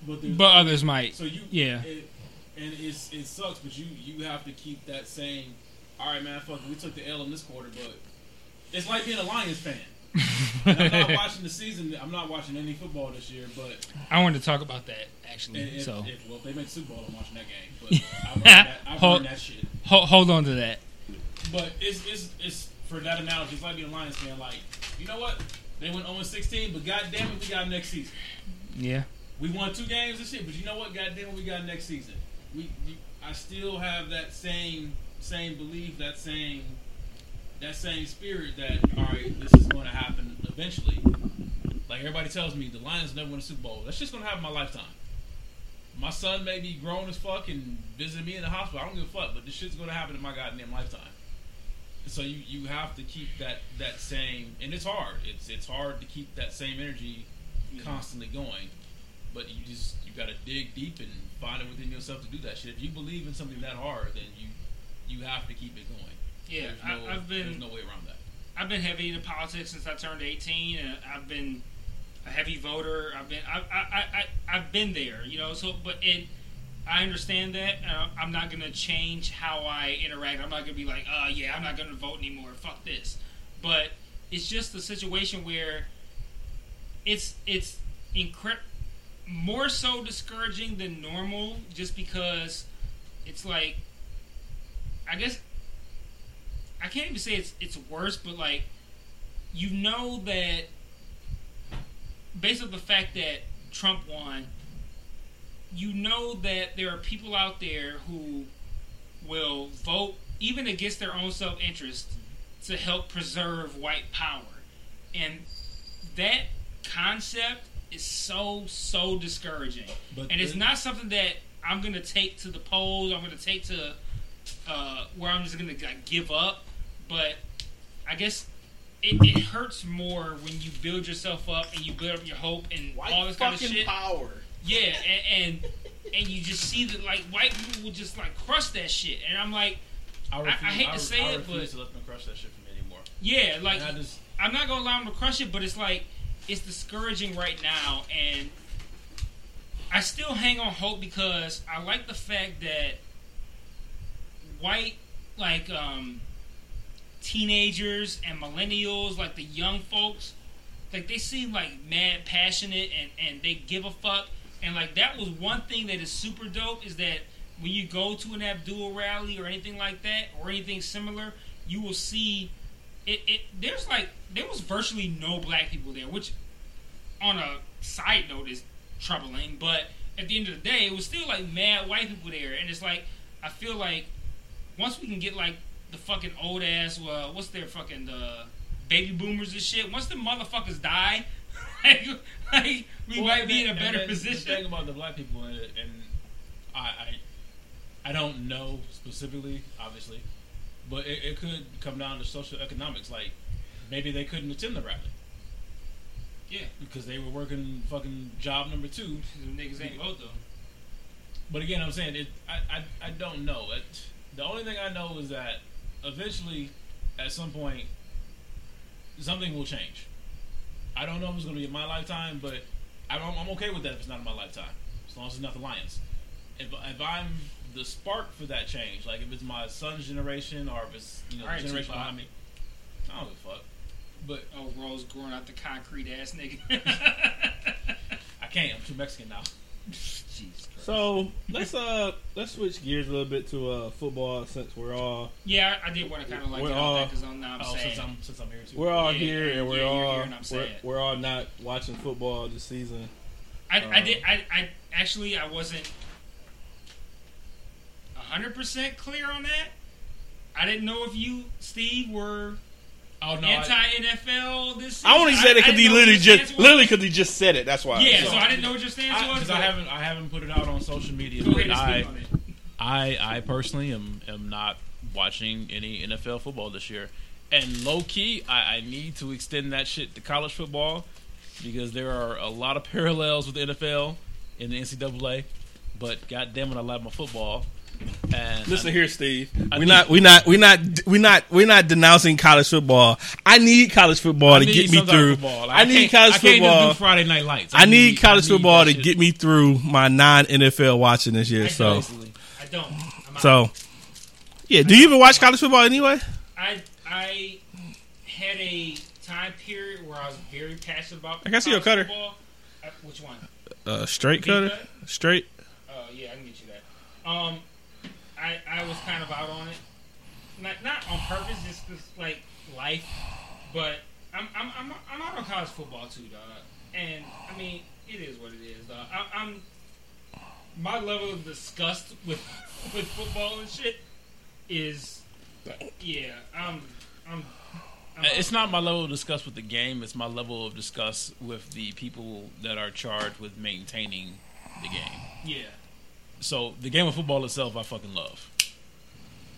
But, there's- but others might. So you, Yeah. it, and it's it sucks, but you you have to keep that same. All right, man, fuck, it, we took the L in this quarter, but it's like being a Lions fan. And I'm not watching the season. I'm not watching any football this year, but I wanted to talk about that actually. if, so if, well, if they make Super Bowl, I'm watching that game. But that, Hold- that shit. ho- hold on to that. But it's, it's it's for that analogy. It's like being a Lions fan. Like, you know what? They went 0 16, but goddamn it, we got next season. Yeah, We won two games this year, but you know what? Goddamn, we got next season. We, I still have that same same belief, that same that same spirit that all right, this is going to happen eventually. Like everybody tells me, the Lions never win a Super Bowl. That's just going to happen in my lifetime. My son may be grown as fuck and visiting me in the hospital. I don't give a fuck, but this shit's going to happen in my goddamn lifetime. So you, you have to keep that, that same, and it's hard. It's it's hard to keep that same energy constantly going but you just you got to dig deep and find it within yourself to do that shit. If you believe in something that hard, then you you have to keep it going. Yeah. No, I, I've been there's no way around that. I've been heavy into politics since I turned 18, and I've been a heavy voter. I've been I, I, I, I've been there, you know. So, but it, I understand that. Uh, I'm not gonna change how I interact. I'm not gonna be like, uh, yeah, I'm not gonna vote anymore. Fuck this. But it's just a situation where it's it's incre- more so discouraging than normal, just because it's like, I guess I can't even say it's it's worse, but like you know that based on the fact that Trump won, you know that there are people out there who will vote even against their own self interest to help preserve white power. And that concept is so so discouraging. But and it's not something that I'm gonna take to the polls. I'm gonna take to uh, where I'm just gonna like, give up. But I guess it, it hurts more when you build yourself up and you build up your hope and all this kind of shit. power. Yeah, and, and and you just see that like white people will just like crush that shit, and I'm like, I, I hate to say I it, refuse but- to let them crush that shit for me anymore. Yeah, like And I just I'm not gonna allow them to crush it, but it's like it's discouraging right now, and I still hang on hope because I like the fact that white like um teenagers and millennials, like the young folks, like they seem like mad passionate and and they give a fuck, and like that was one thing that is super dope is that when you go to an Abdul rally or anything like that or anything similar, you will see it, it there's like there was virtually no black people there, which on a side note is troubling, but at the end of the day, it was still like mad white people there, and it's like I feel like once we can get like the fucking old ass, well, what's their fucking the baby boomers and shit. Once the motherfuckers die, like, like we Well, might be in a better then The thing about the black people, and, and I, I, I don't know specifically, obviously, but it, it could come down to social economics. Like maybe they couldn't attend the rally Yeah, because they were working fucking job number two. niggas ain't vote though. But again, I'm saying it. I, I, I don't know. It, the only thing I know is that eventually, at some point, something will change. I don't know if it's going to be in my lifetime, but I'm, I'm okay with that if it's not in my lifetime, as long as it's not the Lions. If, if I'm the spark for that change, like if it's my son's generation or if it's you know All right, the generation Tupac. behind me, I don't give a fuck. But Oh, Rose growing out the concrete ass nigga. I can't. I'm too Mexican now. Jesus Christ. So let's uh let's switch gears a little bit to uh football since we're all yeah, I, I did want to kind of like We're get all- that because I'm now I'm Oh, sad. since I'm since I'm here too. we're all Yeah, here and we're yeah, all here and I'm we're, we're all not watching football this season. I, I Um, did. I, I actually I wasn't hundred percent clear on that. I didn't know if you, Steve, were oh no, anti NFL this season. I only said it because he literally just literally because he just said it. That's why. Yeah, So- so I didn't know what your stance was. because I, haven't I haven't put it out on social media. Go but ahead I, speak on it. I I personally am am not watching any NFL football this year. And low key, I, I need to extend that shit to college football because there are a lot of parallels with the NFL in the NCAA. But goddamn it, I love my football. And Listen here, Steve. I We're need- not, we're not, we're not, we're not, we're not denouncing college football. I need college football I to get me some type of through. football. I need college I can't football. Friday Night Lights. I need college I need football to get me through my non NFL watching this year. I So. I don't. I'm so yeah. Do you even watch college football anyway? I I had a time period where I was very passionate about. I can see your college cutter. football. Uh, which one? Uh, straight cutter, cut? straight. Oh yeah, I can get you that. Um, I I was kind of out on it, not not on purpose, just 'cause, like life. But I'm I'm I'm I'm out on college football too, dog. And I mean, it is what it is, dog. I, I'm my level of disgust with with football and shit is yeah. I'm I'm. Uh, It's not my level of disgust with the game. It's my level of disgust with the people that are charged with maintaining the game. yeah. So the game of football itself, I fucking love.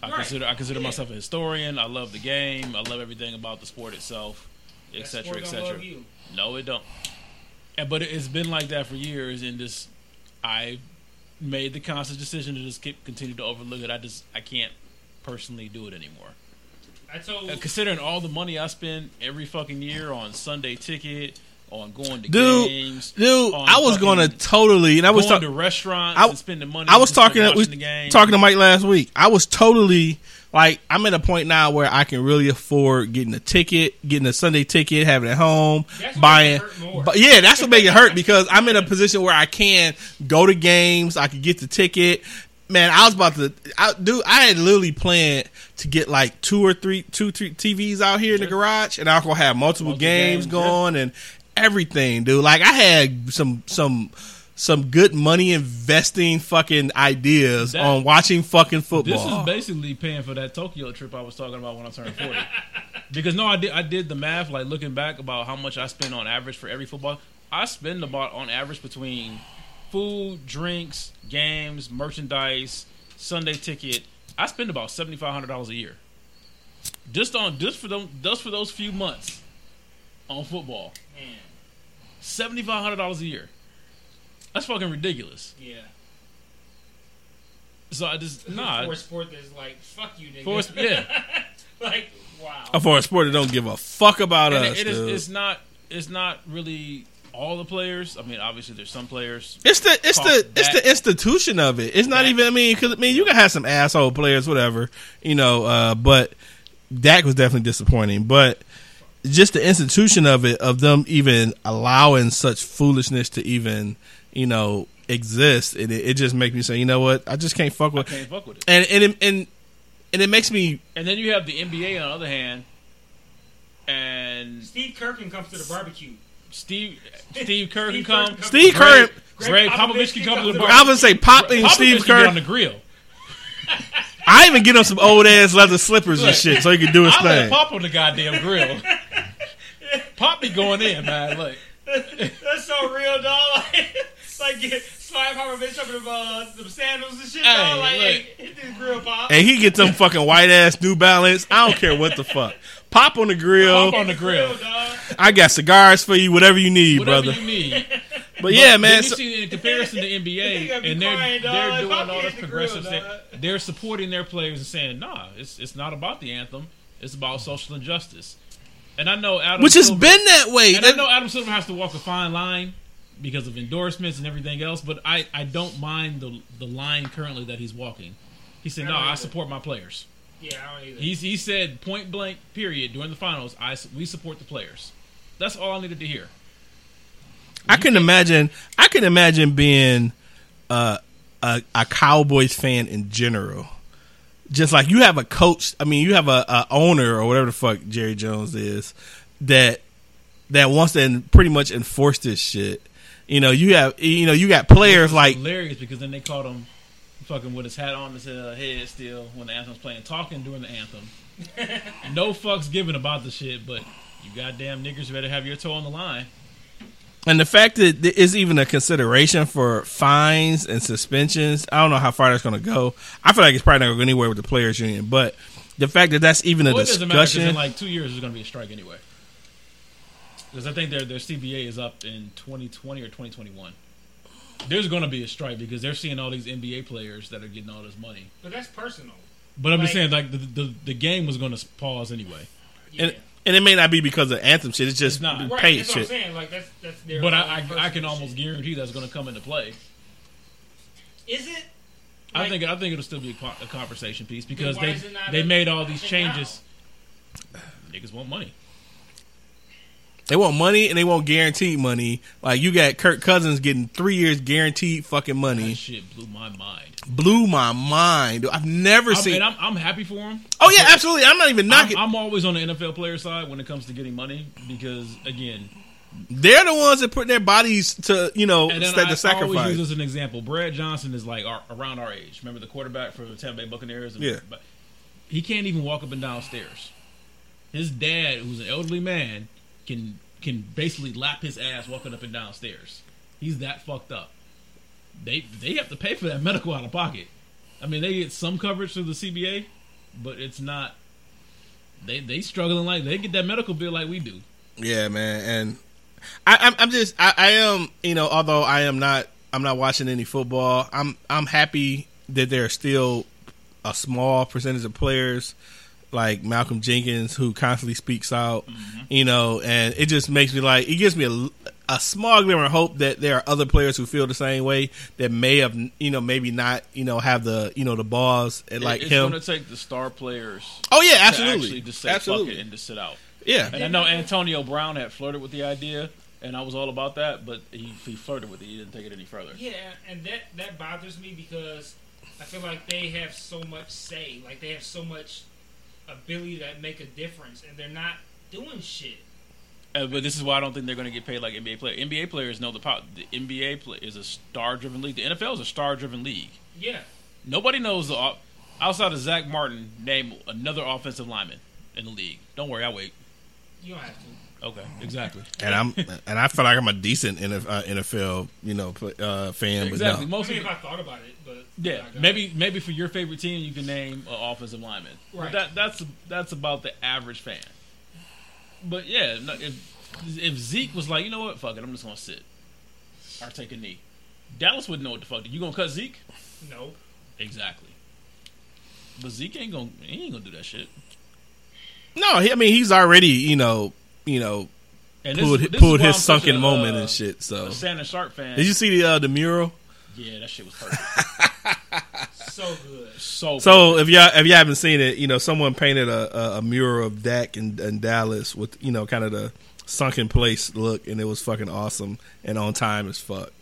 I Right. consider I consider Yeah. myself a historian. I love the game. I love everything about the sport itself, etc. etc. No, it don't. And, but it's been like that for years, and just I made the conscious decision to just keep, continue to overlook it. I just I can't personally do it anymore. I told Uh, considering all the money I spend every fucking year on Sunday ticket, on going to Dude, games, Dude, I was going to totally, and I was talking. to restaurants I- and spending money. I was just for talking. We the game. talking to Mike last week. I was totally like, I'm at a point now where I can really afford getting a ticket, getting a Sunday ticket, having it at home, That's buying. makes hurt more. But yeah, that's what makes it hurt because I'm in a position where I can go to games. I can get the ticket. Man, I was about to, I, dude. I had literally planned to get like two or three, two, three TVs out here in the garage, and I was gonna have multiple, Multiple games, games, yeah. going and everything, dude. Like I had some, some, some good money investing fucking ideas That- on watching fucking football. This is basically paying for that Tokyo trip I was talking about when I turned forty. because no, I did I did the math like looking back about how much I spend on average for every football. I spend about on average between food, drinks, games, merchandise, Sunday ticket. I spend about seventy five hundred dollars a year just on just for them just for those few months on football. Man, Seventy five hundred dollars a year. That's fucking ridiculous. yeah. So I just nah. for a sport that's like fuck you, nigga. For a- yeah. like, wow. For a sport that don't give a fuck about And us, it, it is, dude. it's not. It's not really all the players. I mean, obviously, there's some players. It's the it's Talk the it's the institution of it. It's not that- even. I mean, because I mean, you can have some asshole players, whatever, you know. Uh, but Dak was definitely disappointing. But just the institution of it, of them even allowing such foolishness to even, you know, exist, and it, it just makes me say, you know what, I just can't fuck I with. can't fuck with it. And and it, and and it makes me And then you have the NBA on the other hand, and Steve Kirkin comes to the barbecue. Steve Steve Kerr can Steve come. Kerr can Steve Greg- Kerr. Gregg Popovich can come to the barbecue I bar. say popping Popovich Steve can get on the grill. I even get him some old ass leather slippers and shit so he can do his I let thing. Pop on the goddamn grill. Pop be going in, man. Look, That's so real, dog. Like, like get slide Popovich up in the, uh, the sandals and shit, Hey, dog. Like, hey, hit this grill pop. and he gets them fucking white ass New Balance. I don't care what the fuck. Pop on the grill. Pop on the grill. dog. I got cigars for you, whatever you need, Whatever brother. you need. But yeah, man. you so- see in comparison to NBA, and they're quiet, dog. they're doing all this in the grill, progressive stuff. They're supporting their players and saying, "Nah, it's it's not about the anthem. It's about social injustice." And I know Adam, which has been that way. And I know Adam Silver has to walk a fine line because of endorsements and everything else, but I, I don't mind the the line currently that he's walking. He said, "No, don't I support my players." Yeah, I don't either. He's, he said point blank, period, during the finals, I s- we support the players. That's all I needed to hear. I can imagine. I can imagine being uh, a a Cowboys fan in general. Just like you have a coach. I mean, you have a, a owner or whatever the fuck Jerry Jones is that that wants to pretty much enforce this shit. You know, you have you know you got players like hilarious because then they caught him fucking with his hat on his uh, head still when the anthem's playing, talking during the anthem. no fucks given about the shit, but you goddamn niggers better have your toe on the line. And the fact that there is even a consideration for fines and suspensions, I don't know how far that's going to go. I feel like it's probably not going to go anywhere with the players' union. But the fact that that's even a Well, it doesn't matter discussion, in like two years there's going to be a strike anyway. Because I think their their CBA is up in 2020 or 2021. There's going to be a strike because they're seeing all these NBA players that are getting all this money. but that's personal. But I'm just saying, like the the, the game was going to pause anyway. Yeah. and, and it may not be because of anthem shit. It's just It's not. right, paid that's what I'm shit. saying. Like that's that's their. But I, I I can almost shit. guarantee that's going to come into play. Is it? I think I think it'll still be a, conversation piece because they is it not they a- made all these a changes. Niggas want money. They want money and they want guaranteed money. Like you got Kirk Cousins getting three years guaranteed fucking That money. shit blew my mind. Blew my mind. I've never I seen. mean, I'm, I'm happy for him. oh yeah, absolutely. I'm not even I'm, knocking. I'm always on the NFL player side when it comes to getting money because again, They're the ones that put their bodies to you know and then I, the I sacrifice. always use as an example. Brad Johnson is like our, around our age. Remember the quarterback for the Tampa Bay Buccaneers? Yeah. But he can't even walk up and down stairs. His dad, who's an elderly man, can can basically lap his ass walking up and down stairs. He's that fucked up. They they have to pay for that medical out of pocket. I mean, they get some coverage through the CBA, but it's not. They they struggling like they get that medical bill like we do. Yeah, man, and I, I'm, I'm just, I, I am, you know, although I am not, I'm not watching any football. I'm, I'm happy that there are still a small percentage of players like Malcolm Jenkins who constantly speaks out, mm-hmm. you know, and it just makes me like, it gives me a, a small glimmer of hope that there are other players who feel the same way that may have, you know, maybe not, you know, have the, you know, the balls and like him. it's him. going to take the star players oh yeah, to actually absolutely, just say fuck absolutely, it and just sit out. yeah. And I know Antonio Brown had flirted with the idea, and I was all about that, but he, he flirted with it. He didn't take it any further. Yeah, and that that bothers me because I feel like they have so much say, like they have so much ability to make a difference, and they're not doing shit. Uh, but this is why I don't think they're going to get paid like NBA players. NBA players know the power. The NBA play is a star-driven league. The NFL is a star-driven league. Yeah, Nobody knows the o- outside of Zack Martin. Name another offensive lineman in the league. Don't worry, I'll wait. you don't have to. Okay, exactly. and I'm and I feel like I'm a decent uh, NFL you know uh, fan, Exactly. but no. I Most mean, of if I thought about it, but Yeah, maybe it. maybe for your favorite team, you can name an offensive lineman. Right. But that that's that's about the average fan. But yeah, if if Zeke was like, you know what, fuck it, I'm just gonna sit or take a knee, Dallas wouldn't know what the fuck. You gonna cut Zeke? no. Exactly. But Zeke ain't gonna he ain't gonna do that shit. No, he, I mean he's already you know you know And this, pulled this is pulled his I'm sunken a, moment uh, and shit. So a Shannon Sharpe fan. did you see the uh, the mural? Yeah, that shit was perfect. So good. so So if y'all if you haven't seen it, you know someone painted a, a, a mural of Dak and, and Dallas with you know kind of the sunken place look, and it was fucking awesome and on time as fuck.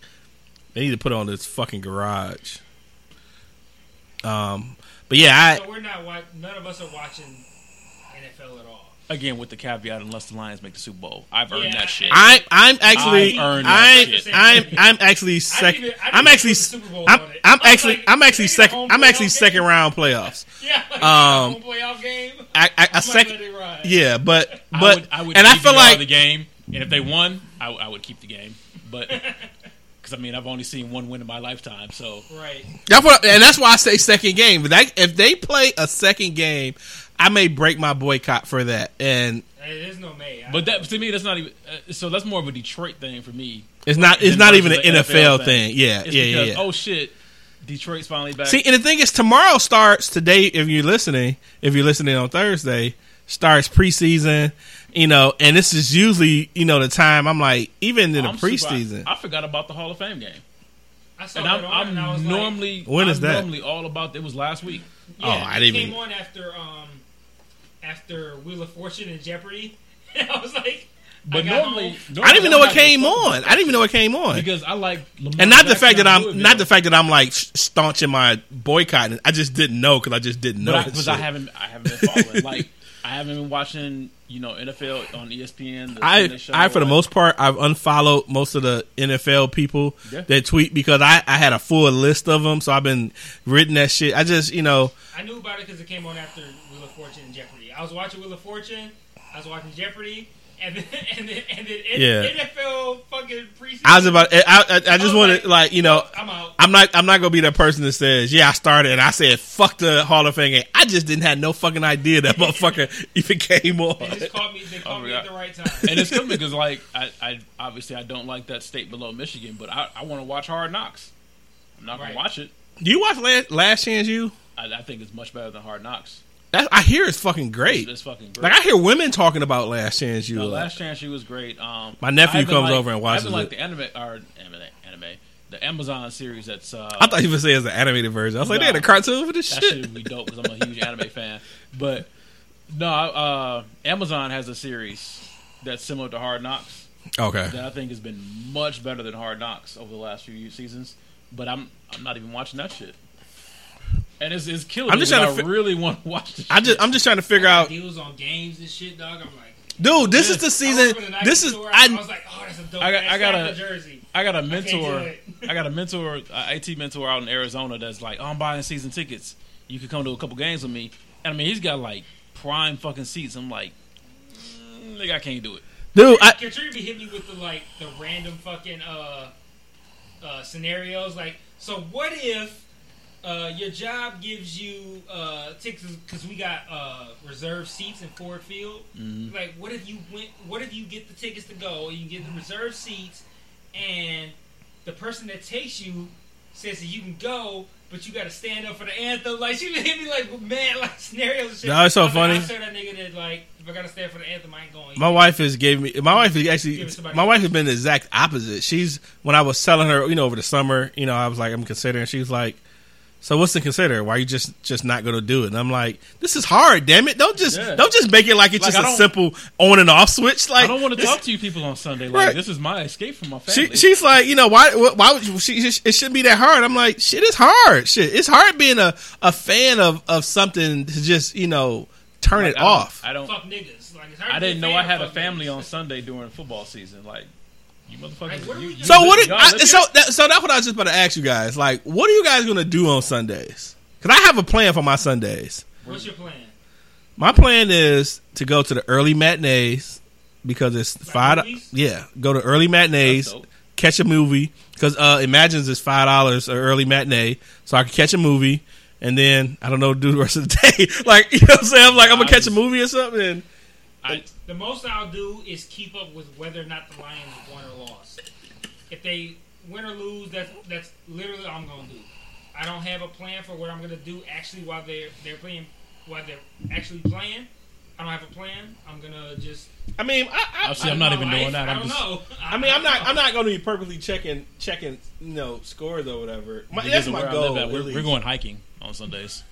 They need to put it on this fucking garage. Um, but yeah, So we're not none of us are watching NFL at all. Again with the caveat, unless the Lions make the Super Bowl, I've earned Yeah, that shit. I I'm I'm actually I earned I'm that shit. I'm I'm actually second. even- I didn't I'm even actually put the Super Bowl I'm on it. I'm I was actually like, I'm actually maybe the second home I'm actually playoff second round playoffs. Yeah, like, Um, home playoff game. I, I, a might second let it ride. yeah, but I but would, I would and I DVR feel like the game, and if they won, I, I would keep the game. But because I mean, I've only seen one win in my lifetime, so Right. That's what, and that's why I say second game. But that, if they play a second game, I may break my boycott for that. And Hey, There's no May. I- But that to me, that's not even. Uh, so that's more of a Detroit thing for me. it's not, it's not even an versus NFL, the thing. Yeah, It's yeah, yeah. because yeah. oh shit, Detroit's finally back. See, and the thing is, tomorrow starts today. If you're listening, if you're listening on Thursday, starts preseason. You know, and this is usually you know the time. I'm like, even in the I'm super- preseason. I forgot about the Hall of Fame game, I saw and that I'm, and I I'm was like, normally When is I'm that? Normally all about. It was last week. Oh, I didn't came even- on after um after Wheel of Fortune and Jeopardy. And I was like, But I normally, normally I didn't even know I'm it came on. I didn't even know it came on. because I like Lamar And not the fact that I'm Louisville. not the fact that I'm like staunching my boycotting. I just didn't know because I just didn't know. But I, because I haven't, I haven't been following. like, I haven't been watching, you know, NFL on ESPN. The I, show, I for the most part, I've unfollowed most of the NFL people Yeah. that tweet because I, I had a full list of them, so I've been reading that shit. I just, you know, I knew about it because it came on after Wheel of Fortune and Jeopardy. I was watching Wheel of Fortune. I was watching Jeopardy. And then, and then, and then Yeah. NFL fucking preseason. I was about, I, I, I just was wanted, like, like, you know, I'm out. I'm not, I'm not gonna be that person that says, yeah, I started and I said, fuck the Hall of Fame game. I just didn't have no fucking idea that motherfucker even came on. They just caught me. They caught Oh, me yeah. at the right time. and it's coming because, like, I, I obviously I don't like that state below Michigan, but I, I want to watch Hard Knocks. I'm not Right. gonna watch it. Do you watch Last, Last Chance U? I, I think it's much better than Hard Knocks. That, I hear it's fucking great. it's fucking great. Like I hear women talking about Last Chance U. No, lot. Last Chance she was great. Um, My nephew comes liked- over and watches liked it. the anime or anime, anime, the Amazon series. That's uh, I thought you would say it's an animated version. I was like, they had a cartoon for this that shit. would be dope because I'm a huge anime fan. But no, uh, Amazon has a series that's similar to Hard Knocks Okay. that I think has been much better than Hard Knocks over the last few seasons. But I'm I'm not even watching that shit. And it's, it's killing I'm just because trying to I fi- really want to watch this I just I'm just trying to figure out, deals on games and shit, dog. I'm like, dude. This is the season. went to the Nike This is store, I, I. was like, oh, that's a dope. I got- I got a- jersey. I got a mentor. do. I got a mentor, a IT mentor out in Arizona that's like, oh, I'm buying season tickets. You could come to a couple games with me. And I mean, he's got like prime fucking seats. I'm like, mm, nigga, I can't do it. Dude, I, Katrina be hitting me with the like the random fucking uh uh scenarios. Like, so what if uh your job gives you uh tickets because we got uh reserved seats in Ford Field. Mm-hmm. Like, what if you went? What if you get the tickets to go? You get the reserved seats, and the person that takes you says that you can go. But you gotta stand up for the anthem. Like she hit me like man, like scenarios and shit. No, it's so I was like, funny. I that nigga that like if I gotta stand for the anthem, I ain't going. my wife has gave me. My wife is actually. Give it somebody My wife has been the exact opposite. She's when I was selling her, you know, over the summer. You know, I was like, I'm considering. She's like, so what's to consider? Why are you just just not going to do it? And I'm like, this is hard. Damn it! Don't just Yeah. don't just make it like it's Like, just a simple on and off switch. Like I don't want to talk to you people on Sunday. Like, Right. this is my escape from my family. She, she's like, you know, why? Why would you, she? It shouldn't be that hard. I'm like, shit, it's hard. Shit, it's hard being a, a fan of, of something to just you know turn Like, it I don't- off. I don't. fuck niggas. Like, it's hard I didn't know I had a family niggas. on Sunday during football season. Like, you motherfuckers. Like, what you, you? So what? Did, I, so that, so that's what I was just about to ask you guys. Like, what are you guys gonna do on Sundays? Because I have a plan for my Sundays. What's your plan? My plan is to go to the early matinees because it's five. movies? Yeah, go to early matinees, catch a movie because uh, Emagines is five dollars an early matinee, so I can catch a movie and then I don't know do the rest of the day. like you know what I'm saying? I'm like I'm gonna catch a movie or something. And I, The most I'll do is keep up with whether or not the Lions won or lost. If they win or lose, that's that's literally all I'm gonna do. I don't have a plan for what I'm gonna do actually while they're they're playing while they're actually playing. I don't have a plan. I'm gonna just. I mean, I, I, Oh, see, I'm not even life. doing that. I I'm don't just know. I mean, I'm not. I'm not going to be perfectly checking checking you know scores or whatever. My, that's my goal. at. at We're, we're going hiking on Sundays.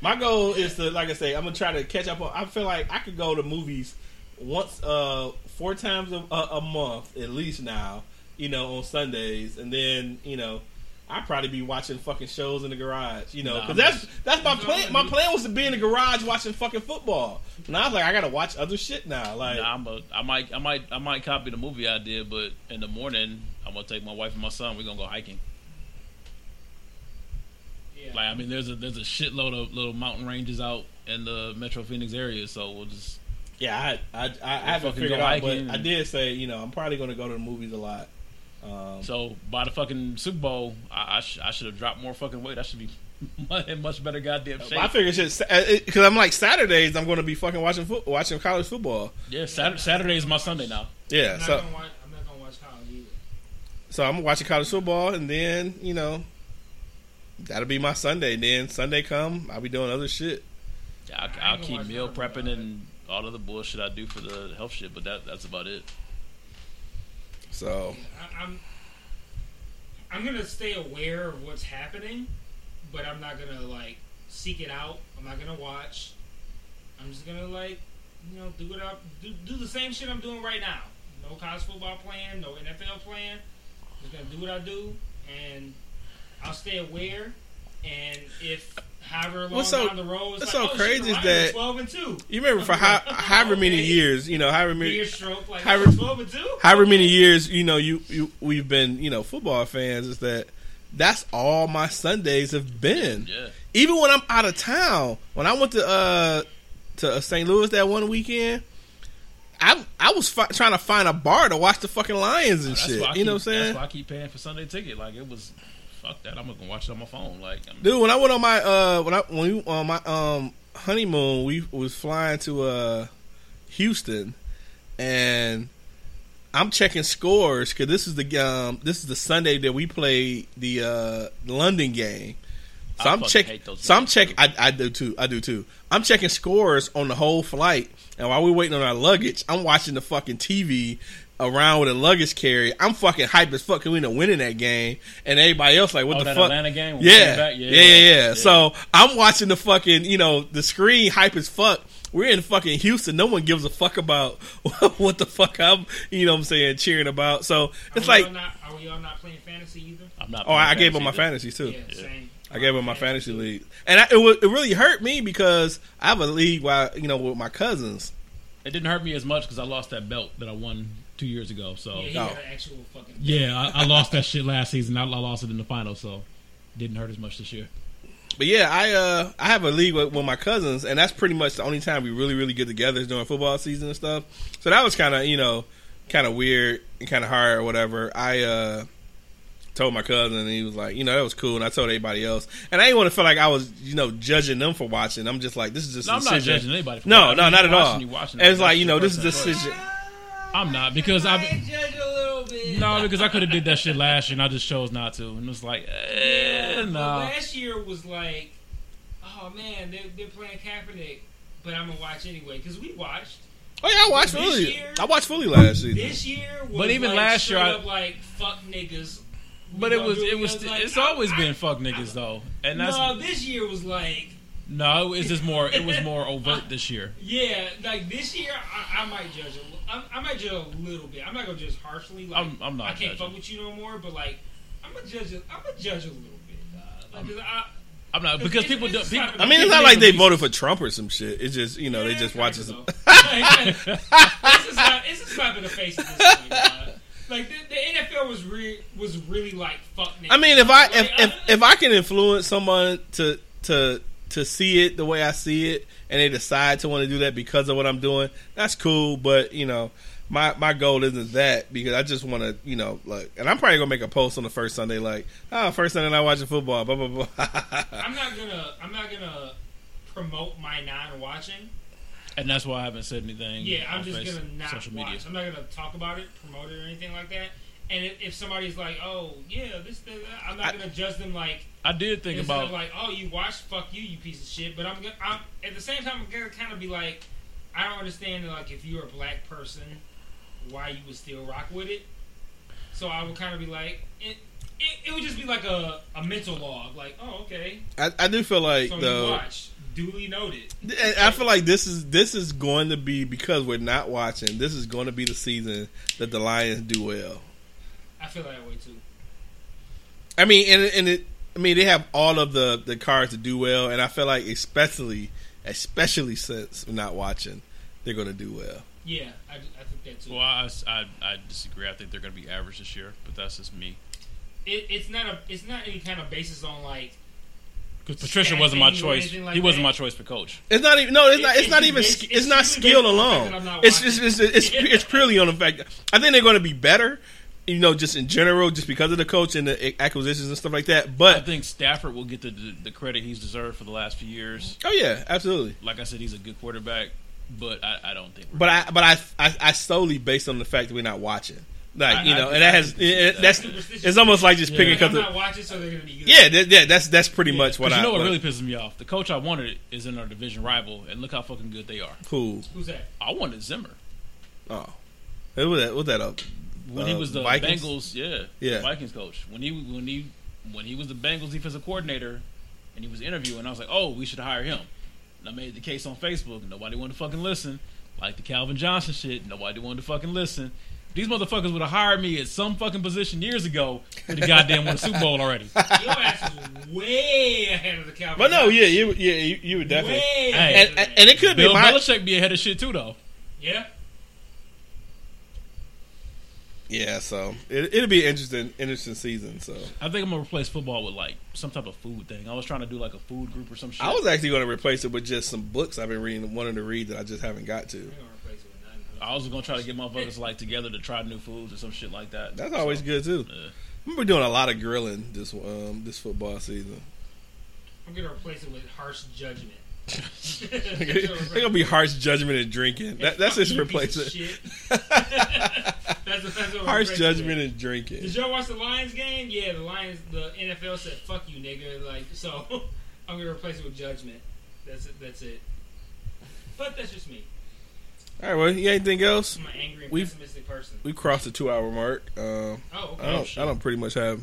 My goal is to, like I say, I'm gonna try to catch up on. I feel like I could go to movies once, uh, four times a, a, month at least now. You know, on Sundays, and then you know, I'd probably be watching fucking shows in the garage. You know, because I'm that's that's my plan. My plan was to be in the garage watching fucking football. And I was like, I gotta watch other shit now. Like, Nah, I'm a, I might, I might, I might copy the movie idea, but in the morning, I'm gonna take my wife and my son. We're gonna go hiking. Yeah. Like, I mean, there's a there's a shitload of little mountain ranges out in the Metro Phoenix area, so we'll just yeah, I I, I, I haven't figured out, but hiking I did say, you know, I'm probably gonna go to the movies a lot. Um, so by the fucking Super Bowl, I I, sh- I should have dropped more fucking weight. I should be in much better goddamn shape. I figure shit because I'm like Saturdays. I'm going to be fucking watching foot, watching college football. yeah, Saturday, Saturday is my Sunday now. Yeah, I'm so watch, I'm not gonna watch college either. so I'm watching college football, and then you know that'll be my Sunday. Then Sunday come, I'll be doing other shit. Yeah, I'll, I ain't I'll keep meal prepping and all the other bullshit I do for the health shit, but that that's about it. So I, I'm I'm gonna stay aware of what's happening, but I'm not gonna like seek it out. I'm not gonna watch. I'm just gonna like you know do what I do, do the same shit I'm doing right now. No college football plan, no NFL plan. Just gonna do what I do, and I'll stay aware. And if however long What's so- down the road, it's what's like, so oh, crazy shit, is that- are twelve and two. you remember for how, however many years, you know, however many stroke like However- oh, twelve and two. however many years, you know, you, you we've been, you know, football fans. Is that that's all my Sundays have been. Yeah. even when I'm out of town, when I went to uh to St. Louis that one weekend, I I was fi- trying to find a bar to watch the fucking Lions and That's shit. why I You know what I'm saying? That's why I keep paying for Sunday ticket. Like it was, fuck that. I'm gonna watch it on my phone. Like, I'm, Dude, when I went on my uh when I when we on my um honeymoon, we was flying to uh Houston, and I'm checking scores because this is the um this is the Sunday that we played the uh London game. So I I'm checking. So I'm checking. I, I do too. I do too. I'm checking scores on the whole flight, and while we're waiting on our luggage, I'm watching the fucking TV around with a luggage carrier. I'm fucking hype as fuck. 'cause we ended up winning that game, and everybody else like, what oh, the that fuck? Atlanta game. when we Yeah. came yeah, yeah, yeah, So I'm watching the fucking, you know, the screen hype as fuck. We're in fucking Houston. No one gives a fuck about what the fuck I'm, you know what I'm saying, cheering about. So it's are like, not, are we all not playing fantasy either? I'm not. oh, I gave up my fantasy fantasies too. Yeah, same. I gave up my fantasy league, and I, it was, it really hurt me because I have a league while you know with my cousins. It didn't hurt me as much because I lost that belt that I won two years ago. So Yeah, he No. got an actual fucking. yeah, I, I lost that shit last season. I, I lost it in the final, so didn't hurt as much this year. But yeah, I uh I have a league with, with my cousins, and that's pretty much the only time we really really get together is during football season and stuff. So that was kind of you know kind of weird and kind of hard or whatever. I uh told my cousin, and he was like, you know, that was cool, and I told everybody else, and I didn't want to feel like I was you know judging them for watching. I'm just like, this is just No, a I'm not decision. judging anybody. For No, watching. no, not at all. watching, you watching, And it's like you know, this is personal decision. Choice. I'm not because I've been, judge a little bit. no because I could have did that shit last year and I just chose not to and it was like eh, But no. last year was like, oh man, they're, they're playing Kaepernick, but I'm gonna watch anyway because we watched. Oh yeah, I watched This fully. year- I watched fully last season. This year, was But even like last year, I- up like fuck niggas. We But it gonna was it was like, it's I- always I- been fuck niggas though and that's no, this year was like, no it's just more it was more overt this year. yeah, like this year I, I might judge a, I, I might judge a little bit. I'm not gonna judge harshly. Like I'm- I'm not I can't judging. fuck with you no more. But like, I'm gonna judge. A, I'm gonna judge a little bit. Uh, like, 'cause I, I'm not because It's- people do it's people. not- I mean, it's not like they release- voted for Trump or some shit. It's just you know they just kinda watch some. though. Like, it's a slap- it's a slap in the face at this point. Uh, like the, the NFL was re, was really like fuck. Niggas. I mean, if I Like, if, if if I can influence someone to to to see it the way I see it, and they decide to want to do that because of what I'm doing, that's cool. But you know, my my goal isn't that because I just want to you know like, and I'm probably gonna make a post on the first Sunday like, oh, first Sunday night watching football, blah blah blah. I'm not gonna I'm not gonna promote my non-watching. and that's why I haven't said anything. Yeah, I'm just gonna not social watch. media. I'm not gonna talk about it, promote it, or anything like that. And if, if somebody's like, "Oh, yeah, this," this that, I'm not I- gonna judge them like I did think instead about of like, "Oh, you watch, fuck you, you piece of shit." But I'm, gonna, I'm at the same time, I'm gonna kind of be like, I don't understand like if you're a black person, why you would still rock with it. So I would kind of be like, it, it, it would just be like a, a mental log, like, oh okay, I, I do feel like so though. watch, duly noted. And I feel like this is this is going to be because we're not watching. This is going to be the season that the Lions do well. I feel that way too. I mean, and and it. I mean, they have all of the the cards to do well, and I feel like especially especially since we're not watching, they're going to do well. Yeah, I, I think that too. Well, I, I, I disagree. I think they're going to be average this year, but that's just me. It, it's not a it's not any kind of basis on like Because Patricia wasn't my choice. like he wasn't that? my choice for coach. It's not even no. It's It- not. It's it's not even. based- It's, it's not just skill based on the fact alone. not It's watching. it's, it's it's it's purely on the fact. That I think they're going to be better. You know, just in general, just because of the coach and the acquisitions and stuff like that. But I think Stafford will get the, the, credit he's deserved for the last few years. oh yeah, absolutely. Like I said, he's a good quarterback, but I, I don't think. But I but I, I I solely based on the fact that we're not watching. Like I- you know, I- and that has it, that. that's it's almost like just picking like, because I'm not watching, so they're gonna be good. yeah that, yeah that's that's pretty much what Because I you know what what- really pisses me off? The coach I wanted is in our division rival, and look how fucking good they are. cool. Who's that? I wanted Zimmer Oh, what was that? What was that up? When he Uh, was the Vikings? Bengals. Yeah, Yeah. Vikings coach. When he when he when he was the Bengals defensive coordinator, and he was interviewing, I was like, oh, we should hire him. And I made the case on Facebook. and Nobody wanted to fucking listen. Like the Calvin Johnson shit, nobody wanted to fucking listen. These motherfuckers would have hired me at some fucking position years ago. With the goddamn won a Super Bowl already. Your ass is way ahead of the Cowboys. But no, yeah, you yeah you, you would definitely. way ahead And, of and, that. and it could Bill be my Belichick be ahead of shit too, though. yeah. Yeah. So it, it'll be interesting interesting season. So I think I'm gonna replace football with like some type of food thing. I was trying to do like a food group or some shit. I was actually going to replace it with just some books I've been reading, wanting to read that I just haven't got to. We're gonna replace it with nothing. I was gonna try to get motherfuckers like together to try new foods or some shit like that. That's always good too. Yeah. We're doing a lot of grilling this um this football season. I'm gonna replace it with harsh judgment. They're gonna be harsh judgment and drinking. That, that's just Fuck you, replace piece it. of shit. That's, that's what Harsh judgment is drinking. Did y'all watch the Lions game? Yeah, the Lions. The NFL said "fuck you, nigga." Like, so I'm gonna replace it with judgment. That's it. That's it. But that's just me. All right, well, you got anything else? I'm an angry and We've- pessimistic person. We crossed the two hour mark. Um, Oh, I okay. don't. I don't pretty much have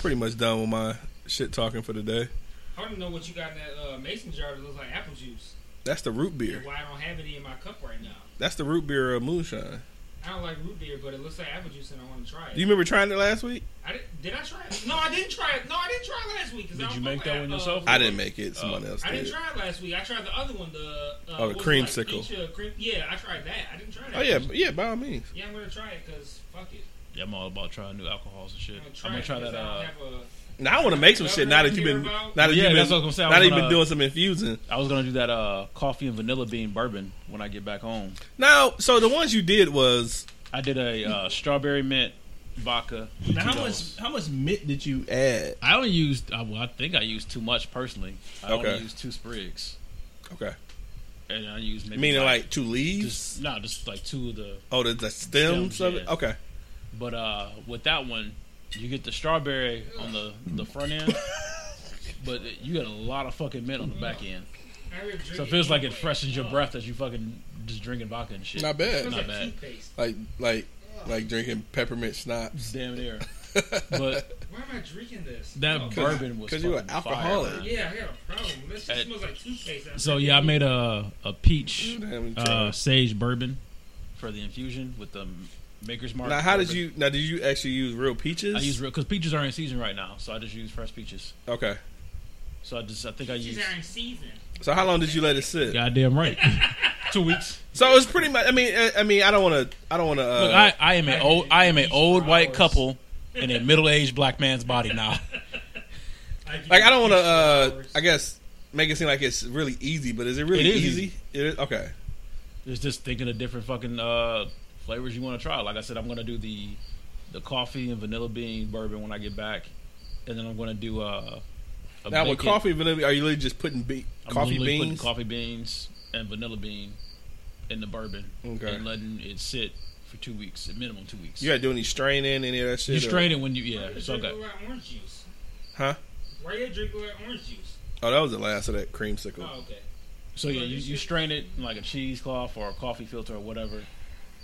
pretty much done with my shit talking for the day. I don't know what you got in that uh, mason jar that looks like apple juice. That's the root beer. Why I don't have any in my cup right now. That's the root beer of moonshine. I don't like root beer, but it looks like apple juice, and I want to try it. Do you remember trying it last week? I did, did I try it? No, I didn't try it. No, I didn't try it last week. Did don't you make that with, one uh, yourself? I didn't make it. Someone else I didn't did. try it last week. I tried the other one. The uh, Oh, the what was creamsicle. Like, peach, uh, cream, yeah, I tried that. I didn't try that. Oh yeah, yeah. By all means. Yeah, I'm gonna try it because fuck it. Yeah, I'm all about trying new alcohols and shit. I'm gonna try, I'm gonna it try 'cause that. I don't Uh, have a- Now I want to make some shit. Now that you've been, now that Yeah, you've that's been, what I was gonna say. I now that you've been gonna- doing some infusing. I was gonna do that uh, coffee and vanilla bean bourbon when I get back home. Now, so the ones you did was I did a uh, strawberry mint vodka. now how much how much mint did you add? I only used. I, well, I think I used too much personally. I Okay. only used two sprigs, Okay, and I used maybe meaning like two leaves. just no, just like two of the. oh, the, the stems, Stems, of it. yeah. Okay, But uh, with that one, you get the strawberry on the the front end, but you get a lot of fucking mint on the back end. I would drink So it feels like it freshens your breath as you fucking just drinking vodka and shit. not bad. feels Not bad. Like like like drinking peppermint schnapps. Damn near. But Why am I drinking this? that Oh, bourbon was 'cause you fucking an alcoholic. fire. Yeah, I got a problem. This shit smells like toothpaste. So yeah, I made a a peach uh, sage bourbon for the infusion with the Maker's Mark. now, how did you? Now, did you actually use real peaches? I use real because peaches are in season right now, so I just use fresh peaches. Okay. So I just I think I She's used. are in season. So how long did you let it sit? Goddamn right. Two weeks. So it's pretty much. I mean, I, I mean, I don't want to. I don't want to. Uh, Look, I, I am an old I am an old white flowers. couple in a middle aged black man's body now. like I don't want to. Uh, I guess make it seem like it's really easy, but is it really It is easy? easy. It is okay. It's just thinking of different fucking uh, flavors you want to try. Like I said, I'm gonna do the the coffee and vanilla bean bourbon when I get back, and then I'm gonna do uh, a Now with coffee and vanilla, are you literally just putting be- I'm coffee literally putting beans? coffee beans, and vanilla bean in the bourbon, Okay. and letting it sit for two weeks, at minimum two weeks. You got to do any straining, any of that shit? you or- strain it when you yeah. you So I drink got like orange juice? Huh? Why you drink orange juice? Oh, that was the last of that creamsicle. Oh, okay. So yeah, you, you strain it in like a cheesecloth or a coffee filter or whatever,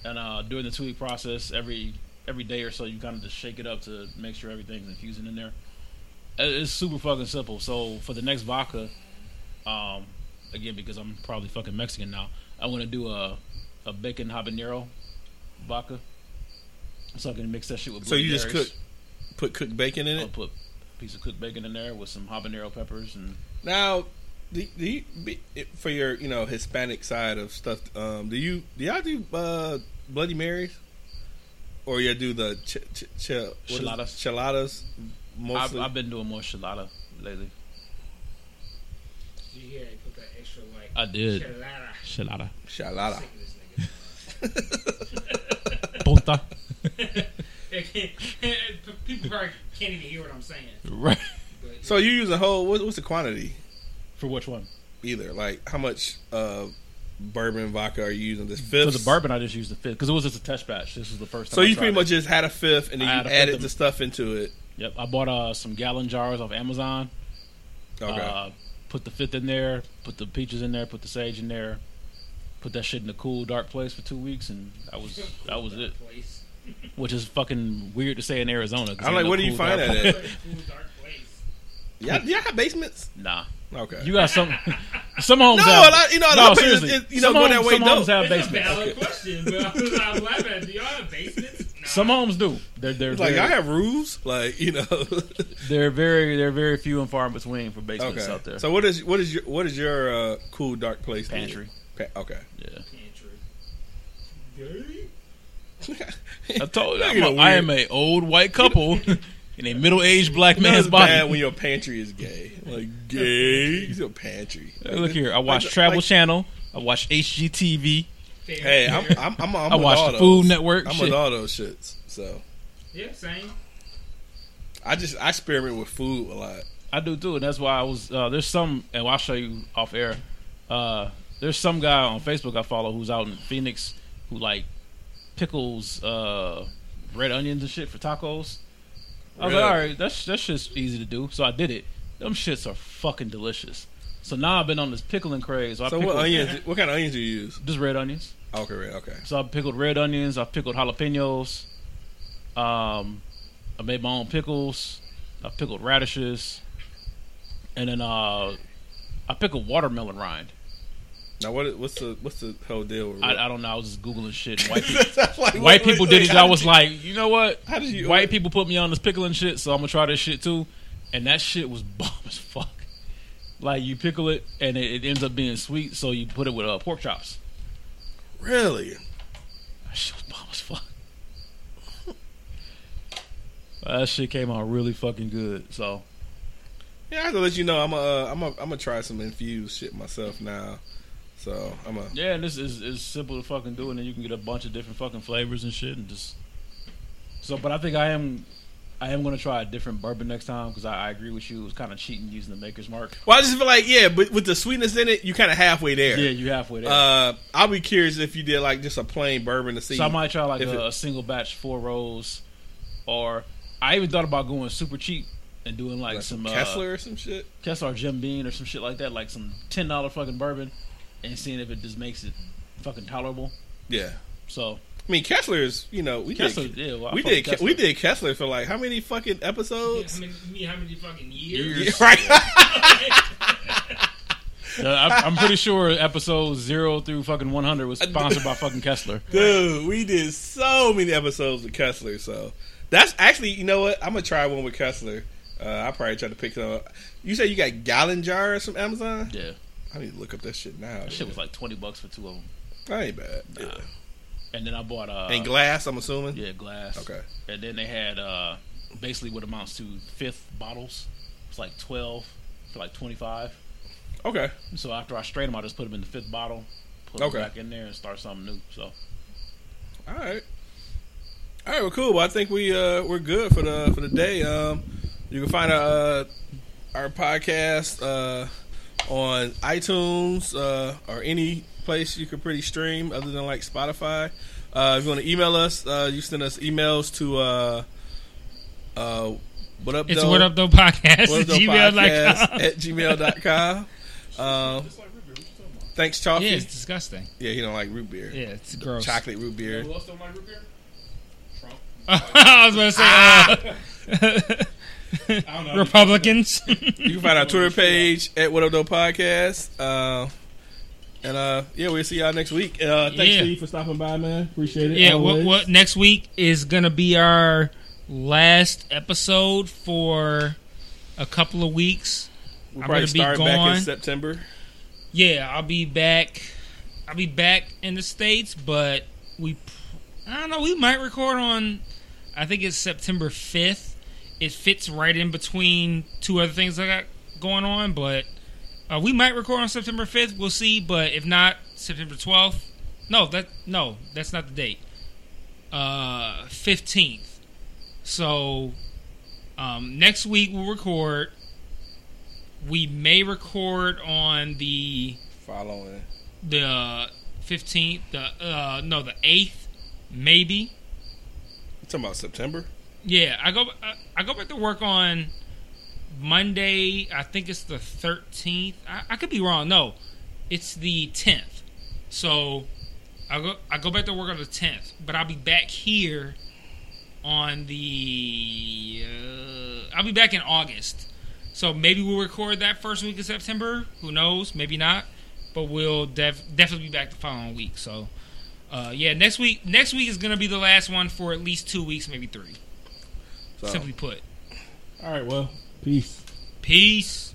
and uh, during the two week process, every every day or so, you kind of just shake it up to make sure everything's infusing in there. It's super fucking simple. So for the next vodka, um, again because I'm probably fucking Mexican now, I'm gonna do a a bacon habanero vodka. So I can mix that shit with. Bacon. So you just cook, put cooked bacon in I'll it. put a piece of cooked bacon in there with some habanero peppers and Now, do, do you, be- for your you know Hispanic side of stuff, um, do you do y'all do uh, Bloody Marys, or you do the ch- ch- ch- what is it? Chiladas. Chiladas, I've. I've been doing more chilada lately. Did you hear it? Put that extra like. I did. Chilada. Chilada. Chalada. Sick of this nigga. Ponta. People probably can't even hear what I'm saying. Right. But So you use a whole. What, what's the quantity? For which one? Either like how much uh, bourbon vodka are you using? This fifth For the bourbon, I just used the fifth because it was just a test batch. This was the first time. So I you tried pretty it. much just had a fifth, and then I you added the of- stuff into it. Yep, I bought uh, some gallon jars off Amazon. Okay. Uh, put the fifth in there. Put the peaches in there. Put the sage in there. Put that shit in a cool, dark place for two weeks, and that was that was it. Which is fucking weird to say in Arizona. I'm like, no where do you find dark that place. at? Cool, dark place. Yeah, yeah, have basements. Nah, Okay. you got some. Some homes no, have. a lot, you know, a no, lot of places, seriously. it- you know, some go homes, that way. some homes Don't. have It's a basements. valid question, but I was, laughing at. Do y'all have basements? Nah. Some homes do. They're they're Like very, I have roofs, like you know. they're very they're very few and far between for basements okay. out there. So what is what is your what is your uh, cool dark place? then? Pantry. Pa- okay. yeah. Pantry. I told you, You I'm know, a, I weird. am a old white couple in a middle aged black You man's body. bad when your pantry is gay. Like gay, your pantry. Hey, Look here, I watch Like- Travel like- Channel. I watch HGTV. Hey, I'm I'm I'm, I'm I with watch all the those. Food Network. I'm shit. with all those shits. So Yeah, same. I just I experiment with food a lot. I do too, and that's why I was. Uh, there's some, and I'll show you off air. Uh, there's some guy on Facebook I follow who's out in Phoenix who like pickles uh, red onions and shit for tacos. I was Really? like, all right, that's that's just easy to do. So I did it. Them shits are fucking delicious. So now I've been on this pickling craze. So, So what onions? What kind of onions do you use? Just red onions. Okay, right, okay. So I pickled red onions. I pickled jalapenos. Um, I made my own pickles. I pickled radishes, and then uh, I pickled watermelon rind. Now what? What's the what's the whole deal? With I, I don't know. I was just googling shit. White people, like, white people did it. I was did like, you know what? How did you? White people put me on this pickling shit, so I'm gonna try this shit too. And that shit was bomb as fuck. Like you pickle it, and it, it ends up being sweet, so you put it with uh, pork chops. really? That shit was bomb as fuck. that shit came out really fucking good. So Yeah, I have to let you know. I'm a, uh, I'm a, I'm gonna try some infused shit myself now. So I'm a. yeah, and this is is simple to fucking do, and then you can get a bunch of different fucking flavors and shit, and just. So, but I think I am, I am gonna try a different bourbon next time because I, I agree with you. It was kind of cheating using the Maker's Mark. Well, I just feel like yeah, but with the sweetness in it, you kind of halfway there. Yeah, you halfway there. Uh, I'll be curious if you did like just a plain bourbon to see. so I might try like a, it- a single batch Four Roses, or I even thought about going super cheap and doing like, like some some uh, Kessler or some shit. Kessler or Jim Beam or some shit like that, like some ten dollar fucking bourbon, and seeing if it just makes it fucking tolerable. Yeah, So I mean Kessler is you know we Kessler, did yeah, well, we did with Ke- we Kessler. did Kessler for like how many fucking Yeah, episodes? how many, how many fucking years? Years. Right. Uh, I, I'm pretty sure episode zero through fucking 100 was sponsored by fucking Kessler. Dude, we did so many episodes with Kessler. So that's actually, you know what? I'm gonna try one with Kessler. Uh, I'll probably try to pick some. up. You say you got gallon jars from Amazon? Yeah, I need to look up that shit now. that shit was like 20 bucks for two of them. that ain't bad. Nah. Yeah. And then I bought uh, and glass, I'm assuming. yeah, glass. Okay. And then they had uh, basically what amounts to fifth bottles. It's like 12 for like 25. Okay. So after I strain them, I just put them in the fifth bottle, put Okay. them back in there, and start something new. So All right. All right. Well, cool. Well, I think we uh we're good for the for the day. Um, you can find our uh, our podcast uh on iTunes uh or any place you could pretty stream other than like Spotify. Uh, if you want to email us, uh, you send us emails to uh uh what up It's though? what up though podcast What at up, though, podcast gmail.com. at gmail.com. Um, Thanks, Toffee. Yeah, Yeah, it's disgusting. Yeah, he don't like root beer. Yeah, it's gross. Chocolate root beer. Who else don't like root beer? Trump. I was going to say uh, I don't know. Republicans. You can find our Twitter page at What Up Though Podcast. Uh, and uh, yeah, we'll see y'all next week. Uh, thanks, Yeah. Steve, for stopping by, man. Appreciate it. yeah, what, what next week is going to be our last episode for a couple of weeks. We'll I'm probably gonna be start back gone. in September. Yeah, I'll be back. I'll be back in the states, but we, I don't know. We might record on. I think it's September fifth. It fits right in between two other things I got going on, but uh, we might record on September fifth. We'll see, but if not, September twelfth. No, that no, that's not the date. Uh, fifteenth. So, um, next week we'll record. We may record on the Following. the fifteenth, the uh, no, the eighth, maybe. You talking about September? Yeah, I go I, I go back to work on Monday. I think it's the thirteenth. I, I could be wrong. No, it's the tenth. So I go I go back to work on the tenth, but I'll be back here on the. Uh, I'll be back in August. So maybe we'll record that first week of September. Who knows? Maybe not. But we'll def- definitely be back the following week. So, uh, yeah, next week. Next week is gonna be the last one for at least two weeks, maybe three. So, Simply put, all right, well, peace. peace.